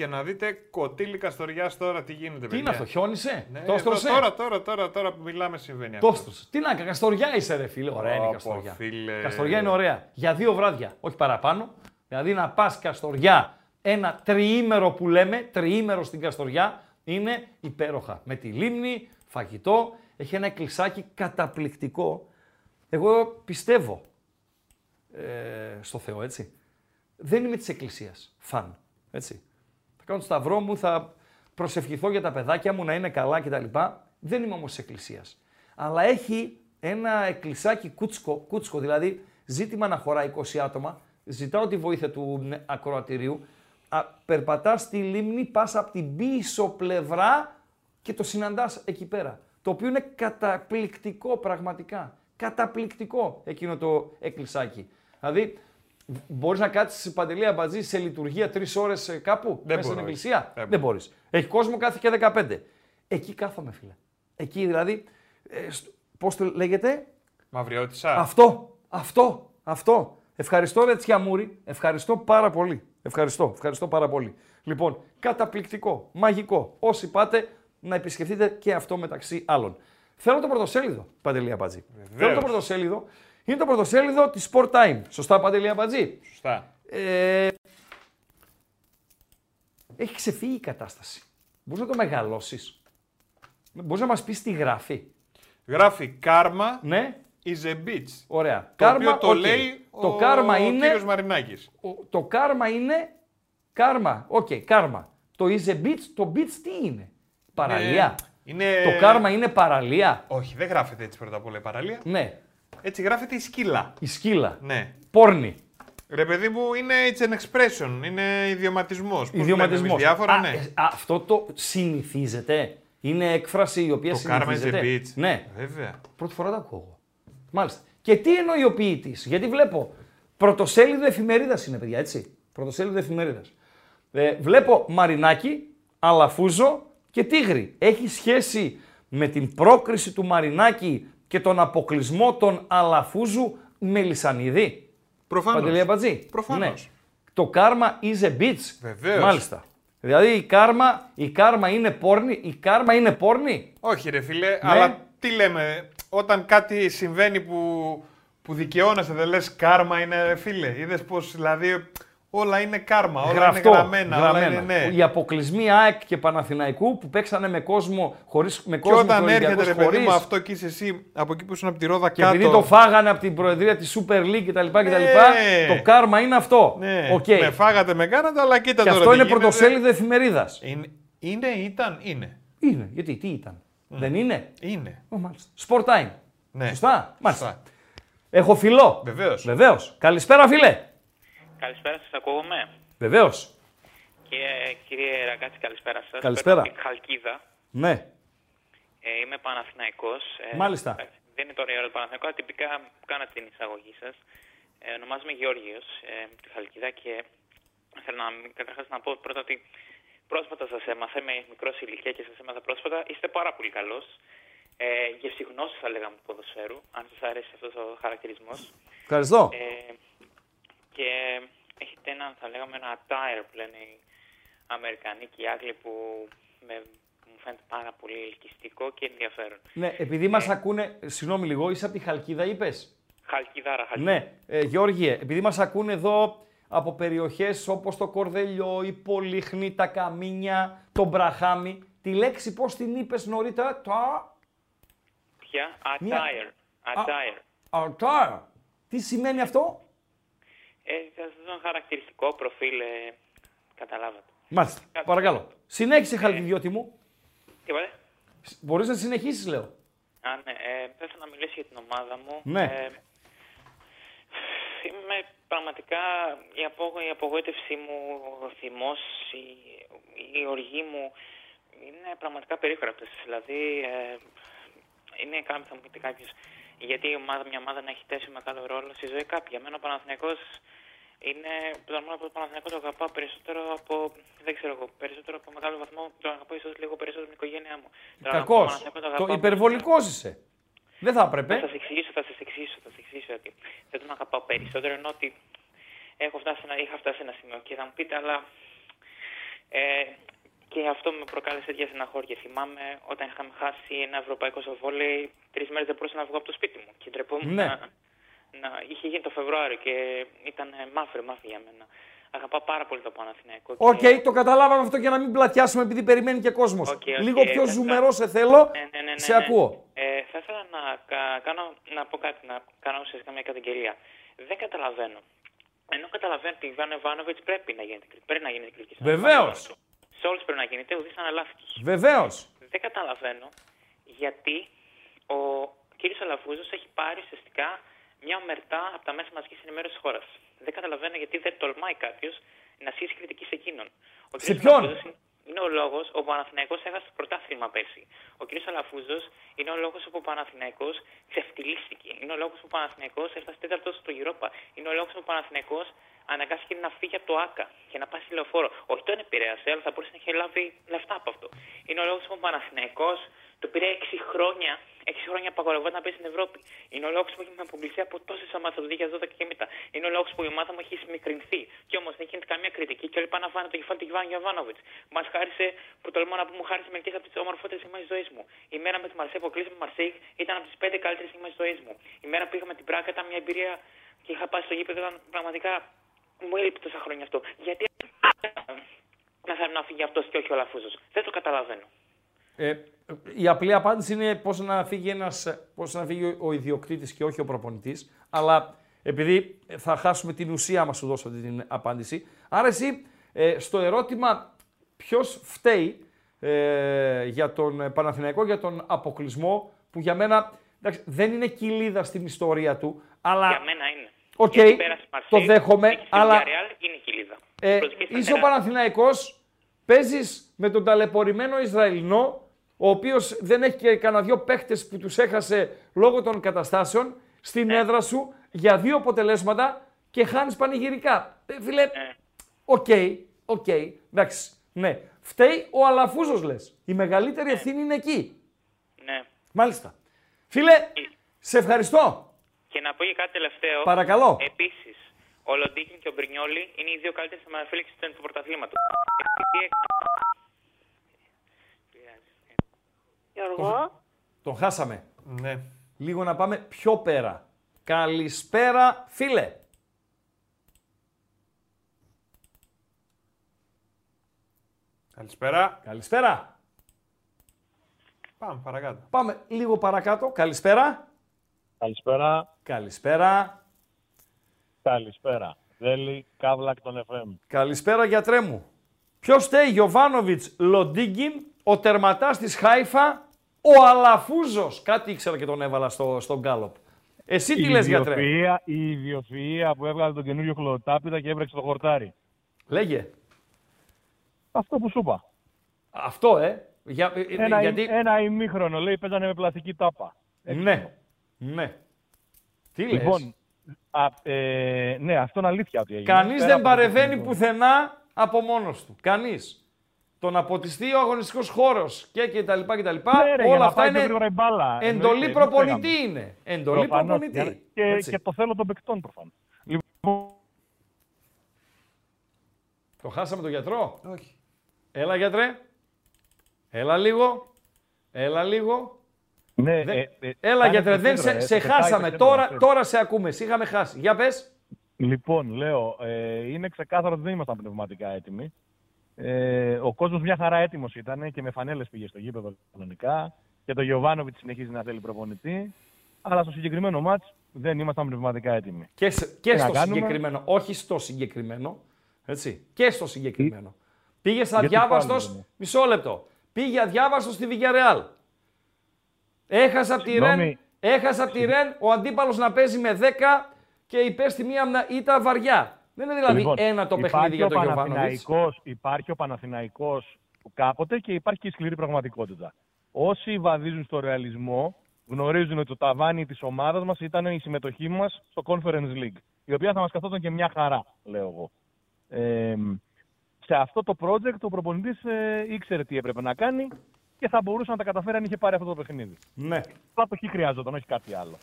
Και να δείτε κοτήλι Καστοριάς τώρα τι γίνεται, Τι είναι αυτό, χιόνισε; Ναι, το εδώ, έστρωσε; τώρα, τώρα, τώρα, τώρα που μιλάμε συμβαίνει Το αυτό. έστρωσε. Τι να κάνει, Καστοριά είσαι, ρε φίλε. Ωραία είναι η Όπο, Καστοριά. φίλε. Καστοριά είναι ωραία. Για δύο βράδια, όχι παραπάνω. Δηλαδή να πας Καστοριά ένα τριήμερο που λέμε, τριήμερο στην Καστοριά, είναι υπέροχα. Με τη λίμνη, φαγητό, έχει ένα εκκλησάκι καταπληκτικό. Εγώ πιστεύω ε, στο Θεό, έτσι. Δεν είμαι της εκκλησίας, φαν, έτσι. Θα κάνω το σταυρό μου, θα προσευχηθώ για τα παιδάκια μου να είναι καλά κτλ. Δεν είμαι όμως της εκκλησίας. Αλλά έχει ένα εκκλησάκι κούτσκο, κούτσκο δηλαδή ζήτημα να χωράει 20 άτομα. Ζητάω τη βοήθεια του ε, ακροατηρίου. Α, περπατάς στη λίμνη, πας από την πίσω πλευρά και το συναντάς εκεί πέρα. Το οποίο είναι καταπληκτικό πραγματικά. Καταπληκτικό εκείνο το εκκλησάκι. Δηλαδή, μπορείς να κάτσεις παντελή αμπατζή σε λειτουργία τρεις ώρες κάπου Δεν μέσα στην μπορείς. εκκλησία; Δεν Δεν, μπορείς. Έχει κόσμο κάθε και 15. Εκεί κάθομαι, φίλε. Εκεί δηλαδή. Ε, Πώς το λέγεται, Μαυριώτησα. αυτό, αυτό, αυτό. Ευχαριστώ ρε Τσιαμούρη, ευχαριστώ πάρα πολύ. Ευχαριστώ, ευχαριστώ πάρα πολύ. Λοιπόν, καταπληκτικό, μαγικό. Όσοι πάτε να επισκεφτείτε και αυτό μεταξύ άλλων. Θέλω το πρωτοσέλιδο, Παντελή Αμπατζή. Θέλω το πρωτοσέλιδο. Είναι το πρωτοσέλιδο της Sport Time. Σωστά, Παντελή Αμπατζή. Σωστά. Ε, έχει ξεφύγει η κατάσταση. Μπορείς να το μεγαλώσεις. Μπορείς να μας πεις τι γράφει. Γράφει κάρμα Ναι. is a bitch. Ωραία. Το οποίο το οκ. λέει το ο, κάρμα ο είναι. κύριος Μαρινάκης. ο- το κάρμα είναι. Κάρμα. Οκ, κάρμα. Το is a bitch, το bitch τι είναι; Παραλία. Είναι... Το κάρμα είναι παραλία. Όχι, δεν γράφεται έτσι πρώτα απ' όλα η παραλία. Ναι. Έτσι γράφεται η σκύλα. Η σκύλα. Ναι. Πόρνη. Ρε παιδί μου, είναι it's an expression, είναι ιδιωματισμός. Πώς Ιδιωματισμός. λέμε εμείς διάφορα, ναι. αυτό το συνηθίζεται. Είναι έκφραση η οποία Το karma is a συνηθίζεται. bitch. Ναι. Βέβαια. Πρώτη φορά το ακούω εγώ. Μάλιστα. Και τι εννοεί ο ποιητής, γιατί βλέπω πρωτοσέλιδο εφημερίδας είναι, παιδιά, έτσι. Πρωτοσέλιδο εφημερίδας. Ε, βλέπω Μαρινάκι, Αλαφούζο και Τίγρη. Έχει σχέση με την πρόκριση του Μαρινάκη και τον αποκλεισμό των Αλαφούζου με Λισανίδη. Προφανώς. Παντελή Αμπατζή. Προφανώς. Ναι. Το karma is a bitch. Βεβαίως. Μάλιστα. Δηλαδή η κάρμα, η κάρμα είναι πόρνη, η κάρμα είναι πόρνη. Όχι ρε φίλε, Ναι. αλλά τι λέμε, όταν κάτι συμβαίνει που, που δικαιώνεσαι, δεν λες κάρμα είναι ρε φίλε. Είδες πως δηλαδή όλα είναι κάρμα, όλα Γραφτό, είναι γραμμένα, όλα είναι γραμμένα. ναι. Οι αποκλεισμοί ΑΕΚ και Παναθηναϊκού που παίξανε με κόσμο χωρίς, με Και κόσμο όταν και έρχεται Ολυμπιακός ρε παιδί χωρίς, μου αυτό και είσαι εσύ από εκεί που ήσουν από τη Ρόδα και κάτω. επειδή το φάγανε από την προεδρία της Super League κτλ. κτλ Ναι. το κάρμα είναι αυτό. Ναι, Οκ. με φάγατε, με κάνατε, αλλά κοίτα Και τώρα αυτό τι είναι γίνεται. πρωτοσέλιδο εφημερίδας. Είναι, είναι, ήταν, είναι. Είναι. Γιατί, τι ήταν. Δεν είναι; Είναι. Ω, μάλιστα. Sport time. Ναι. Σωστά. Μάλιστα. Σωστά. Έχω φιλό. Βεβαίως. Βεβαίως. Καλησπέρα φίλε. Καλησπέρα σας, ακούγομαι; Βεβαίως. Και κύριε Ραγκάτση, καλησπέρα σας. Καλησπέρα. Παίρνω από τη Χαλκίδα. Ναι. Ε, είμαι Παναθηναϊκός. Ε, Μάλιστα. εντάξει, Δεν είναι τώρα η ώρα του Παναθηναϊκού, αλλά τυπικά κάνατε την εισαγωγή σας. Ε, ονομάζομαι Γεώργιος, ε, από τη Χαλκίδα και θέλω να, καταρχάς να πω πρώτα ότι πρόσφατα σας έμαθα, είμαι μικρός σε ηλικία και σας έμαθα πρόσφατα, είστε πάρα πολύ καλός. Ε, γευσηγνώση θα λέγαμε του ποδοσφαίρου, αν σας αρέσει αυτός ο χαρακτηρισμός. Ευχαριστώ. Ε, και έχετε ένα, θα λέγαμε, ένα attire που λένε οι Αμερικανοί και οι Άγγλοι που με, μου φαίνεται πάρα πολύ ελκυστικό και ενδιαφέρον. Ναι, επειδή μας ακούνε, συγγνώμη λίγο, είσαι από τη Χαλκίδα είπες; Χαλκιδάρα, χαλκιδάρα. Ναι, ε, Γιώργιε, επειδή μας ακούνε εδώ από περιοχές όπως το Κορδελιό, η Πολύχνη, τα Καμίνια, το Μπραχάμι, τη λέξη πώς την είπες νωρίτερα, το Ποια; Μια- Attire. Attire. αρτάρ. Τι σημαίνει αυτό; Ε, θα σας δώσω ένα χαρακτηριστικό προφίλ, ε, καταλάβατε. Μάλιστα, παρακαλώ. Συνέχισε Χαλκιδιώτη μου. Τι είπατε; Μπορείς να συνεχίσεις λέω. Α, ναι, ε, θέλω να μιλήσω για την ομάδα μου. Ναι. Ε, είμαι πραγματικά η, απογο... η απογοήτευσή μου, ο θυμός, η... η οργή μου είναι πραγματικά περίφραπτες. Δηλαδή, ε, είναι κάποιο, θα μου πείτε κάποιος, γιατί η ομάδα, μια ομάδα να έχει τόσο μεγάλο ρόλο στη ζωή κάποια. Εμένα ο Παναθηναϊκός είναι, τον μόνο που το Παναθηναϊκό το αγαπάω περισσότερο από, δεν ξέρω εγώ, περισσότερο από μεγάλο βαθμό, το αγαπάω ίσως λίγο περισσότερο από την οικογένειά μου. Τον αγαπάω, Κακός. Παναθηναϊκό το Το αγαπάω υπερβολικός είσαι. Δεν θα θα έπρεπε. σα εξηγήσω, θα σα εξηγήσω, θα σας εξηγήσω ότι δεν τον αγαπάω περισσότερο ενώ ότι έχω φτάσει ένα, είχα φτάσει σε ένα σημείο και θα μου πείτε αλλά ε, και αυτό με προκάλεσε τέτοια στεναχώρια. Θυμάμαι όταν είχαμε χάσει ένα ευρωπαϊκό στο βόλεϊ, τρεις μέρες δεν μπορούσα να βγω από το σπίτι μου. Και ντρεπόμουν Ναι. να, να. Είχε γίνει το Φεβρουάριο και ήταν μαύρη, μαύρη για μένα. Αγαπάω πάρα πολύ το Παναθηναϊκό. Οκ, και- το καταλάβαμε αυτό για να μην πλατιάσουμε επειδή περιμένει και κόσμος. OK, OK, Λίγο πιο θα- ζουμερό σε θέλω. Ναι, ναι, ναι, ναι, σε ναι. ακούω. Ε, θα ήθελα να, κα- κάνω, να πω κάτι, να κάνω ουσιαστικά μια καταγγελία. Δεν καταλαβαίνω. Ενώ καταλαβαίνω ότι στον Ιβάν Γιοβάνοβιτς πρέπει να γίνεται κριτική. Πρέπει να γίνεται κριτική. Βεβαίως. Σε όλους πρέπει να γίνεται, ουδείς αλάθητος. Βεβαίως. Δεν καταλαβαίνω γιατί ο κ. Αλαφούζος έχει πάρει ουσιαστικά μια ομερτά από τα μέσα μαζικής ενημέρωσης της χώρας. Δεν καταλαβαίνω γιατί δεν τολμάει κάποιος να ασκήσει κριτική σε εκείνον. Ο κ. Σε ποιον; Αλαφούζος είναι- Είναι ο λόγος ο Παναθηναϊκός έχασε το πρωτάθλημα πέρσι. Ο κ. Αλαφούζο είναι ο λόγος που ο Παναθηναϊκός ξεφτυλίστηκε. Είναι ο λόγος που ο Παναθηναϊκός έφτασε τέταρτος στο Europa. Είναι ο λόγος που ο Παναθηναϊκός αναγκάστηκε να φύγει από το ΑΚΑ και να πάει στη λεωφόρο. Όχι τον επηρέασε, αλλά θα μπορούσε να έχει λάβει λεφτά από αυτό. Είναι ο λόγος που ο Παναθηναϊκός το πήρε 6 χρόνια, 6 χρόνια απαγορευόταν να παίζει στην Ευρώπη. Είναι ο λόγος που έχει αποκλειστεί από τόσες ομάδες από το 2012 και μετά. Είναι ο λόγος που η ομάδα μου έχει смικρινθεί. Και όμως δεν γίνεται καμία κριτική και όλοι πάνε να βάνε το κεφάλι του Γιάννη Γιαβάνοβιτ. Μας χάρισε, που τολμώ να πω, μου χάρισε μερικές από τις ομορφότερε στιγμές της ζωής μου. Η μέρα με τη Μαρσέ που κλείσαμε Μαρσέικ ήταν από τις 5 καλύτερες στιγμές της ζωής μου. Η μέρα που πήγαμε την Πράγκα ήταν μια εμπειρία και είχα πάει στο γήπεδο ήταν πραγματικά. Μου έλειπε τόσα χρόνια αυτό. Γιατί να θέλει να φύγει αυτός και όχι ο Λαφούζος. Δεν το καταλαβαίνω. Ε, η απλή απάντηση είναι πώς να φύγει, ένας, πώς να φύγει ο ιδιοκτήτης και όχι ο προπονητής. Αλλά επειδή θα χάσουμε την ουσία μας σου δώσω αυτή την απάντηση. Άρα εσύ ε, στο ερώτημα ποιος φταίει ε, για τον Παναθηναϊκό, για τον αποκλεισμό που για μένα εντάξει, δεν είναι κοιλίδα στην ιστορία του, αλλά Για μένα είναι. Οκ, Γιατί πέρασε η το Μαρσέη, δέχομαι, νίκησε τη αλλά- Villarreal, είναι κοιλίδα. ε, Προσοχή στα είσαι ο τεράστια. Παναθηναϊκός, παίζεις με τον ταλαιπωρημένο Ισραηλινό, ο οποίος δεν έχει και κανένα δυο παίχτες που τους έχασε λόγω των καταστάσεων, στην Ναι. έδρα σου για δύο αποτελέσματα και χάνεις πανηγυρικά. Ε, φίλε, Ναι. οκ, οκ, εντάξει, ναι. Φταίει ο Αλαφούζος λες. Η μεγαλύτερη ευθύνη είναι εκεί. Ναι. Μάλιστα. Φίλε, σε ευχαριστώ. Και να πω και κάτι τελευταίο. Παρακαλώ. Επίσης, ο Λοντίκιν και ο Μπρινιόλι είναι οι δύο καλύτερες θεμαφύλακε του πρωταθλήματο. Γιώργο, Τον χάσαμε. Ναι. Λίγο να πάμε πιο πέρα. Καλησπέρα, φίλε. Καλησπέρα. Καλησπέρα. Πάμε παρακάτω. Πάμε λίγο παρακάτω. Καλησπέρα. Καλησπέρα. Καλησπέρα. Καλησπέρα. Δέλη Καύλακ των FM. Καλησπέρα, γιατρέ μου. Ποιος φταίει, Γιωβάνοβιτς Λοντίγκιν, ο τερματάς της Χάιφα, ο Αλαφούζος. Κάτι ήξερα και τον έβαλα στο, στο γκάλοπ. Εσύ τι Η λες, γιατρέ; ιδιοφυΐα- Η ιδιοφυΐα που έβγαλε τον καινούριο χλωτάπητα και έβρεξε το χορτάρι. Λέγε. Αυτό που σου είπα. Αυτό, ε. Για, ε, ε, Ένα, γιατί... ένα ημίχρονο, λέει, παίζανε με πλαστική τάπα. Ναι. Ναι. Τι λες; Λοιπόν, α, ε, ναι, αυτό είναι αλήθεια ότι έγινε. Κανείς Πέρα δεν από το παρεβαίνει τεχνικό. πουθενά από μόνος του. Κανείς. Το να ποτιστεί ο αγωνιστικός χώρος και, και τα λοιπά και τα λοιπά, Ναι, ρε, για όλα να αυτά πάει πιο είναι γρήγορα η μπάλα. εντολή Εννοείται, προπονητή δεν είναι. Εντολή Προφανώς, προπονητή. για- Και, Έτσι. και το θέλω των παικτών προφανώς. Λοιπόν, Το χάσαμε τον γιατρό; Όχι. Έλα γιατρέ. Έλα λίγο. Έλα λίγο. ναι, Δεν- ε, ε, Έλα κάνε γιατρέ, το δεν κέντρο, σε, ε, σε το πετάει χάσαμε. το κέντρο, Τώρα, αυτό. τώρα σε ακούμε. Σε είχαμε χάσει. Για πες. Λοιπόν, λέω, ε, είναι ξεκάθαρο ότι δεν ήμασταν πνευματικά έτοιμοι. Ε, ο κόσμος μια χαρά έτοιμος ήταν και με φανέλες πήγε στο γήπεδο κανονικά. Και το Γιωβάνοβιτς συνεχίζει να θέλει προπονητή. Αλλά στο συγκεκριμένο μάτς δεν ήμασταν πνευματικά έτοιμοι. Και, σε- και Τι να στο κάνουμε; συγκεκριμένο. Όχι στο συγκεκριμένο. Έτσι. Και στο συγκεκριμένο. Πήγε Γιατί αδιάβαστο. πάλι, ναι. Μισό λεπτό. Πήγε αδιάβαστος στη Villarreal. Έχασε από τη Ρεν. Συγγνώμη. Έχασε από τη Ρεν ο αντίπαλος να παίζει με 10 και υπέστη μία μνα- ήττα βαριά. Δεν είναι δηλαδή Λοιπόν, ένα το υπάρχει παιχνίδι για ο τον Γιωβάνοβιτ. Παναθηναϊκός- Υπάρχει ο Παναθηναϊκός που κάποτε και υπάρχει και η σκληρή πραγματικότητα. Όσοι βαδίζουν στο ρεαλισμό γνωρίζουν ότι το ταβάνι της ομάδας μας ήταν η συμμετοχή μας στο Conference League, η οποία θα μας καθόταν και μια χαρά, λέω εγώ. Ε, σε αυτό το project ο προπονητής ε, ήξερε τι έπρεπε να κάνει και θα μπορούσε να τα καταφέρει αν είχε πάρει αυτό το παιχνίδι. Ναι. Απλά το χ χρειάζονταν, όχι κάτι άλλο.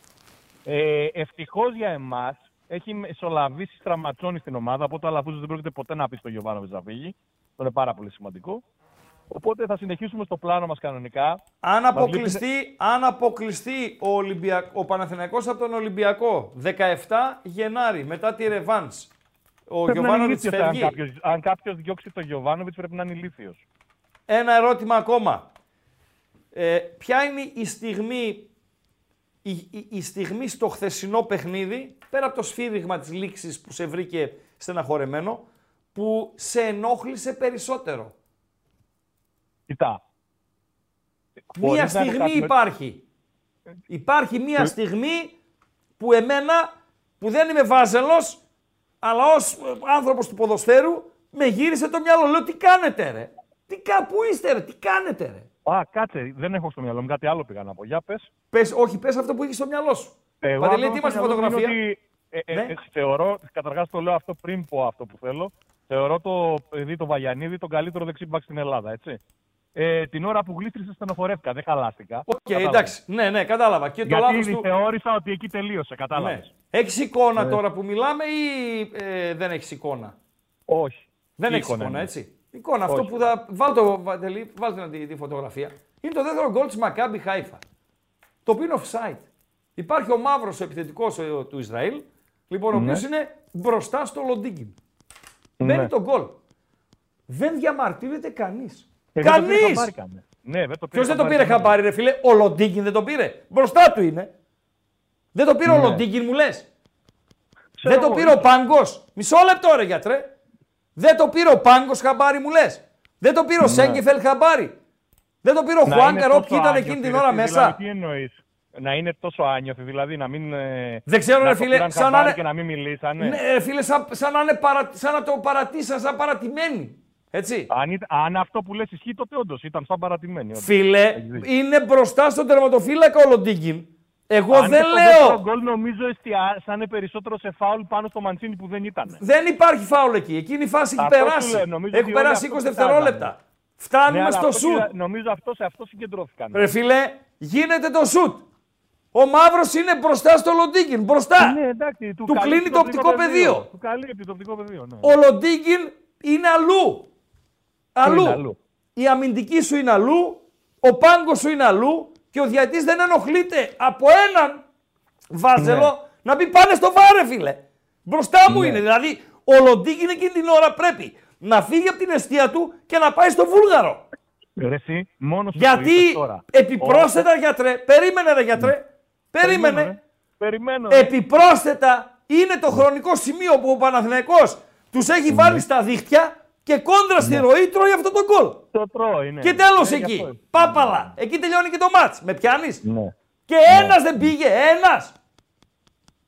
Ε, Ευτυχώς για εμάς έχει μεσολαβήσει στραματσόνι στην ομάδα, οπότε ο Αλαφούζο δεν πρόκειται ποτέ να πει στο Γιωβάνοβιτ να φύγει. Αυτό είναι πάρα πολύ σημαντικό. Οπότε θα συνεχίσουμε στο πλάνο μας κανονικά. Αν Μας αποκλειστεί, αν αποκλειστεί ο, Ολυμπιακ... ο Παναθηναϊκός από τον Ολυμπιακό 17 Γενάρη μετά τη Ρεβάνς, Ο Πρέπει να είναι Γιωβάνοβιτς ηλίθιος, αν φεύγει. κάποιος- Αν κάποιος διώξει τον Γιωβάνοβιτς, πρέπει να είναι ηλίθιος. Ένα ερώτημα ακόμα. Ε, ποια είναι η στιγμή, η, η- η στιγμή στο χθεσινό παιχνίδι, πέρα από το σφύριγμα της λήξης που σε βρήκε στεναχωρεμένο, που σε ενόχλησε περισσότερο. Κοιτά. Μία Χωρίς να στιγμή χάσουμε- υπάρχει. Υπάρχει μία στιγμή που εμένα, που δεν είμαι βάζελος, αλλά ως ε, άνθρωπος του ποδοσφαίρου, με γύρισε το μυαλό. Λέω, τι κάνετε ρε; Τι, κα- πού είστε ρε, τι κάνετε ρε; Α, κάτσε, δεν έχω στο μυαλό μου. Κάτι άλλο πήγα να πω. Για πες. Πες, όχι, πες αυτό που έχει στο μυαλό σου. Εγώ Παντελή, αυτό τι που είμαστε θέλω να πω φωτογραφία; είναι ότι, ε, ε, Ναι. ε, θεωρώ, καταρχάς το λέω αυτό πριν πω αυτό που θέλω, θεωρώ το παιδί το Βαγιανίδη τον καλύτερο δεξί μπακ στην Ελλάδα, έτσι. Ε, την ώρα που γλίστρησε στενοχωρεύτηκα, δεν χαλάστηκα. Οκ, Κατάλαβες. εντάξει. Ναι, ναι, κατάλαβα. Και το Γιατί λάθος του... θεώρησα ότι εκεί τελείωσε, κατάλαβες. Ναι. Έχεις εικόνα Ε. τώρα που μιλάμε ή ε, δεν έχεις εικόνα; Όχι. Δεν Τι έχεις εικόνα εικόνα, είναι. έτσι. Εικόνα, αυτό Όχι. που θα... Βάλ το, Παντελή, βάλτε να τη, τη φωτογραφία. Είναι το δεύτερο γκολ της Μακάμπι Χάιφα. Το οποίο είναι offside. Υπάρχει ο μαύρος ο επιθετικός ε, του Ισραήλ, λοιπόν, ο Ναι. οποίος είναι μπροστά στο Λοντίγκιν. Ναι. Μπαίνει το γκολ. Δεν διαμαρτύρεται κανείς. Ε, δεν το πήρε κανείς! χαμπάρι καν. Ναι, δεν το πήρε Ποιος δεν το πήρε καν. χαμπάρι, ρε φίλε, ο Λοντίγκιν δεν το πήρε. Μπροστά του είναι. Δεν το πήρε ο Ναι. Λοντίγκιν, μου λες. Ξέρω Δεν το εγώ, πήρε ο ίσως. Πάγκος. Μισό λεπτό, ρε γιατρέ. Δεν το πήρε ο Πάγκος χαμπάρι, μου λες. Δεν το πήρε ο Ναι. Σέγκεφελ χαμπάρι. Δεν το πήρε ο Να Χουάνκαρ, είναι όποιοι τόσο ήταν άνιωθοι, εκείνη την ρε, ώρα φίλε, μέσα. Δηλαδή, τι εννοείς; Να είναι τόσο άνιωθοι, δηλαδή να μην. ε, Δεν ξέρω, να ρε το φίλε, πήραν σαν να χαμπάρι είναι- και να μην μιλήσανε. Ναι, ρε φίλε, σαν, σαν να, είναι παρα... σαν να το παρατήσαν, σαν παρατημένοι. Έτσι. Αν, ήταν- αν αυτό που λες ισχύει, τότε όντως ήταν σαν παρατημένη. όντως. Φίλε, Έχεις δίκιο. είναι μπροστά στον τερματοφύλακα ο Λοντίγκιν. Εγώ Αν δεν και το λέω. δεύτερο γκολ νομίζω εστιάσανε περισσότερο σε φάουλ πάνω στο Μαντσίνη που δεν ήταν. Δεν υπάρχει φάουλ εκεί. Εκείνη η φάση έχει Αυτό σου περάσει. λέω, νομίζω Έχουν ότι όλοι περάσει αυτό 20 κοιτάζανε. δευτερόλεπτα. Φτάνουμε Ναι, αλλά στο αυτό σουτ. κοίτα- Νομίζω αυτό σε αυτό συγκεντρώθηκαν. Ρε φίλε, γίνεται το σουτ. Ο μαύρος είναι μπροστά στο Λοντίγκιν. Μπροστά. Ναι, εντάξει, Του καλύπτει κλείνει το οπτικό πεδίο. Του καλύπτει το οπτικό πεδίο. Ναι. Ο Λοντίγκιν είναι αλλού. Αλλού. είναι αλλού. Η αμυντική σου είναι αλλού. Ο πάγκος σου είναι αλλού. Και ο διατής δεν ενοχλείται από έναν βάζελο Ναι. να πει πάνε στο βάρε, φίλε. Μπροστά μου Ναι. είναι. Δηλαδή, ο Λοντίγκιν εκείνη την ώρα πρέπει να φύγει από την αιστεία του και να πάει στο Βούλγαρο. Ρε εσύ, μόνος σου Γιατί το είπες τώρα. επιπρόσθετα, γιατρέ, περίμενε ρε γιατρέ, περίμενε. Περιμένω, ρε. Περιμένω. Επιπρόσθετα είναι το χρονικό σημείο που ο Παναθηναϊκός τους έχει βάλει στα δίχτυα και κόντρα στη ροή τρώει αυτό το γκολ. Το τρώει, ναι. Και τέλος Ε, γι' εκεί. αυτό. Πάπαλα. Εκεί τελειώνει και το μάτς. Με πιάνεις; Ναι. Και ένας δεν πήγε. Ένας.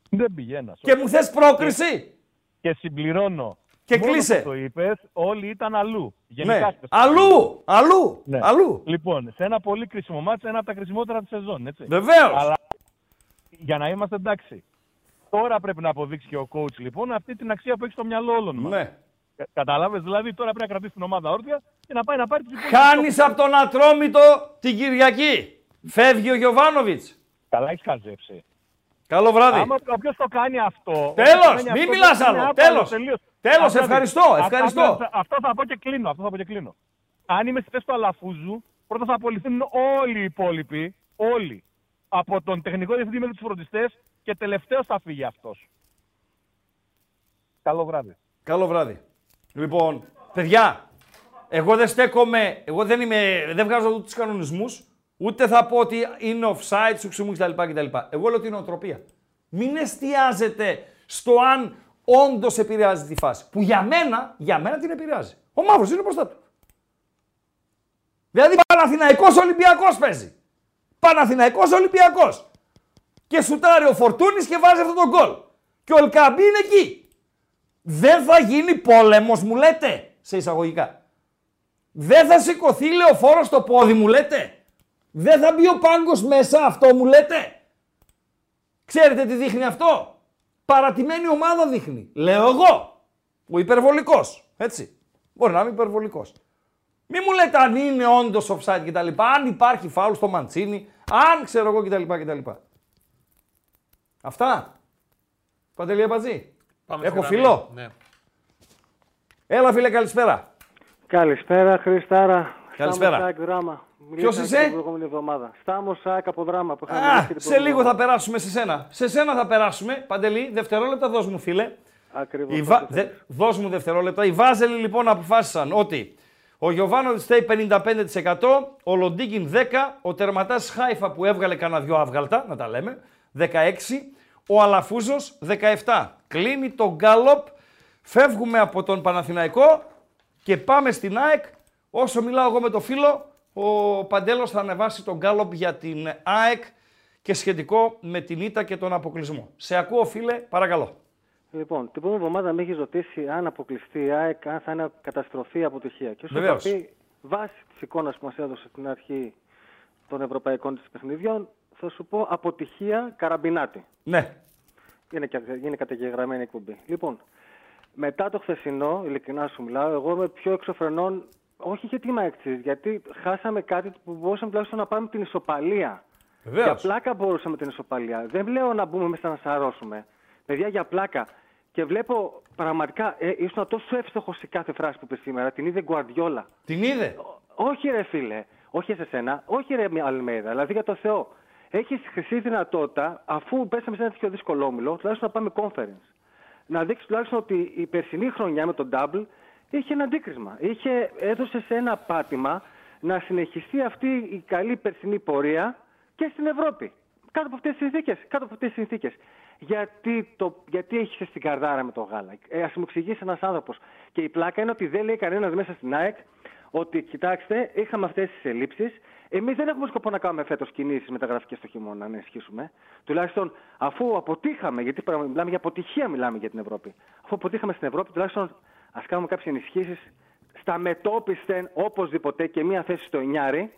Δεν πήγε ένας. Και μου θες πρόκριση; Και συμπληρώνω. Και Μόνο κλείσε. που το είπες, όλοι ήταν αλλού. Γενικά Ναι. στο Αλλού. Αλλού. Ναι. Αλλού. Λοιπόν, σε ένα πολύ κρίσιμο μάτς, ένα από τα κρισιμότερα της σεζόν, έτσι. Βεβαίως. Αλλά για να είμαστε εντάξει. Τώρα πρέπει να αποδείξει και ο coach λοιπόν αυτή την αξία που έχει στο μυαλό όλων μας. Ναι. Κα- Κατάλαβες, δηλαδή τώρα πρέπει να κρατήσει την ομάδα όρθια και να πάει να πάρει τους υπόλοιπους. Χάνεις από τον Ατρόμητο την Κυριακή. Φεύγει ο Γιωβάνοβιτς. Καλά έχεις χαζέψει. Καλό βράδυ. Άμα όποιος το κάνει αυτό... Τέλος, όποιος το κάνει μην αυτό, μιλάς είναι άλλο. άπαλος Τέλος. τελείως. Τέλος, Αυτό ευχαριστώ, δεις. ευχαριστώ. Αυτό, αυτό θα πω και κλείνω, αυτό θα πω και κλείνω. Αν είμαι στη θέση του Αλαφούζου, πρώτα θα απολυθούν όλοι οι υπόλοιποι, όλοι, από τον τεχνικό διευθυντή μέχρι τους φροντιστές και τελευταίος θα φύγει αυτός. Καλό βράδυ. Καλό βράδυ. Λοιπόν, παιδιά, εγώ δεν στέκομαι, εγώ δεν, είμαι, δεν βγάζω ούτε τους κανονισμούς, ούτε θα πω ότι είναι offside, σου ξυμού κτλ. κτλ. Εγώ λέω την οτροπία. Μην εστιάζετε στο αν όντως επηρεάζει τη φάση. Που για μένα, για μένα την επηρεάζει. Ο Μαύρος είναι μπροστά του. Δηλαδή Παναθηναϊκός Ολυμπιακός παίζει. Παναθηναϊκός Ολυμπιακός. Και σουτάρει ο Φορτούνης και βάζει αυτό τον γκολ. Και ο Ελκαμπή είναι εκεί. Δεν θα γίνει πόλεμος μου λέτε, σε εισαγωγικά. Δεν θα σηκωθεί λεωφόρος στο πόδι μου λέτε. Δεν θα μπει ο πάγκος μέσα αυτό μου λέτε. Ξέρετε τι δείχνει αυτό; Παρατημένη ομάδα δείχνει. Λέω εγώ. Ο υπερβολικός. Έτσι. Μπορεί να είμαι υπερβολικός. Μη μου λέτε αν είναι όντως offside κτλ. Αν υπάρχει φάουλ στο Μαντσίνη. Αν ξέρω εγώ κτλ. κτλ. Αυτά. Παντελή Αμπατζή. Πάμε Έχω στη γραμμή. φίλο. Ναι. Έλα φίλε καλησπέρα. Καλησπέρα, Χριστάρα. Καλησπέρα. Στάμος Σάκ, δράμα. Ποιος Μιλήσαμε είσαι; και Την προηγούμενη εβδομάδα. Στάμος Σάκ από δράμα που είχαμε Α, μιλήσει την σε προηγούμενη λίγο θα εβδομάδα. περάσουμε σε σένα. Σε σένα θα περάσουμε. Παντελή, δευτερόλεπτα δώσ' μου φίλε. Ακριβώς. Η Βα... αυτό Δε... Δώσ' μου δευτερόλεπτα. Οι Βάζελοι λοιπόν αποφάσισαν ότι ο Γιωβάνο Στέι 55%, ο Λοντίκιν 10%, ο τερματάς Χάιφα που έβγαλε κανένα δυο άβγαλτα, να τα λέμε, 16%, ο Αλαφούζος 17%. Κλείνει το γκάλοπ, φεύγουμε από τον Παναθηναϊκό και πάμε στην ΑΕΚ. Όσο μιλάω εγώ με το φίλο, ο Παντέλος θα ανεβάσει τον γκάλοπ για την ΑΕΚ και σχετικό με την ήττα και τον αποκλεισμό. Σε ακούω φίλε, παρακαλώ. Λοιπόν, την προηγούμενη εβδομάδα με έχεις ρωτήσει αν αποκλειστεί η ΑΕΚ, αν θα είναι καταστροφή ή αποτυχία. Και όσο θα Βεβαίως. πει, βάσει της εικόνας που μας έδωσε στην αρχή των ευρωπαϊκών της παιχνιδιών, θα σου πω αποτυχία καραμπινάτη. Ναι. Είναι, κα- είναι καταγεγραμμένη εκπομπή. Λοιπόν, μετά το χθεσινό, ειλικρινά σου μιλάω, εγώ είμαι πιο εξωφρενών, όχι γιατί είμαι έξι, γιατί χάσαμε κάτι που μπορούσαμε τουλάχιστον να πάμε την ισοπαλία. Βεβαίως. Για πλάκα μπορούσαμε την ισοπαλία. Δεν λέω να μπούμε μέσα να σαρώσουμε. Παιδιά, για πλάκα. Και βλέπω πραγματικά, ε, ήσουν τόσο εύστοχος σε κάθε φράση που είπε σήμερα. Την είδε Γκουαρδιόλα. Την είδε; Όχι, ρε φίλε. Όχι σε σένα. Όχι, ρε Αλμέιδα. Δηλαδή για το Θεό. Έχεις χρυσή δυνατότητα, αφού πέσαμε σε ένα τέτοιο δύσκολο όμιλο, τουλάχιστον να πάμε conference. Να δείξεις τουλάχιστον ότι η περσινή χρονιά με τον double είχε ένα αντίκρισμα. Είχε, έδωσε σε ένα πάτημα να συνεχιστεί αυτή η καλή περσινή πορεία και στην Ευρώπη. Κάτω από αυτές τις συνθήκες. Κάτω από αυτές τις συνθήκες. Γιατί, το, γιατί έχεις στην καρδάρα με το γάλα; Ε, Α μου εξηγήσει ένας άνθρωπος. Και η πλάκα είναι ότι δεν λέει κανένας μέσα στην ΑΕΚ ότι κοιτάξτε, είχαμε αυτές τις ελλείψεις. Εμείς δεν έχουμε σκοπό να κάνουμε φέτος κινήσεις μεταγραφικές στο χειμώνα, να ενισχύσουμε. Τουλάχιστον αφού αποτύχαμε, γιατί πράγμα- μιλάμε για αποτυχία, μιλάμε για την Ευρώπη. Αφού αποτύχαμε στην Ευρώπη, τουλάχιστον ας κάνουμε κάποιες ενισχύσεις στα μετόπισθεν οπωσδήποτε και μία θέση στο εννιάρι,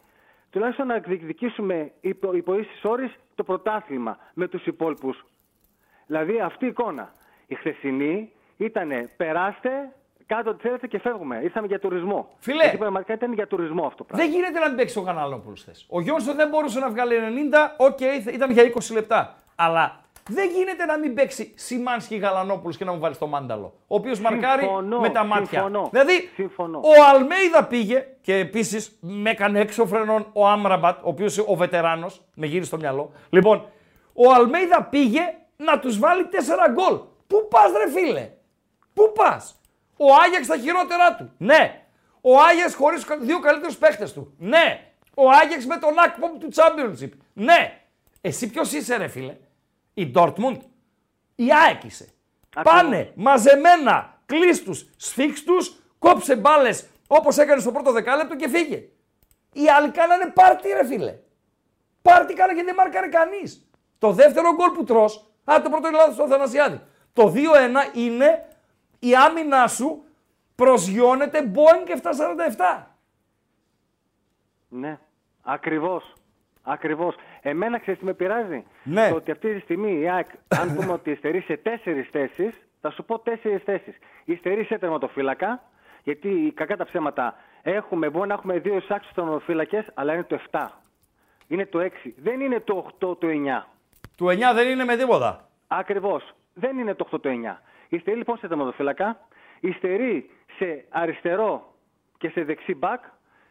τουλάχιστον να διεκδικήσουμε υπό, υπό ίσης όρης το πρωτάθλημα με τους υπόλοιπους. Δηλαδή αυτή η εικόνα. Η χθεσινή ήταν περάστε, κάτω ό,τι θέλετε και φεύγουμε. Ήρθαμε για τουρισμό. Φίλε! Γιατί πραγματικά ήταν για τουρισμό αυτό. Δεν γίνεται να μην παίξει ο Γαλανόπουλος χθες. Ο Γιόνσον δεν μπορούσε να βγάλει 90, οκ, ήταν για 20 λεπτά. Αλλά δεν γίνεται να μην παίξει Σιμάνσκι Γαλανόπουλος και να μου βάλει το μάνταλο. Ο οποίος μαρκάρει Συμφωνώ, με τα μάτια. συμφωνώ, δηλαδή, συμφωνώ. ο Αλμέιδα πήγε και επίσης με έκανε έξω φρενών ο Άμραμπατ, ο οποίος ο βετεράνος, με γύρισε στο μυαλό. Λοιπόν, ο Αλμέιδα πήγε να τους βάλει 4 γκολ. Πού πας, ρε φίλε, πού πας; Ο Άγιαξ στα χειρότερά του. Ναι. Ο Άγιαξ χωρίς δύο καλύτερους παίχτες του. Ναι. Ο Άγιαξ με τον Ακπομ του Championship. Ναι. Εσύ ποιος είσαι, ρε φίλε; Η Dortmund. Η ΑΕΚ είσαι. Πάνε μαζεμένα, κλείστου, σφίξτου, κόψε μπάλες όπως έκανες στο πρώτο δεκάλεπτο και φύγε. Οι άλλοι κάνανε πάρτι, ρε φίλε. Πάρτι κάνανε και δεν μάρκαρε κανείς. Το δεύτερο γκολ που τρως, α, το πρώτο είναι λάθος στο Θανασιάδη. Το 2-1 είναι η άμυνά σου προσγειώνεται Boeing 747. Ναι, ακριβώς. Ακριβώς. Εμένα ξέρεις τι με πειράζει; Ναι. Το ότι αυτή τη στιγμή η ΑΕΚ, αν πούμε ότι υστερεί σε τέσσερις θέσεις, θα σου πω τέσσερις θέσεις. Υστερεί σε τερματοφύλακα, γιατί κακά τα ψέματα έχουμε, μπορεί να έχουμε δύο εισάξιου τερματοφύλακες, αλλά είναι το 7. Είναι το 6. Δεν είναι το 8, το 9. Του 9 δεν είναι με τίποτα. Ακριβώς. Δεν είναι το 8 το 9. Υστερεί λοιπόν σε τερματοφύλακα, υστερεί σε αριστερό και σε δεξί μπακ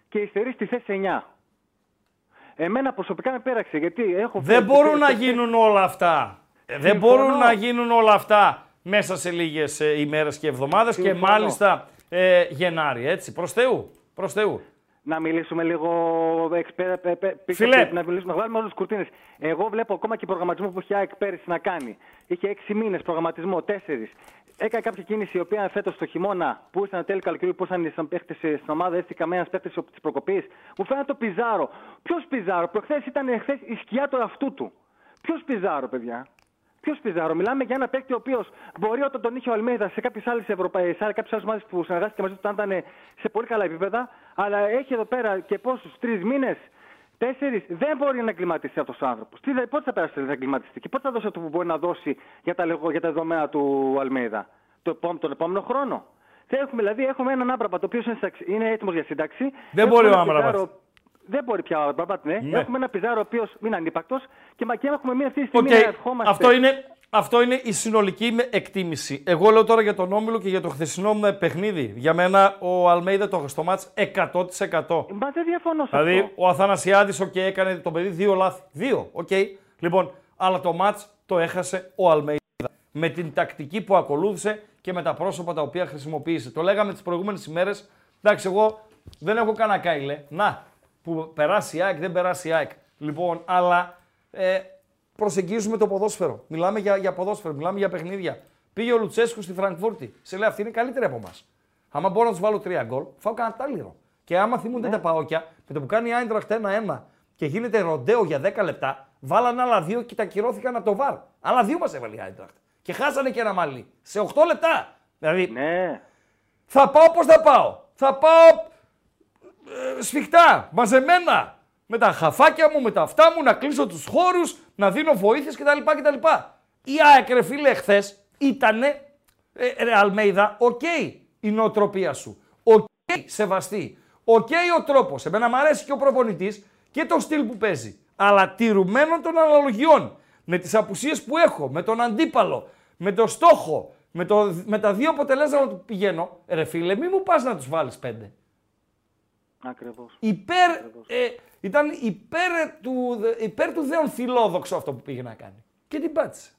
και υστερεί στη θέση 9. Εμένα προσωπικά με πέραξε γιατί έχω. Δεν φέρει- μπορούν να φέρει- γίνουν όλα αυτά. Ε, Δεν Συμφωνώ. μπορούν να γίνουν όλα αυτά μέσα σε λίγες ε, ημέρες και εβδομάδες και Συμφωνώ. μάλιστα ε, Γενάρη, έτσι, προς Θεού, προς Θεού. Να μιλήσουμε λίγο εξπέρα, πε- πε- πίσω Φιλέ. και να μιλήσουμε, να βγάλουμε όλε τι κουρτίνες. Εγώ βλέπω ακόμα και προγραμματισμό που είχε η ΑΕΚ πέρυσι να κάνει. Είχε έξι μήνες προγραμματισμό, τέσσερις. Έκανε κάποια κίνηση η οποία φέτος το χειμώνα που ήρθαν τέλη καλοκαιριού, που ήρθαν σαν παίχτες στην ομάδα, έτσι καμένας παίχτες της προκοπής. Μου φαίνεται το Πιζάρο. Ποιος Πιζάρο, προχθές ήταν εχθές η σκιά του αυτού του. Ποιος Πιζάρο, παιδιά; Ποιος Πιζάρο, μιλάμε για ένα παίκτη ο οποίος μπορεί όταν τον είχε ο Αλμέιδας σε κάποιες άλλες Ευρωπαϊκέ, σε κάποιες άλλες ομάδες που συνεργάστηκε μαζί του, όταν ήταν σε πολύ καλά επίπεδα, αλλά έχει εδώ πέρα και πόσους, τρεις μήνες, τέσσερις, δεν μπορεί να εγκληματιστεί αυτός ο άνθρωπος. Πότε θα πέρασε να εγκληματιστεί και πότε θα δώσει αυτό που μπορεί να δώσει για τα, λεγό- για τα δεδομένα του Αλμέιδα το επόμενο, τον επόμενο χρόνο. Δεν έχουμε, δηλαδή, έχουμε έναν Άμπραμπατ ο οποίος είναι, συνταξ- είναι έτοιμος για σύνταξη. Δεν Έχουμε μπορεί ο έναν Άμραμπατ. Πιζάρο- Δεν μπορεί πια ο Άμπραμπατ, ναι. Ναι. Έχουμε ένα Πιζάρο ο οποίος είναι ανύπακτο και μα και έχουμε μία αυτή τη στιγμή Οκ, να ευχόμαστε. αυτό, είναι, αυτό είναι η συνολική με εκτίμηση. Εγώ λέω τώρα για τον Όμιλο και για το χθεσινό μου παιχνίδι. Για μένα ο Αλμέιδα το στο μάτς 100%. Μα δεν διαφωνώ σε Δηλαδή αυτό. ο Αθανασιάδης οκ, έκανε το παιδί δύο λάθη. Δύο, οκ. Λοιπόν, αλλά το μάτς το έχασε ο Αλμέιδα. Με την τακτική που ακολούθησε και με τα πρόσωπα τα οποία χρησιμοποίησε. Το λέγαμε τις προηγούμενες ημέρες. Εντάξει, εγώ δεν έχω κανένα καΐλα. Να, που περάσει η ΑΕΚ, δεν περάσει η ΑΕΚ. Λοιπόν, αλλά ε, προσεγγίζουμε το ποδόσφαιρο. Μιλάμε για, για ποδόσφαιρο, μιλάμε για παιχνίδια. Πήγε ο Λουτσέσκου στη Φραγκφούρτη. Σε λέει αυτή είναι καλύτερη από εμάς. Άμα μπορώ να τους βάλω τρία γκολ, φάω κανένα τάλιρο. Και άμα θυμούνται τα παόκια, με το που κάνει η Άιντραχτ 1-1 και γίνεται ροντέο για 10 λεπτά, βάλανε άλλα δύο και τα κυρώθηκαν από το βαρ. Άλλα δύο μας έβαλε η Άιντραχτ. Και χάσανε και ένα μαλλί. Σε 8 λεπτά. Δηλαδή. Ναι. Θα πάω πώς θα πάω. Θα πάω ε, σφιχτά, μαζεμένα. Με τα χαφάκια μου, με τα αυτά μου, να κλείσω τους χώρους, να δίνω βοήθειες κτλ. κτλ. Η ΑΕΚ, ρε φίλε, εχθέ ήτανε, ε, ρε Αλμέιδα, οκ η νοοτροπία σου. Οκ, σεβαστή. Οκ ο τρόπος. Εμένα μου αρέσει και ο προπονητής και το στυλ που παίζει. Αλλά τηρουμένων των αναλογιών. Με τις απουσίες που έχω, με τον αντίπαλο, με το στόχο, με, το, με τα δύο αποτελέσματα που πηγαίνω. Ρε φίλε, μη μου πας να τους βάλεις πέντε. Ακριβώς. Υπέρ, ε, ήταν υπέρ του, υπέρ του δέον φιλόδοξο αυτό που πήγε να κάνει. Και την πάτησε.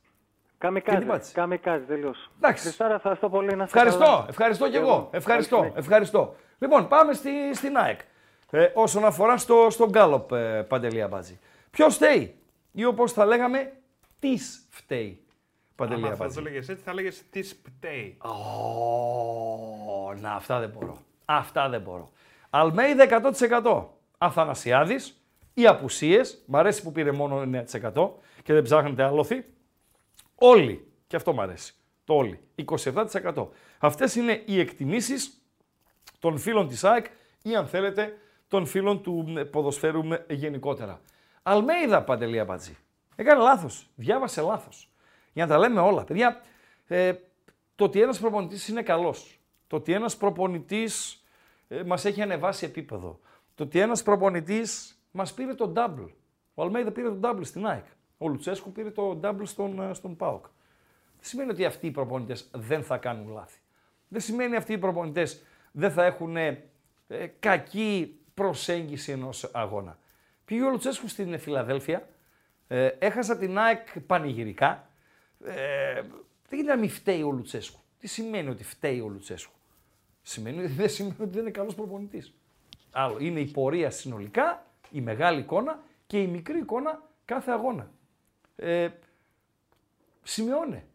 Καμικάζι, καμικάζι, τελείως. Εντάξει. Χριστάρα, ευχαριστώ πολύ. Να είστε Ευχαριστώ, καλά. ευχαριστώ και Και εγώ. εγώ. Ευχαριστώ, Καλή ευχαριστώ. Λοιπόν, πάμε στη, στην ΑΕΚ. Ε, όσον αφορά στο, στο Γκάλοπ, ε, Παντελία Μπάτζη. Ποιος φταίει, ή όπως θα λέγαμε, τις φταίει. Παντελία Αν αυτός Μπάτζη; το λέγες έτσι, θα λέγες τις πταίει. Ω, να, αυτά δεν μπορώ. Αυτά δεν μπορώ. Αλμέιδα 100%. Αθανασιάδης, οι απουσίες, μ' αρέσει που πήρε μόνο 9% και δεν ψάχνετε άλοθη. Όλοι, και αυτό μ' αρέσει, το όλοι, 27%. Αυτές είναι οι εκτιμήσεις των φίλων της ΑΕΚ ή αν θέλετε των φίλων του μ, ποδοσφαίρου μ, γενικότερα. Αλμέιδα Παντελία Μπατζή. Έκανε λάθος, διάβασε λάθος. Για να τα λέμε όλα. Παιδιά, ε, το ότι ένας προπονητής είναι καλός, το ότι ένας προπονητής ε, μας έχει ανεβάσει επίπεδο, το ότι ένας προπονητής μας πήρε το double. Ο Αλμέιδα πήρε το double στην ΑΕΚ. Ο Λουτσέσκου πήρε το double στον, ε, στον ΠΑΟΚ. Δεν σημαίνει ότι αυτοί οι προπονητές δεν θα κάνουν λάθη. Δεν σημαίνει αυτοί οι προπονητές δεν θα έχουν ε, ε, κακή προσέγγιση ενός αγώνα. Πήγε ο Λουτσέσκου στην Φιλαδέλφια, ε, έχασα την ΑΕΚ πανηγυρικά. Ε, δεν γίνεται να μην φταίει ο Λουτσέσκου. Τι σημαίνει ότι φταίει ο Λουτσέσκου; Σημαίνει, δεν σημαίνει ότι δεν είναι καλός προπονητής. Άλλο, είναι η πορεία συνολικά, η μεγάλη εικόνα και η μικρή εικόνα κάθε αγώνα. Ε, Σημειώνε.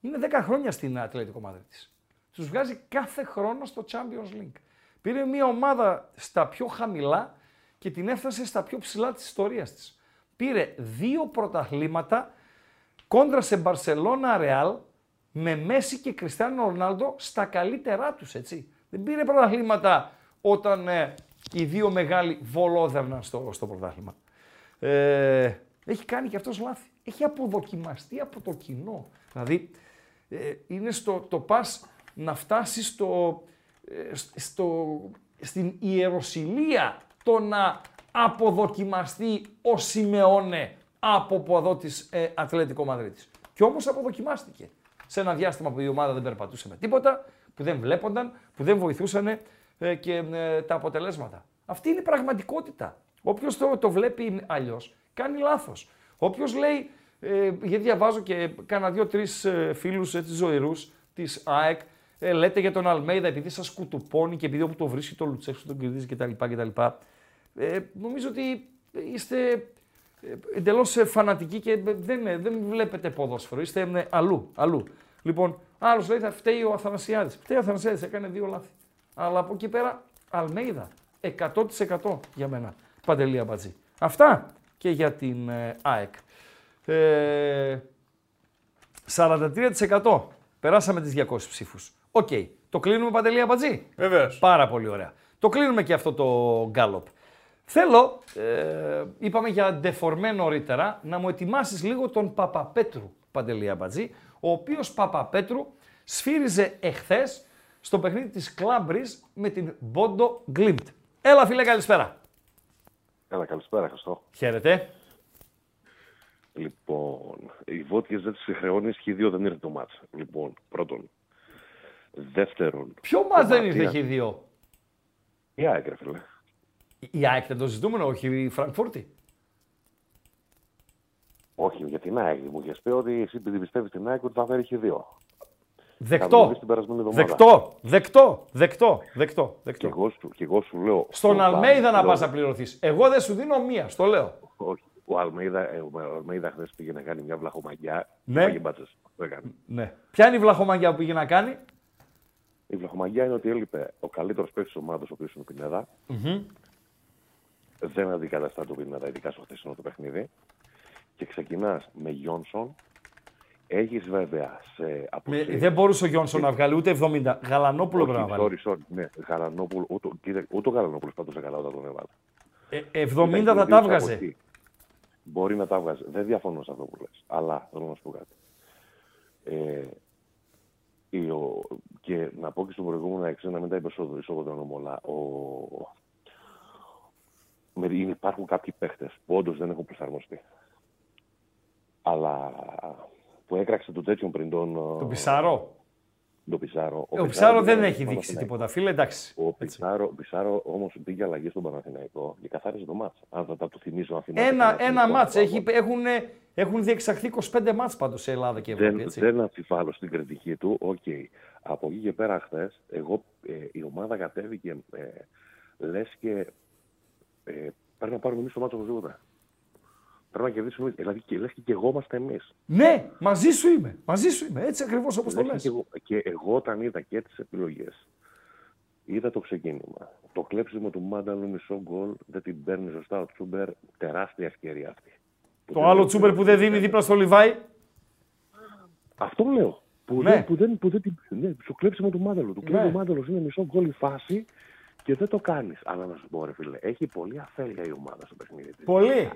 Είναι 10 χρόνια στην Ατλέτικο Μαδρίτης. Τους βγάζει κάθε χρόνο στο Champions League. Πήρε μια ομάδα στα πιο χαμηλά και την έφτασε στα πιο ψηλά της ιστορίας της. Πήρε δύο πρωταθλήματα κόντρα σε Μπαρσελώνα Ρεάλ με Μέση και Κριστιανό Ρονάλντο στα καλύτερά τους, έτσι. Δεν πήρε πρωταθλήματα όταν ε, οι δύο μεγάλοι βολόδερναν στο, στο πρωτάθλημα. Ε, έχει κάνει και αυτός λάθη. Έχει αποδοκιμαστεί από το κοινό. Δηλαδή, ε, είναι στο το πας να φτάσει στο, ε, στο, στην ιεροσιλία το να αποδοκιμαστεί ο Σιμεώνε από ποδό της ε, Ατλέτικο Μαδρίτης. Και όμως αποδοκιμάστηκε σε ένα διάστημα που η ομάδα δεν περπατούσε με τίποτα, που δεν βλέπονταν, που δεν βοηθούσαν ε, και ε, τα αποτελέσματα. Αυτή είναι η πραγματικότητα. Όποιος το, το βλέπει αλλιώς, κάνει λάθος. Όποιος λέει, ε, γιατί διαβάζω και κάνα δύο-τρεις ε, φίλους έτσι, ζωηρούς της ΑΕΚ, ε, λέτε για τον Αλμέιδα επειδή σας κουτουπώνει και επειδή όπου το βρίσκει το Λουτσέξο τον κερδίζει κτλ. κτλ. Ε, νομίζω ότι είστε εντελώς φανατικοί και δεν, ε, δεν βλέπετε ποδόσφαιρο. Είστε ε, αλλού. αλλού. Λοιπόν, άλλος λέει θα φταίει ο Αθανασιάδης. Φταίει ο Αθανασιάδης, έκανε δύο λάθη. Αλλά από εκεί πέρα, Αλμέιδα. 100% για μένα. Παντελή Αμπατζή. Αυτά και για την ε, ΑΕΚ. Ε, 43% περάσαμε τις 200 ψήφους. Οκ. Το κλείνουμε Παντελή Αμπατζή; Βεβαίως. Πάρα πολύ ωραία. Το κλείνουμε και αυτό το γκάλοπ. Θέλω, ε, είπαμε για ντεφορμέ νωρίτερα, να μου ετοιμάσεις λίγο τον Παπαπέτρου, Παντελή Αμπατζή, ο οποίος Παπαπέτρου σφύριζε εχθές στο παιχνίδι της Κλάμπρης με την Μπόντο Γκλίμπτ. Έλα φίλε, καλησπέρα. Καλά, καλησπέρα, Χριστό. Χαίρετε. Λοιπόν, οι βότιε δεν τις χρεώνει και οι δύο δεν ήρθε το μάτς. Λοιπόν, πρώτον. Δεύτερον. Ποιο μας δεν κομμάτι- ήρθε έχει δύο; Η ΑΕΚ, ρε φίλε. Η ΑΕΚ δεν το ζητούμενο, όχι η Φραγκφούρτη. Όχι, για την ΑΕΚ. Μου είχες πει ότι εσύ επειδή πιστεύεις την ΑΕΚ ότι θα φέρει και δύο. Είχαμε δεις Δεκτό. την περασμένη εβδομάδα. Δεκτό. Δεκτό. Δεκτό. Δεκτό. Και Δεκτό. εγώ, σου, και εγώ σου λέω. Στον ο Αλμέιδα να Παύλος- πας να πληρωθείς. Εγώ δεν σου δίνω μία, στο λέω. Όχι. Ο Αλμέιδα, ε, ο Αλμέιδα χθες πήγε να κάνει μια βλαχομαγιά. Ναι. Πάγε μπάτσες. Το έκανε. Ναι. Ποια είναι η βλαχομαγιά που πήγε να κάνει; Η βλαχομαγιά είναι ότι έλειπε ο καλύτερος παίκτης της ομάδας, ο οποίος είναι ο Πινέδα. Μμμ. Δεν αντικαταστά το Πινέδα, ειδικά στο χθεσινό το παιχνίδι. Και ξεκινάς με Γιόνσον. Έχεις βέβαια σε Με- αποσύρει. δεν μπορούσε ο Γιόνσον να βγάλει ούτε 70. Γαλανόπουλο πρέπει να Όχι, βάλει. sorry, sorry. Ναι, Γαλανόπουλο. Ούτε, κοίτα, ούτε ο Γαλανόπουλος πάντως καλά όταν τον έβαλε. Ε, 70 Ήταν θα και τα δύο βγάζε. από εκεί. Μπορεί να τα βγάζει. Δεν διαφωνώ σε αυτό που λες. Αλλά θέλω να σου πω κάτι. Ε, η- ο- και να πω και στον προηγούμενο έξι, να μην τα είπε στο ισοβοδρόμο όλα. Ο, με, είναι- υπάρχουν κάποιοι παίχτες που όντως δεν έχουν προσαρμοστεί. Αλλά που έκραξε το τέτοιο πριν τον. Τον Πισάρο; Τον Πισάρο. Ο Πισάρο δεν πήγε έχει στον δείξει Παναθηναϊκό. τίποτα. Φίλε, εντάξει. Ο Πισάρο, ο Πισάρο όμως πήγε αλλαγή στον Παναθηναϊκό και καθάρισε το μάτς. Αν θα τα του θυμίσω, αν θυμάται Ένα, κανένας ένα μικρό μάτς. αγώνα. Έχει, έχουν, έχουν διεξαχθεί 25 μάτς πάντως σε Ελλάδα και Ευρώπη. Δεν, Έτσι. δεν αμφιβάλλω στην κριτική του. Οκ. Από εκεί και πέρα χθες, εγώ ε, η ομάδα κατέβηκε ε, λες και ε, πρέπει να πάρουμε εμείς το μάτσο οπωσδήποτε. Πρέπει να κερδίσουμε. Δηλαδή και λες και, και εγώ είμαστε εμείς. Ναι, μαζί σου είμαι. Μαζί σου είμαι. Έτσι ακριβώς όπως το λες. Και, εγώ- και εγώ όταν είδα και τις επιλογές, είδα το ξεκίνημα. Το κλέψιμο του Μάνταλου μισό γκολ δεν την παίρνει σωστά ο Τσούμπερ. Τεράστια ευκαιρία αυτή. Το άλλο τσούμπερ που δεν δίνει δίπλα στο Λιβάη. Αυτό λέω. Που, Ναι. δεν, που, δεν, που δεν την. Ναι, στο κλέψιμο του Μάνταλου. Του κλέβει Ναι. ο Μάνταλος είναι μισό γκολ η φάση και δεν το κάνεις. Αλλά να σου πω, ρε φίλε, έχει πολύ αφέλεια η ομάδα στο παιχνίδι της. Πολύ.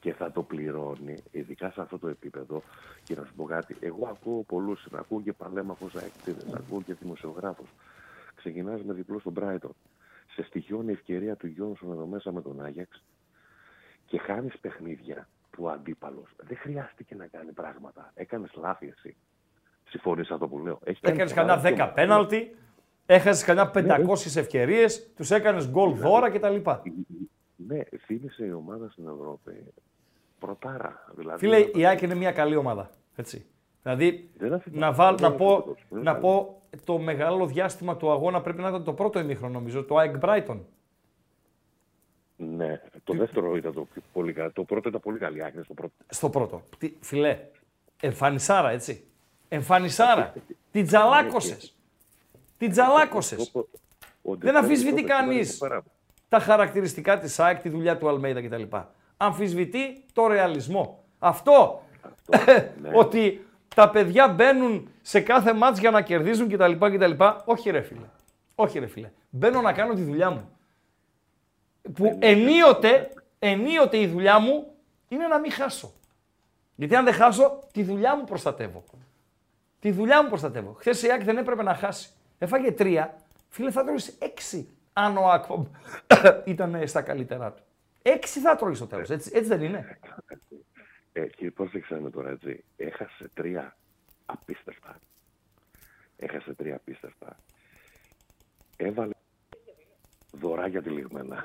Και θα το πληρώνει, ειδικά σε αυτό το επίπεδο. Και να σου πω κάτι, εγώ ακούω πολλούς, ακούω και παλέμαχου αεκτήδε, ακούω και δημοσιογράφους. Ξεκινάς με διπλό στον Brighton. Σε στοιχειώνει η ευκαιρία του Γιόνσον εδώ μέσα με τον Άγιαξ και χάνεις παιχνίδια που ο αντίπαλος δεν χρειάστηκε να κάνει πράγματα. Έκανες λάθη εσύ. Συμφωνείς αυτό που λέω. Έχει κάνει Έκανες σοβαρά κανένα 10 δικαιώματα. πέναλτι. Έχασες κανένα Ναι, 500 ευκαιρίες. Τους έκανες γκολ δώρα κτλ. Ναι, θύμισε η ομάδα στην Ευρώπη. Πρωτάρα. Δηλαδή, Φίλε, η ΑΕΚ είναι μια καλή ομάδα. Έτσι. Δηλαδή, Δεν αφήνω- να, βάλ, δεν να, πω, αφήνω δεν να αφήνω. πω το μεγάλο διάστημα του αγώνα πρέπει να ήταν το πρώτο ημίχρονο, νομίζω, το ΑΕΚ Brighton. Ναι, το δεύτερο ήταν το πιο πολύ καλό. Το πρώτο ήταν πολύ καλή άκρη στο πρώτο. Στο πρώτο. Τι, φιλέ, εμφανισάρα, έτσι. Εμφανισάρα. <laughs> Την τζαλάκωσες. Την τζαλάκωσες. Δεν αμφισβητεί κανείς τα χαρακτηριστικά της ΑΕΚ, τη δουλειά του Αλμέιδα κτλ. Αμφισβητεί το ρεαλισμό. Αυτό, <laughs> ναι. ότι τα παιδιά μπαίνουν σε κάθε μάτς για να κερδίζουν κτλ. κτλ. Όχι ρε φίλε. Όχι ρε φίλε. Μπαίνω να κάνω τη δουλειά μου. Που ενίοτε, ενίοτε η δουλειά μου είναι να μην χάσω. Γιατί αν δεν χάσω, τη δουλειά μου προστατεύω. Τη δουλειά μου προστατεύω. Χθες η ΑΕΚ δεν έπρεπε να χάσει. Έφαγε τρία. Φίλε, θα τρώγεις έξι. Αν ο Ακπομ <coughs> ήταν στα καλύτερά του. Έξι θα τρώγεις στο τέλος. Έτσι, έτσι δεν είναι; Ε, και πρόσεξα με τώρα έτσι. Έχασε τρία απίστευτα. Έχασε τρία απίστευτα. Έβαλε δωράκια τυλιγμένα.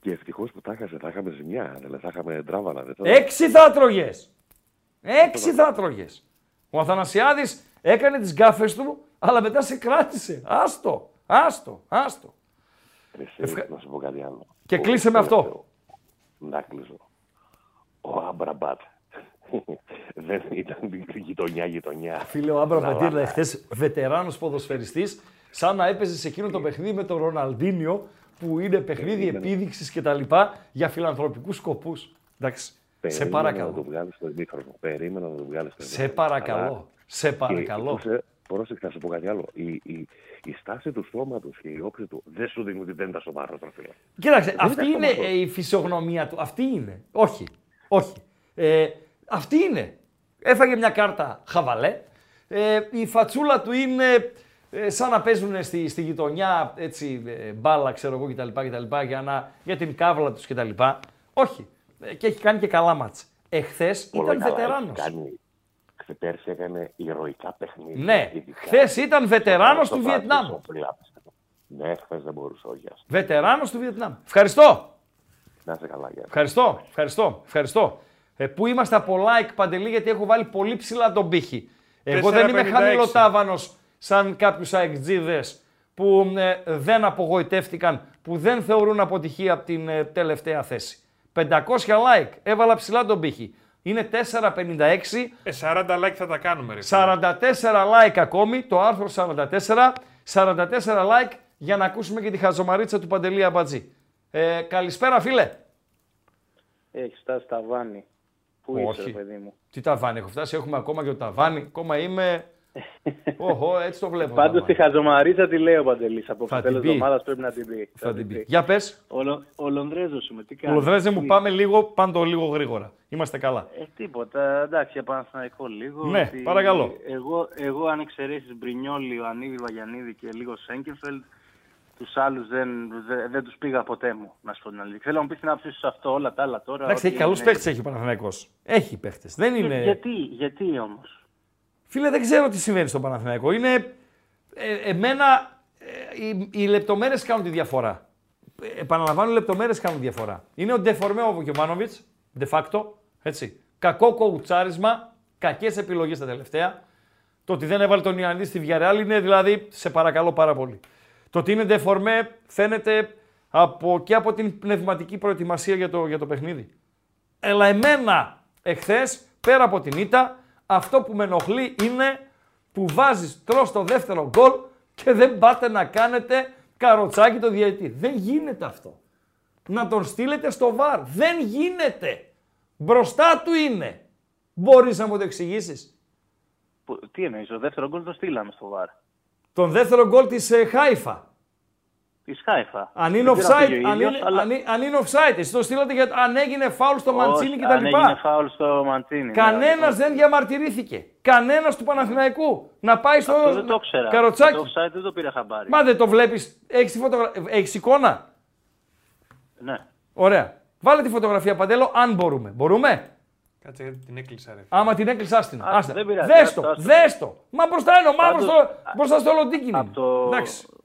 Και ευτυχώς που τα έχασε, θα είχαμε ζημιά. Δηλαδή θα είχαμε τράβανα. Δεν θα... Έξι θα τρώγες. Έξι θα τρώγες. Ο Αθανασιάδης έκανε τις γκάφες του, αλλά μετά σε κράτησε. Άστο, άστο, άστο. Εσύ, Να σου πω κάτι άλλο. Και Ο- κλείσε με ο- αυτό. Να κλείσω. Ο Άμπραμπατ <laughs> δεν ήταν γειτονιά-γειτονιά. Φίλε, ο Άμπρα Να Μπαντήρ βάλα. χθες βετεράνος ποδοσφαιριστής, σαν να έπαιζε σε εκείνο το παιχνίδι με τον Ροναλντίνιο, που είναι παιχνίδι επίδειξης κτλ. για φιλανθρωπικούς σκοπούς. Εντάξει. σε Περίμενα Να παρακαλώ. το βγάλεις στο ημίχρονο. Περίμενα να το βγάλεις στο Σε παρακαλώ. Σε παρακαλώ. Πρόσεχε, να σου πω κάτι άλλο. Η, η, η στάση του σώματο και η όψη του δεν σου δίνει ότι δεν ήταν σοβαρό τροφείο. Κοίταξε, Δεν αυτή ήταν είναι σοβαρό. ε, η φυσιογνωμία του. Αυτή είναι. Όχι. Όχι. Ε, αυτή είναι. Έφαγε μια κάρτα χαβαλέ. Ε, η φατσούλα του είναι ε, σαν να παίζουν στη, στη γειτονιά έτσι, ε, μπάλα, ξέρω εγώ κτλ. κτλ για, να, για την κάβλα τους κτλ. Όχι. Ε, και έχει κάνει και καλά μάτς. Εχθές Πολύ ήταν καλά βετεράνος. έχει κάνει. Χθε πέρσι έκανε ηρωικά παιχνίδια. Ναι. ειδικά Χθες ήταν βετεράνος στο του πράσινο Βιετνάμ. σοφρίλ, απίστευτο. Ναι, χθες δεν μπορούσε ο Γιάννη. Βετεράνος του Βιετνάμ. Ευχαριστώ. Να είσαι καλά, Γιάννη. Ευχαριστώ, ευχαριστώ, ευχαριστώ. Ε, πού είμαστε από like, Παντελή, γιατί έχω βάλει πολύ ψηλά τον πύχη. Εγώ δεν είμαι 4,56. χαμηλοτάβανος σαν κάποιους αεκτζίδε που ε, δεν απογοητεύτηκαν, που δεν θεωρούν αποτυχία από την ε, τελευταία θέση. 500 like, έβαλα ψηλά τον πύχη. Είναι 4,56. Ε, 40 like θα τα κάνουμε, ρε. φίλε. 44 like ακόμη, το άρθρο 44. 44 like για να ακούσουμε και τη χαζομαρίτσα του Παντελή Αμπατζή. Ε, καλησπέρα φίλε. Έχει φτάσει ταβάνι. Πού είσαι, Όχι. ρε παιδί μου; Τι ταβάνι έχω φτάσει, έχουμε ακόμα και το ταβάνι. Ακόμα είμαι. Οχο, έτσι το βλέπω. Πάντως ταβάνι. τη χαζομαρίτσα τη λέει ο Παντελής. Από Θα το τέλο την πει. εβδομάδα πρέπει να την πει. Θα την πει. Για πες. Ο, Λο- ο Λονδρέζο είμαι. Τι κάνεις. Λοδρέζε μου, πάμε λίγο, πάντο λίγο γρήγορα. Είμαστε καλά. Ε, τίποτα. Εντάξει, για Παναθηναϊκό λίγο. Ναι, ότι παρακαλώ. Εγώ, εγώ αν εξαιρέσεις Μπρινιόλη, ο Ανίβη, Βαγιανίδη και λίγο Σέγκεφελντ, τους άλλους δεν, δεν, δεν τους πήγα ποτέ μου, να σου πω την αλήθεια. Θέλω να μου πεις την άποψή σου σε αυτό, όλα τα άλλα τώρα. Εντάξει, ότι έχει καλούς είναι- παίχτε έχει ο Παναθηναϊκός. Έχει παίχτε. Δεν Για- είναι. Γιατί, γιατί όμως; Φίλε, δεν ξέρω τι συμβαίνει στον Παναθηναϊκό. Είναι. Ε, εμένα ε, οι, οι λεπτομέρειες κάνουν τη διαφορά. Ε, επαναλαμβάνω, οι λεπτομέρειες κάνουν διαφορά. Είναι ο Ντεφορμέ ο Βουκιοβάνοβιτ, de facto. Έτσι. Κακό κοουτσάρισμα, κακές επιλογές τα τελευταία. Το ότι δεν έβαλε τον Ιωαννίδη στη Βιαρεάλ είναι δηλαδή, σε παρακαλώ πάρα πολύ. Το ότι είναι Ντεφορμέ φαίνεται από, και από την πνευματική προετοιμασία για το, για το παιχνίδι. Αλλά εμένα εχθές, πέρα από την ήττα, αυτό που με ενοχλεί είναι που βάζεις, τρως το δεύτερο γκολ και δεν πάτε να κάνετε καροτσάκι το διαιτή. Δεν γίνεται αυτό. Να τον στείλετε στο βαρ. Δεν γίνεται. Μπροστά του είναι. Μπορείς να μου το εξηγήσεις; Που- Τι εννοείς, ο δεύτερο γκολ το στείλαμε στο βαρ. Τον δεύτερο γκολ της ε, Χάιφα. Της Χάιφα. Αν είναι Δεν ξέρω αν offside, πήγε ο αν ίδιος, είναι, αλλά- αν είναι- αν είναι offside, εσείς το στείλατε για αν έγινε φάουλ στο Μαντσίνη Όχι, κτλ. Αν έγινε φάουλ στο Μαντσίνη. Κανένας ναι, δεν διαμαρτυρήθηκε. Κανένας του Παναθηναϊκού να πάει στο Αυτό δεν το ήξερα. καροτσάκι. Το offside δεν το πήρα χαμπάρι. Μα δεν το βλέπεις. Έχεις φωτογρα... έχεις εικόνα; Ναι. Ωραία. Βάλε τη φωτογραφία παντέλο, αν μπορούμε. Μπορούμε; Κάτσε γιατί την έκλεισα, ρε. Άμα την έκλεισε, άστινα. Α, Άστα. δεν πειράζει, Δες άστο, το, άστο. δες το. Μα μπροστά είναι ο μαύρος Πάντως, στο, μπροστά στο Λοντίκινι. Από το...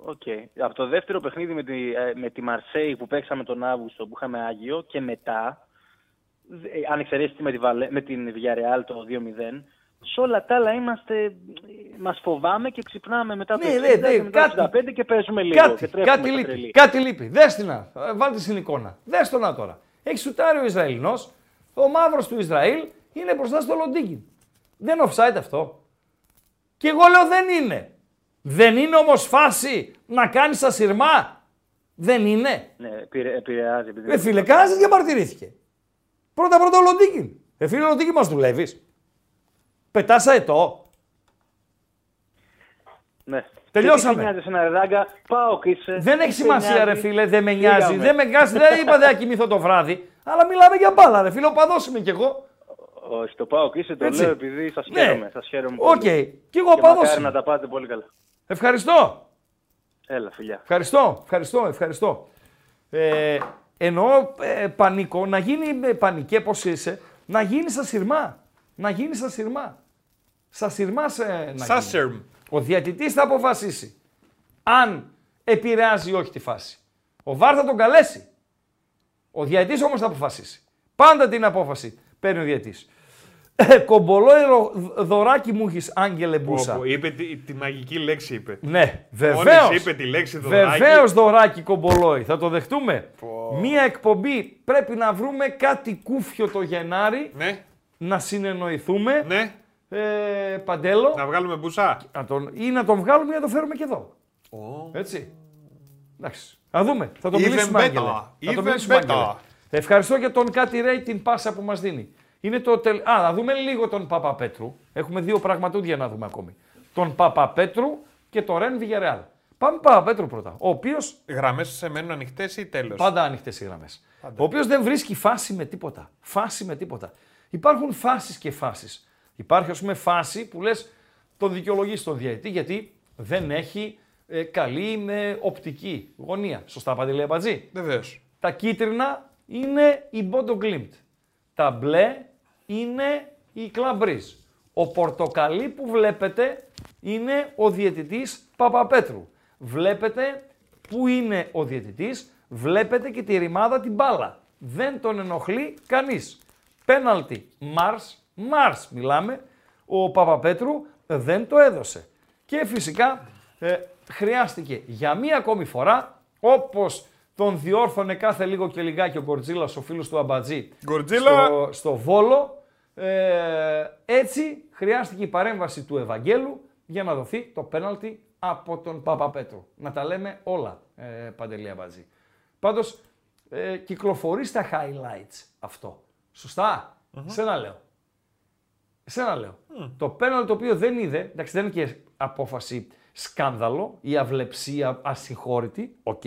Εντάξει. Okay. Από το δεύτερο παιχνίδι με τη, ε, με τη Μαρσέη που παίξαμε τον Αύγουστο που είχαμε Άγιο και μετά, ε, αν εξαιρέσεις με, τη Βαλέ- με την Villarreal το 2-0, σε όλα τα άλλα είμαστε, μας φοβάμε και ξυπνάμε μετά το Ναι, 60 ναι, ναι, και μετά το κάτι- 85 και παίζουμε λίγο Κάτι, και τρέχουμε κάτι τα λείπει. τρελή. Κάτι λείπει. Δες την να. Ε, Βάλτε στην εικόνα. Δες το να τώρα. Έχει σουτάρει ο Ισραηλινός. Ο μαύρος του Ισραήλ είναι μπροστά στο Λοντίκιν. Δεν offside αυτό. Και εγώ λέω δεν είναι. Δεν είναι όμως φάση να κάνεις ασυρμά. Δεν είναι. Ναι, επηρε- επηρεάζει. επειδή- Ε, φίλε, κανένας δεν διαμαρτυρήθηκε. Πρώτα πρώτα ο Λοντίκιν. Ε, φίλε, ο Λοντίκιν μας δουλεύεις. Πετάς αετό. Ναι. Τελειώσαμε. Και τι σε νοιάζει ένα ράγκα, πάω και είσαι. Δεν έχει σε σημασία, νοιάζει. ρε φίλε, δεν με νοιάζει. Φύγαμε. Δεν με νοιάζει, δεν είπα δεν θα κοιμηθώ το βράδυ. Αλλά μιλάμε για μπάλα, ρε φίλε, ο παδός είμαι κι εγώ. Όχι, το πάω και είσαι, το Έτσι. λέω επειδή σας Ναι. χαίρομαι. Σας χαίρομαι Οκ. πολύ. Κι εγώ και παδός μακάρι είμαι. να τα πάτε πολύ καλά. Ευχαριστώ. Έλα, φιλιά. Ευχαριστώ, ευχαριστώ, ευχαριστώ. Ε, εννοώ ε, πανικό, να γίνει ε, πανικέ πώς είσαι, να γίνει σαν σειρμά. Να γίνει σαν σειρμά. Σαν σειρμά σε, να Σαν γίνει. σειρμ. Ο διατητής θα αποφασίσει αν επηρεάζει ή όχι τη φάση. Ο Βάρ θα τον καλέσει. Ο διαιτητής όμως θα αποφασίσει. Πάντα την απόφαση παίρνει ο διαιτητής. Ε, Κομπολόιρο δωράκι μου έχεις, Άγγελε Μπούσα. Όπου είπε τη, τη μαγική λέξη, είπε. Ναι, βεβαίως. Μόλις είπε τη λέξη δωράκι. Βεβαίως δωράκι κομπολόι. Θα το δεχτούμε. Μία εκπομπή πρέπει να βρούμε κάτι κούφιο το Γενάρη. Ναι. Να συνεννοηθούμε. Ναι. Ε, παντέλο. Να βγάλουμε μπουσά. Να τον, ή να τον βγάλουμε ή να τον φέρουμε και εδώ. Έτσι. Εντάξει. Θα δούμε. Θα τον Even μιλήσουμε, better. Άγγελε. Θα τον Even μιλήσουμε, better. Άγγελε. Ευχαριστώ για τον κάτι Ρέι την πάσα που μας δίνει. Είναι το τελ... Α, να δούμε λίγο τον Παπαπέτρου. Έχουμε δύο πραγματούδια να δούμε ακόμη. Τον Παπαπέτρου και τον Ρεν Βιγερεάλ. Πάμε Παπαπέτρου πρώτα. Ο οποίο. Γραμμές σε μένουν ανοιχτές ή τέλος; Πάντα ανοιχτές οι γραμμές. Ο οποίος δεν βρίσκει φάση με τίποτα. Φάση με τίποτα. Υπάρχουν φάσεις και φάσεις. Υπάρχει, ας πούμε, φάση που λες τον δικαιολογείς στον διαιτητή γιατί δεν έχει ε, καλή με οπτική γωνία. Σωστά, Παντελή Αμπατζή. Βεβαίως. Τα κίτρινα είναι η Bodo Glimt. Τα μπλε είναι η Κλαμπρίζ. Ο πορτοκαλί που βλέπετε είναι ο διαιτητής Παπαπέτρου. Βλέπετε που είναι ο διαιτητής, βλέπετε και τη ρημάδα την μπάλα. Δεν τον ενοχλεί κανείς. Πέναλτι, Μάρς, Μάρς μιλάμε. Ο Παπαπέτρου δεν το έδωσε. Και φυσικά ε, χρειάστηκε για μία ακόμη φορά, όπως τον διόρθωνε κάθε λίγο και λιγάκι ο Γκορτζίλας, ο φίλος του Αμπατζή, Γκορτζίλα! στο, στο Βόλο, ε, έτσι χρειάστηκε η παρέμβαση του Ευαγγέλου για να δοθεί το πέναλτι από τον Παπαπέτρου. Να τα λέμε όλα, ε, Παντελή Αμπατζή. Πάντως, ε, κυκλοφορεί στα highlights αυτό. Σωστά; Σένα λέω. Σένα λέω. Το πέναλτι το οποίο δεν είδε, εντάξει δεν είναι και απόφαση σκάνδαλο ή αβλεψία ασυγχώρητη, οκ,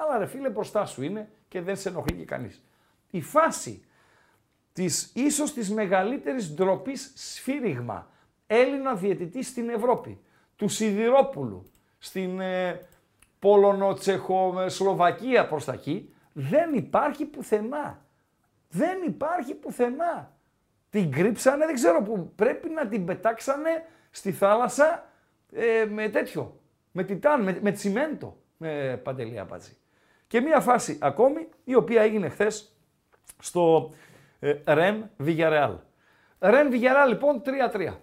αλλά ρε φίλε μπροστά σου είναι και δεν σε ενοχλεί και κανείς. Η φάση της ίσως της μεγαλύτερης ντροπής σφύριγμα Έλληνα διαιτητή στην Ευρώπη, του Σιδηρόπουλου, στην ε, Πολωνο-Τσεχο-Σλοβακία προς τα εκεί, δεν υπάρχει πουθενά. Δεν υπάρχει πουθενά. Την κρύψανε, δεν ξέρω που. Πρέπει να την πετάξανε στη θάλασσα ε, με τέτοιο. Με τιτάν, με, με τσιμέντο. Με παντελή απάτζη. Και μία φάση ακόμη, η οποία έγινε χθες στο ε, Ρεν Βιγιαρεάλ. Ρεν Βιγιαρεάλ λοιπόν 3-3.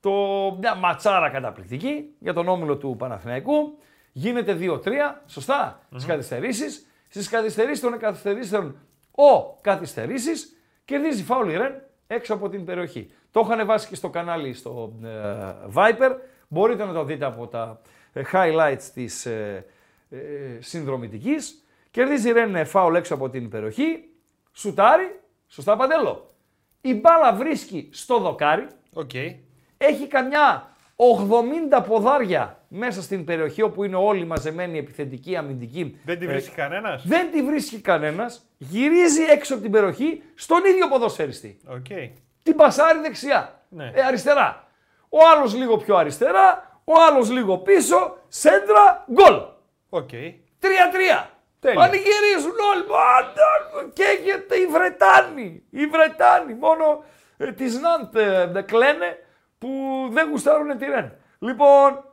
Το, μια ματσάρα καταπληκτική για τον όμιλο του Παναθηναϊκού. Γίνεται 2-3, σωστά, στις καθυστερήσεις. Στις καθυστερήσεις των καθυστερήσεων ο καθυστερήσεις κερδίζει φάουλ η Ρεν έξω από την περιοχή. Το είχαν βάσει και στο κανάλι στο ε, Viper. Μπορείτε να το δείτε από τα ε, highlights της ε, ε, συνδρομητικής. Κερδίζει η Ρεν ε, φάουλ έξω από την περιοχή. Σουτάρει, σωστά παντέλο. Η μπάλα βρίσκει στο δοκάρι. Okay. Έχει καμιά 80 ποδάρια μέσα στην περιοχή όπου είναι όλοι μαζεμένοι επιθετικοί, αμυντικοί. Δεν τη Ε, βρίσκει κανένας; δεν τη βρίσκει κανένας. Γυρίζει έξω από την περιοχή στον ίδιο ποδοσφαιριστή. Οκ. Την πασάρει δεξιά. Ναι. Ε, αριστερά. Ο άλλος λίγο πιο αριστερά. Ο άλλος λίγο πίσω. Σέντρα. Γκολ. Οκ. 3-3. Τέλεια. Πανηγυρίζουν όλοι. Μάντα, Καίγεται οι Βρετάνοι. Οι Βρετάνοι. Μόνο ε, τη Ναντ ε, κλαίνε που δεν γουστάρουν τη Ρεν. Λοιπόν,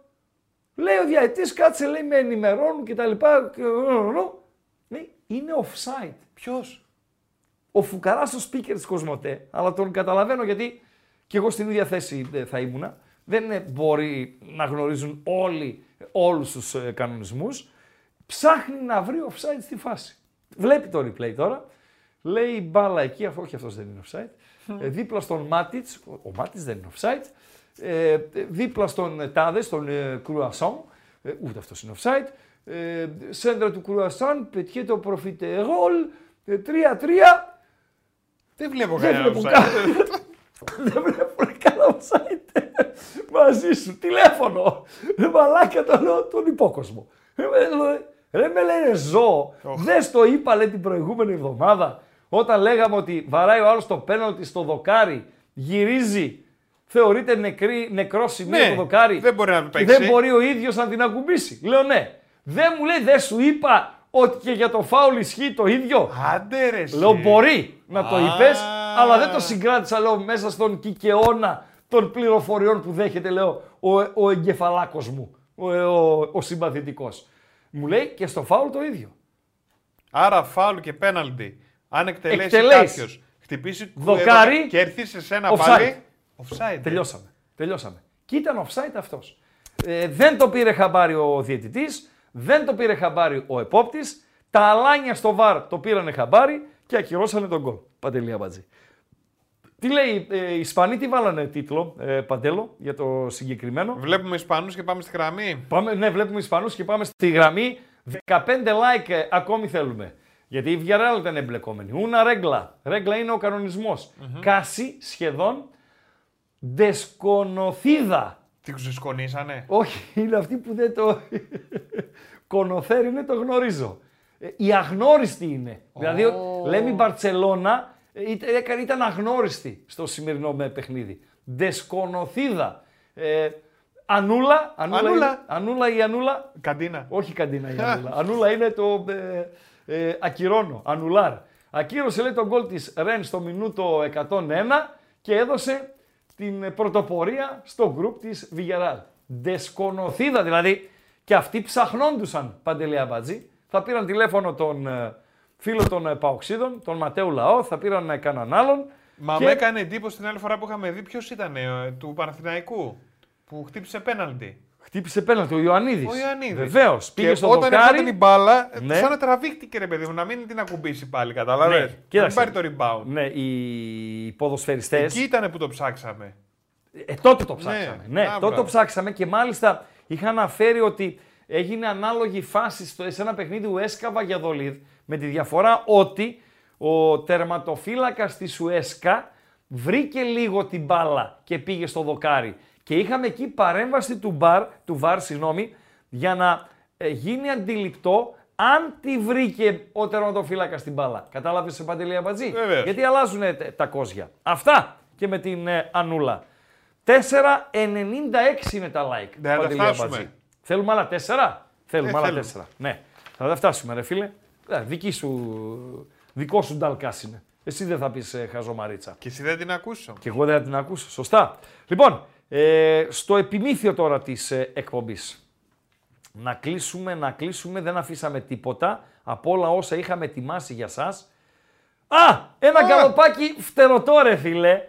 λέει ο διαετής, κάτσε λέει με ενημερώνουν και τα λοιπά. και, ε, ε, Λέει, είναι offside. Ποιο. Ο Φουκαρά στο speaker τη Κοσμοτέ, αλλά τον καταλαβαίνω γιατί και εγώ στην ίδια θέση ε, θα ήμουνα. Δεν ε, μπορεί να γνωρίζουν όλοι όλους τους ε, κανονισμούς. Ψάχνει να βρει offside στη φάση. Βλέπει το replay τώρα. Λέει η μπάλα εκεί, αφού όχι αυτός δεν είναι offside. Ε, δίπλα στον Μάτιτς, ο, ο Μάτιτς δεν είναι offside. Ε, ε, δίπλα στον ε, Τάδες, στον ε, Κρουασόν, ε, ούτε αυτός είναι offside. Ε, σέντρα του Κρουασάν, πετιέται ο προφιτερόλ, ε, 3-3. Δεν βλέπω Δεν κανένα βλέπω offside. κα- Δεν βλέπω κανένα offside. Μαζί σου, τηλέφωνο. Ρε μαλάκα το λέω τον υπόκοσμο. Ρε, με λέ- Ρε με λένε ζώο. Δεν στο είπα λέει την προηγούμενη εβδομάδα όταν λέγαμε ότι βαράει ο άλλος το πέναλτι στο δοκάρι, γυρίζει, θεωρείται νεκρή, νεκρό σημείο Ναι, το δοκάρι. δεν μπορεί να το και παίξει. Δεν μπορεί ο ίδιος να την ακουμπήσει. Λέω ναι. Δεν μου λέει, δεν σου είπα ότι και για το φάουλ ισχύει το ίδιο. Άντε ρε. εσύ. Λέω μπορεί να το Α. είπες, αλλά δεν το συγκράτησα λέω μέσα στον κικαιώνα των πληροφοριών που δέχεται λέω ο, ο εγκεφαλάκος μου, ο, ο, ο συμπαθητικός. Μου λέει και στο φάουλ το ίδιο. Άρα φάουλ και πέναλτι. Αν εκτελέσει Εκτελέσεις. κάποιος, χτυπήσει Δοκάρι, και έρθει σε σένα offside. πάλι. Offside. Τελειώσαμε. Τελειώσαμε. Και ήταν offside αυτός. Ε, δεν το πήρε χαμπάρι ο διαιτητής, δεν το πήρε χαμπάρι ο επόπτης, τα αλάνια στο βαρ το πήρανε χαμπάρι και ακυρώσανε τον γκολ. Παντελή Αμπατζή. Τι λέει, ε, οι Ισπανοί τι βάλανε τίτλο, ε, Παντέλο, για το συγκεκριμένο; Βλέπουμε Ισπανούς και πάμε στη γραμμή. Πάμε, ναι, βλέπουμε Ισπανούς και πάμε στη γραμμή. 15 like ε, ακόμη θέλουμε. Γιατί η Villarreal ήταν εμπλεκόμενη. Una regla. Regla είναι ο κανονισμος Casi σχεδόν. Desconocida. Τι ξεσκονίσανε. Όχι, είναι αυτή που δεν το... <laughs> Conocer είναι, το γνωρίζω. Ε, Η αγνώριστη είναι. Δηλαδή, λέμε η Μπαρτσελώνα ε, ήταν, έκανε- ήταν αγνώριστη στο σημερινό με παιχνίδι. Δεσκονοθίδα. Ε, Ανούλα. Ανούλα, Ανούλα. είναι- Ανούλα ή Ανούλα; Καντίνα. Όχι καντίνα η <laughs> Ανούλα. Ανούλα είναι το ε, ε, ακυρώνω. Ανουλάρ. Ακύρωσε λέει τον γκολ της Ρεν στο μινούτο 101 και έδωσε την πρωτοπορία στο γκρουπ της Βιγεράλ. Δεσκονοθίδα δηλαδή και αυτοί ψαχνόντουσαν Παντελή Αμπατζή. Θα πήραν τηλέφωνο τον ε, φίλο των ε, Παοξίδων, τον Ματέου Λαό, θα πήραν ε, κανέναν άλλον. Μα και- με έκανε εντύπωση την άλλη φορά που είχαμε δει ποιος ήταν ε, του Παναθηναϊκού. Που χτύπησε πέναλτι. Χτύπησε πέναλτι ο Ιωαννίδης. Ο Ιωαννίδης. Βεβαίως. Πήγε Και στο όταν δοκάρι. έρχονταν την μπάλα, Ναι. σαν να τραβήχτηκε ρε παιδί μου, να μην την ακουμπήσει πάλι, κατάλαβες; Ναι, να μην κοίταξε. πάρει το rebound. Ναι, οι ποδοσφαιριστέ. Εκεί ήταν που το ψάξαμε. Ε, τότε το ψάξαμε. Ναι, Ναι, α, τότε το μπράβο. ψάξαμε και μάλιστα είχα αναφέρει ότι έγινε ανάλογη φάση στο, σε ένα παιχνίδι Ουέσκα Βαγιαδολίδ με τη διαφορά ότι ο τερματοφύλακας της Ουέσκα βρήκε λίγο την μπάλα και πήγε στο δοκάρι. Και είχαμε εκεί παρέμβαση του, μπαρ, του ΒΑΡ συγγνώμη, για να ε, γίνει αντιληπτό αν τη βρήκε ο τερματοφύλακας την μπάλα. Κατάλαβες σε Παντελή Αμπατζή. Βεβαίως. Γιατί αλλάζουν ε, τα κόζια. Αυτά και με την ε, Ανούλα. 4,96 είναι τα like. Δεν θα τα Παντελή φτάσουμε. Αμπατζή. Θέλουμε άλλα 4. Θέλουμε Ε, άλλα θέλουμε. 4. Ναι. Θα τα φτάσουμε ρε φίλε. Ε, δική σου, δικό σου νταλκάς είναι. Εσύ δεν θα πεις ε, χαζομαρίτσα. Και εσύ δεν την ακούσω. Και εγώ δεν θα την ακούσω. Σωστά. Λοιπόν, ε, στο επιμήθειο τώρα της ε, εκπομπής. Να κλείσουμε, να κλείσουμε. Δεν αφήσαμε τίποτα από όλα όσα είχαμε ετοιμάσει για σας. Α, ένα καλοπάκι φτερωτό ρε φίλε.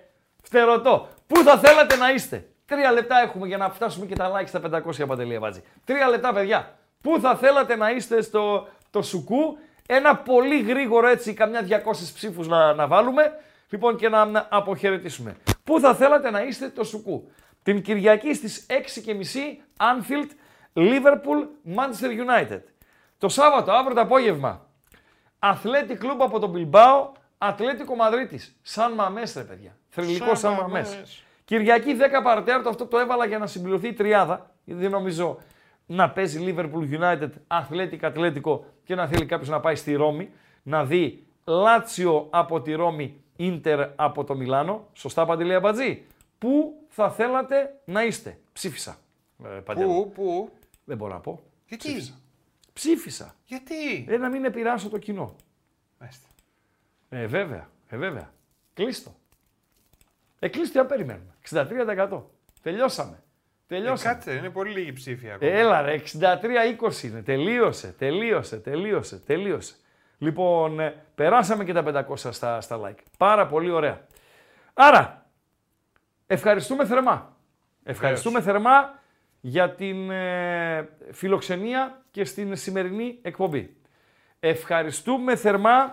Φτερωτό. Πού θα θέλατε να είστε; Τρία λεπτά έχουμε για να φτάσουμε και τα like στα 500 παντελεία βάζι. Τρία λεπτά παιδιά. Πού θα θέλατε να είστε στο το σουκού; Ένα πολύ γρήγορο έτσι, καμιά 200 ψήφους να, να βάλουμε. Λοιπόν και να, να αποχαιρετήσουμε. Πού θα θέλατε να είστε το σουκού. Την Κυριακή στις 6.30 Anfield, Liverpool, Manchester United. Το Σάββατο, αύριο το απόγευμα, Athletic Club από τον Μπιλμπάο, Ατλέτικο Μαδρίτης. Σαν Μαμές ρε παιδιά. Θρηλυκό Σαν σαν Μαμές. Μαμές. Κυριακή 10 παρατέταρτο, αυτό το έβαλα για να συμπληρωθεί η τριάδα. Γιατί δεν νομίζω να παίζει Liverpool United, Athletic Ατλέτικο και να θέλει κάποιος να πάει στη Ρώμη, να δει Λάτσιο από τη Ρώμη, Ίντερ από το Μιλάνο. Σωστά Παντελή Αμπατζή; Πού θα θέλατε να είστε; Ψήφισα. Ε, Παντελή. Πού, πού; Δεν μπορώ να πω. Γιατί; Ψήφισα. Ψήφισα. Γιατί; Ε, να μην επηρεάσω το κοινό. Μάλιστα. Ε, βέβαια. Ε, βέβαια. Κλείστο. Ε, κλείστο, αν περιμένουμε. 63%. Τελειώσαμε. Τελειώσαμε. Ε, κάτσε, είναι πολύ λίγη ψήφια ακόμα. Έλα ρε, 63-20 είναι. Τελείωσε, τελείωσε, τελείωσε, τελείωσε. Λοιπόν, ε, περάσαμε και τα 500 στα, στα like. Πάρα πολύ ωραία. Άρα, ευχαριστούμε θερμά. Ευχαριστούμε θερμά για την ε, φιλοξενία και στην σημερινή εκπομπή. Ευχαριστούμε θερμά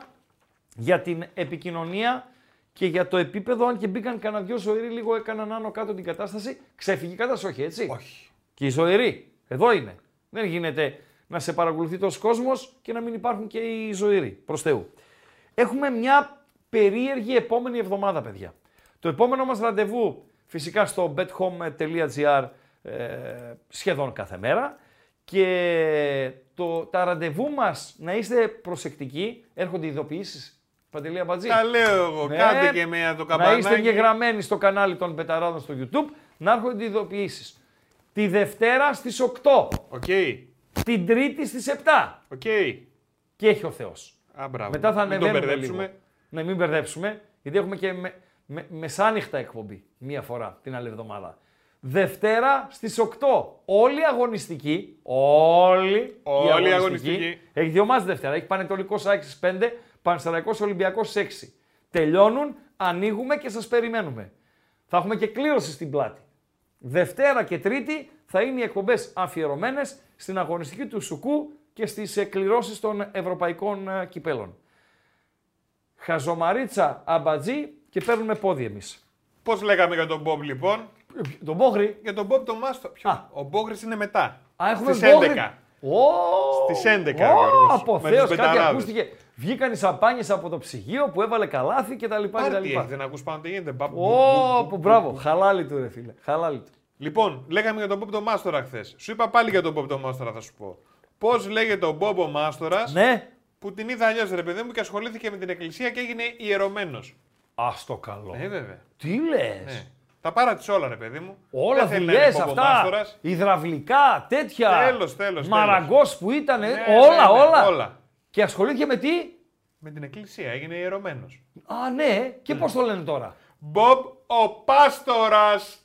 για την επικοινωνία και για το επίπεδο, αν και μπήκαν κανένα δυο ζωηροί, λίγο έκαναν άνω κάτω την κατάσταση. Ξέφυγε η κατάσταση, όχι έτσι. Όχι. Και οι ζωηροί, εδώ είναι. Δεν γίνεται να σε παρακολουθεί τόσος κόσμος και να μην υπάρχουν και οι ζωηροί, προς Θεού. Έχουμε μια περίεργη επόμενη εβδομάδα, παιδιά. Το επόμενο μας ραντεβού, φυσικά στο bethome.gr ε, σχεδόν κάθε μέρα. Και το, τα ραντεβού μας, να είστε προσεκτικοί, έρχονται ειδοποιήσεις. Παντελή Αμπατζή. Τα λέω εγώ. Ναι, Κάντε και με το Να καμπανάκι. είστε εγγεγραμμένοι στο κανάλι των Πεταράδων στο YouTube, να έρχονται ειδοποιήσεις. Τη Δευτέρα στις 8. Οκ. Την Τρίτη στις 7. Οκ. Και έχει ο Θεός. Α, μπράβο. Μετά θα Μην τον ανεβαίνουμε μπερδέψουμε. λίγο. Ναι, μην μπερδέψουμε, γιατί έχουμε και με, με, μεσάνυχτα εκπομπή μία φορά την άλλη εβδομάδα. Δευτέρα στις 8. Όλοι αγωνιστικοί. Όλοι, Όλοι οι αγωνιστικοί. Έχει δύο ματς Δευτέρα. Έχει Πανετολικός Άκης στις 5, Πανσεραϊκός Ολυμπιακός στις 6. Τελειώνουν, ανοίγουμε και σας περιμένουμε. Θα έχουμε και κλήρωση στην πλάτη. Δευτέρα και Τρίτη θα είναι οι εκπομπές αφιερωμένες στην αγωνιστική του Σουκού και στις εκκληρώσεις των ευρωπαϊκών ε, κυπέλων. Χαζομαρίτσα, αμπατζή και παίρνουμε πόδι εμείς. Πώς λέγαμε για τον Μπομπ λοιπόν; Τον Μπόγρι. Για τον Μπομπ τον Μάστο. Ποιο; Ο Μπόγρι είναι μετά. Α, έχουμε Στις Μπόγρι. 11. Ω, Στις 11, ω, Γιώργος, Από με Θεός, τους κάτι μπεταράδες. ακούστηκε. Βγήκαν οι σαμπάνιες από το ψυγείο που έβαλε καλάθι και τα λοιπά και τα Πάρτι λοιπά. έχεις, δεν ακούς πάνω τι γίνεται. Μπα- μπου- Ω, μπου- που μπου- μπράβο. μπου- Χαλάλι του ρε φίλε. Χαλάλι του. Λοιπόν, λέγαμε για τον Μπομπ τον Μάστορα χθες. Σου είπα πάλι για τον Μπομπ τον Μάστορα, θα σου πω. Πώς λέγεται ο Μπομπ ο Μάστορας. Ναι. Που την είδα αλλιώς, ρε παιδί μου, και ασχολήθηκε με την εκκλησία και έγινε ιερωμένος. Α το καλό. Ε, βέβαια. Τι λες; Ναι. Τα πάρα της όλα, ρε παιδί μου. Όλα Δεν θέλει να δουλειέ είναι Μπομπ ο αυτά. Μάστορας. Υδραυλικά, τέτοια. Τέλος, τέλος, Μαραγκός που ήταν. Ναι, όλα, ναι, ναι, όλα. όλα. Και ασχολήθηκε με τι; Με την εκκλησία, έγινε ιερωμένος. Α, ναι. Και πώς το λένε τώρα; Μπομπ ο Πάστορας.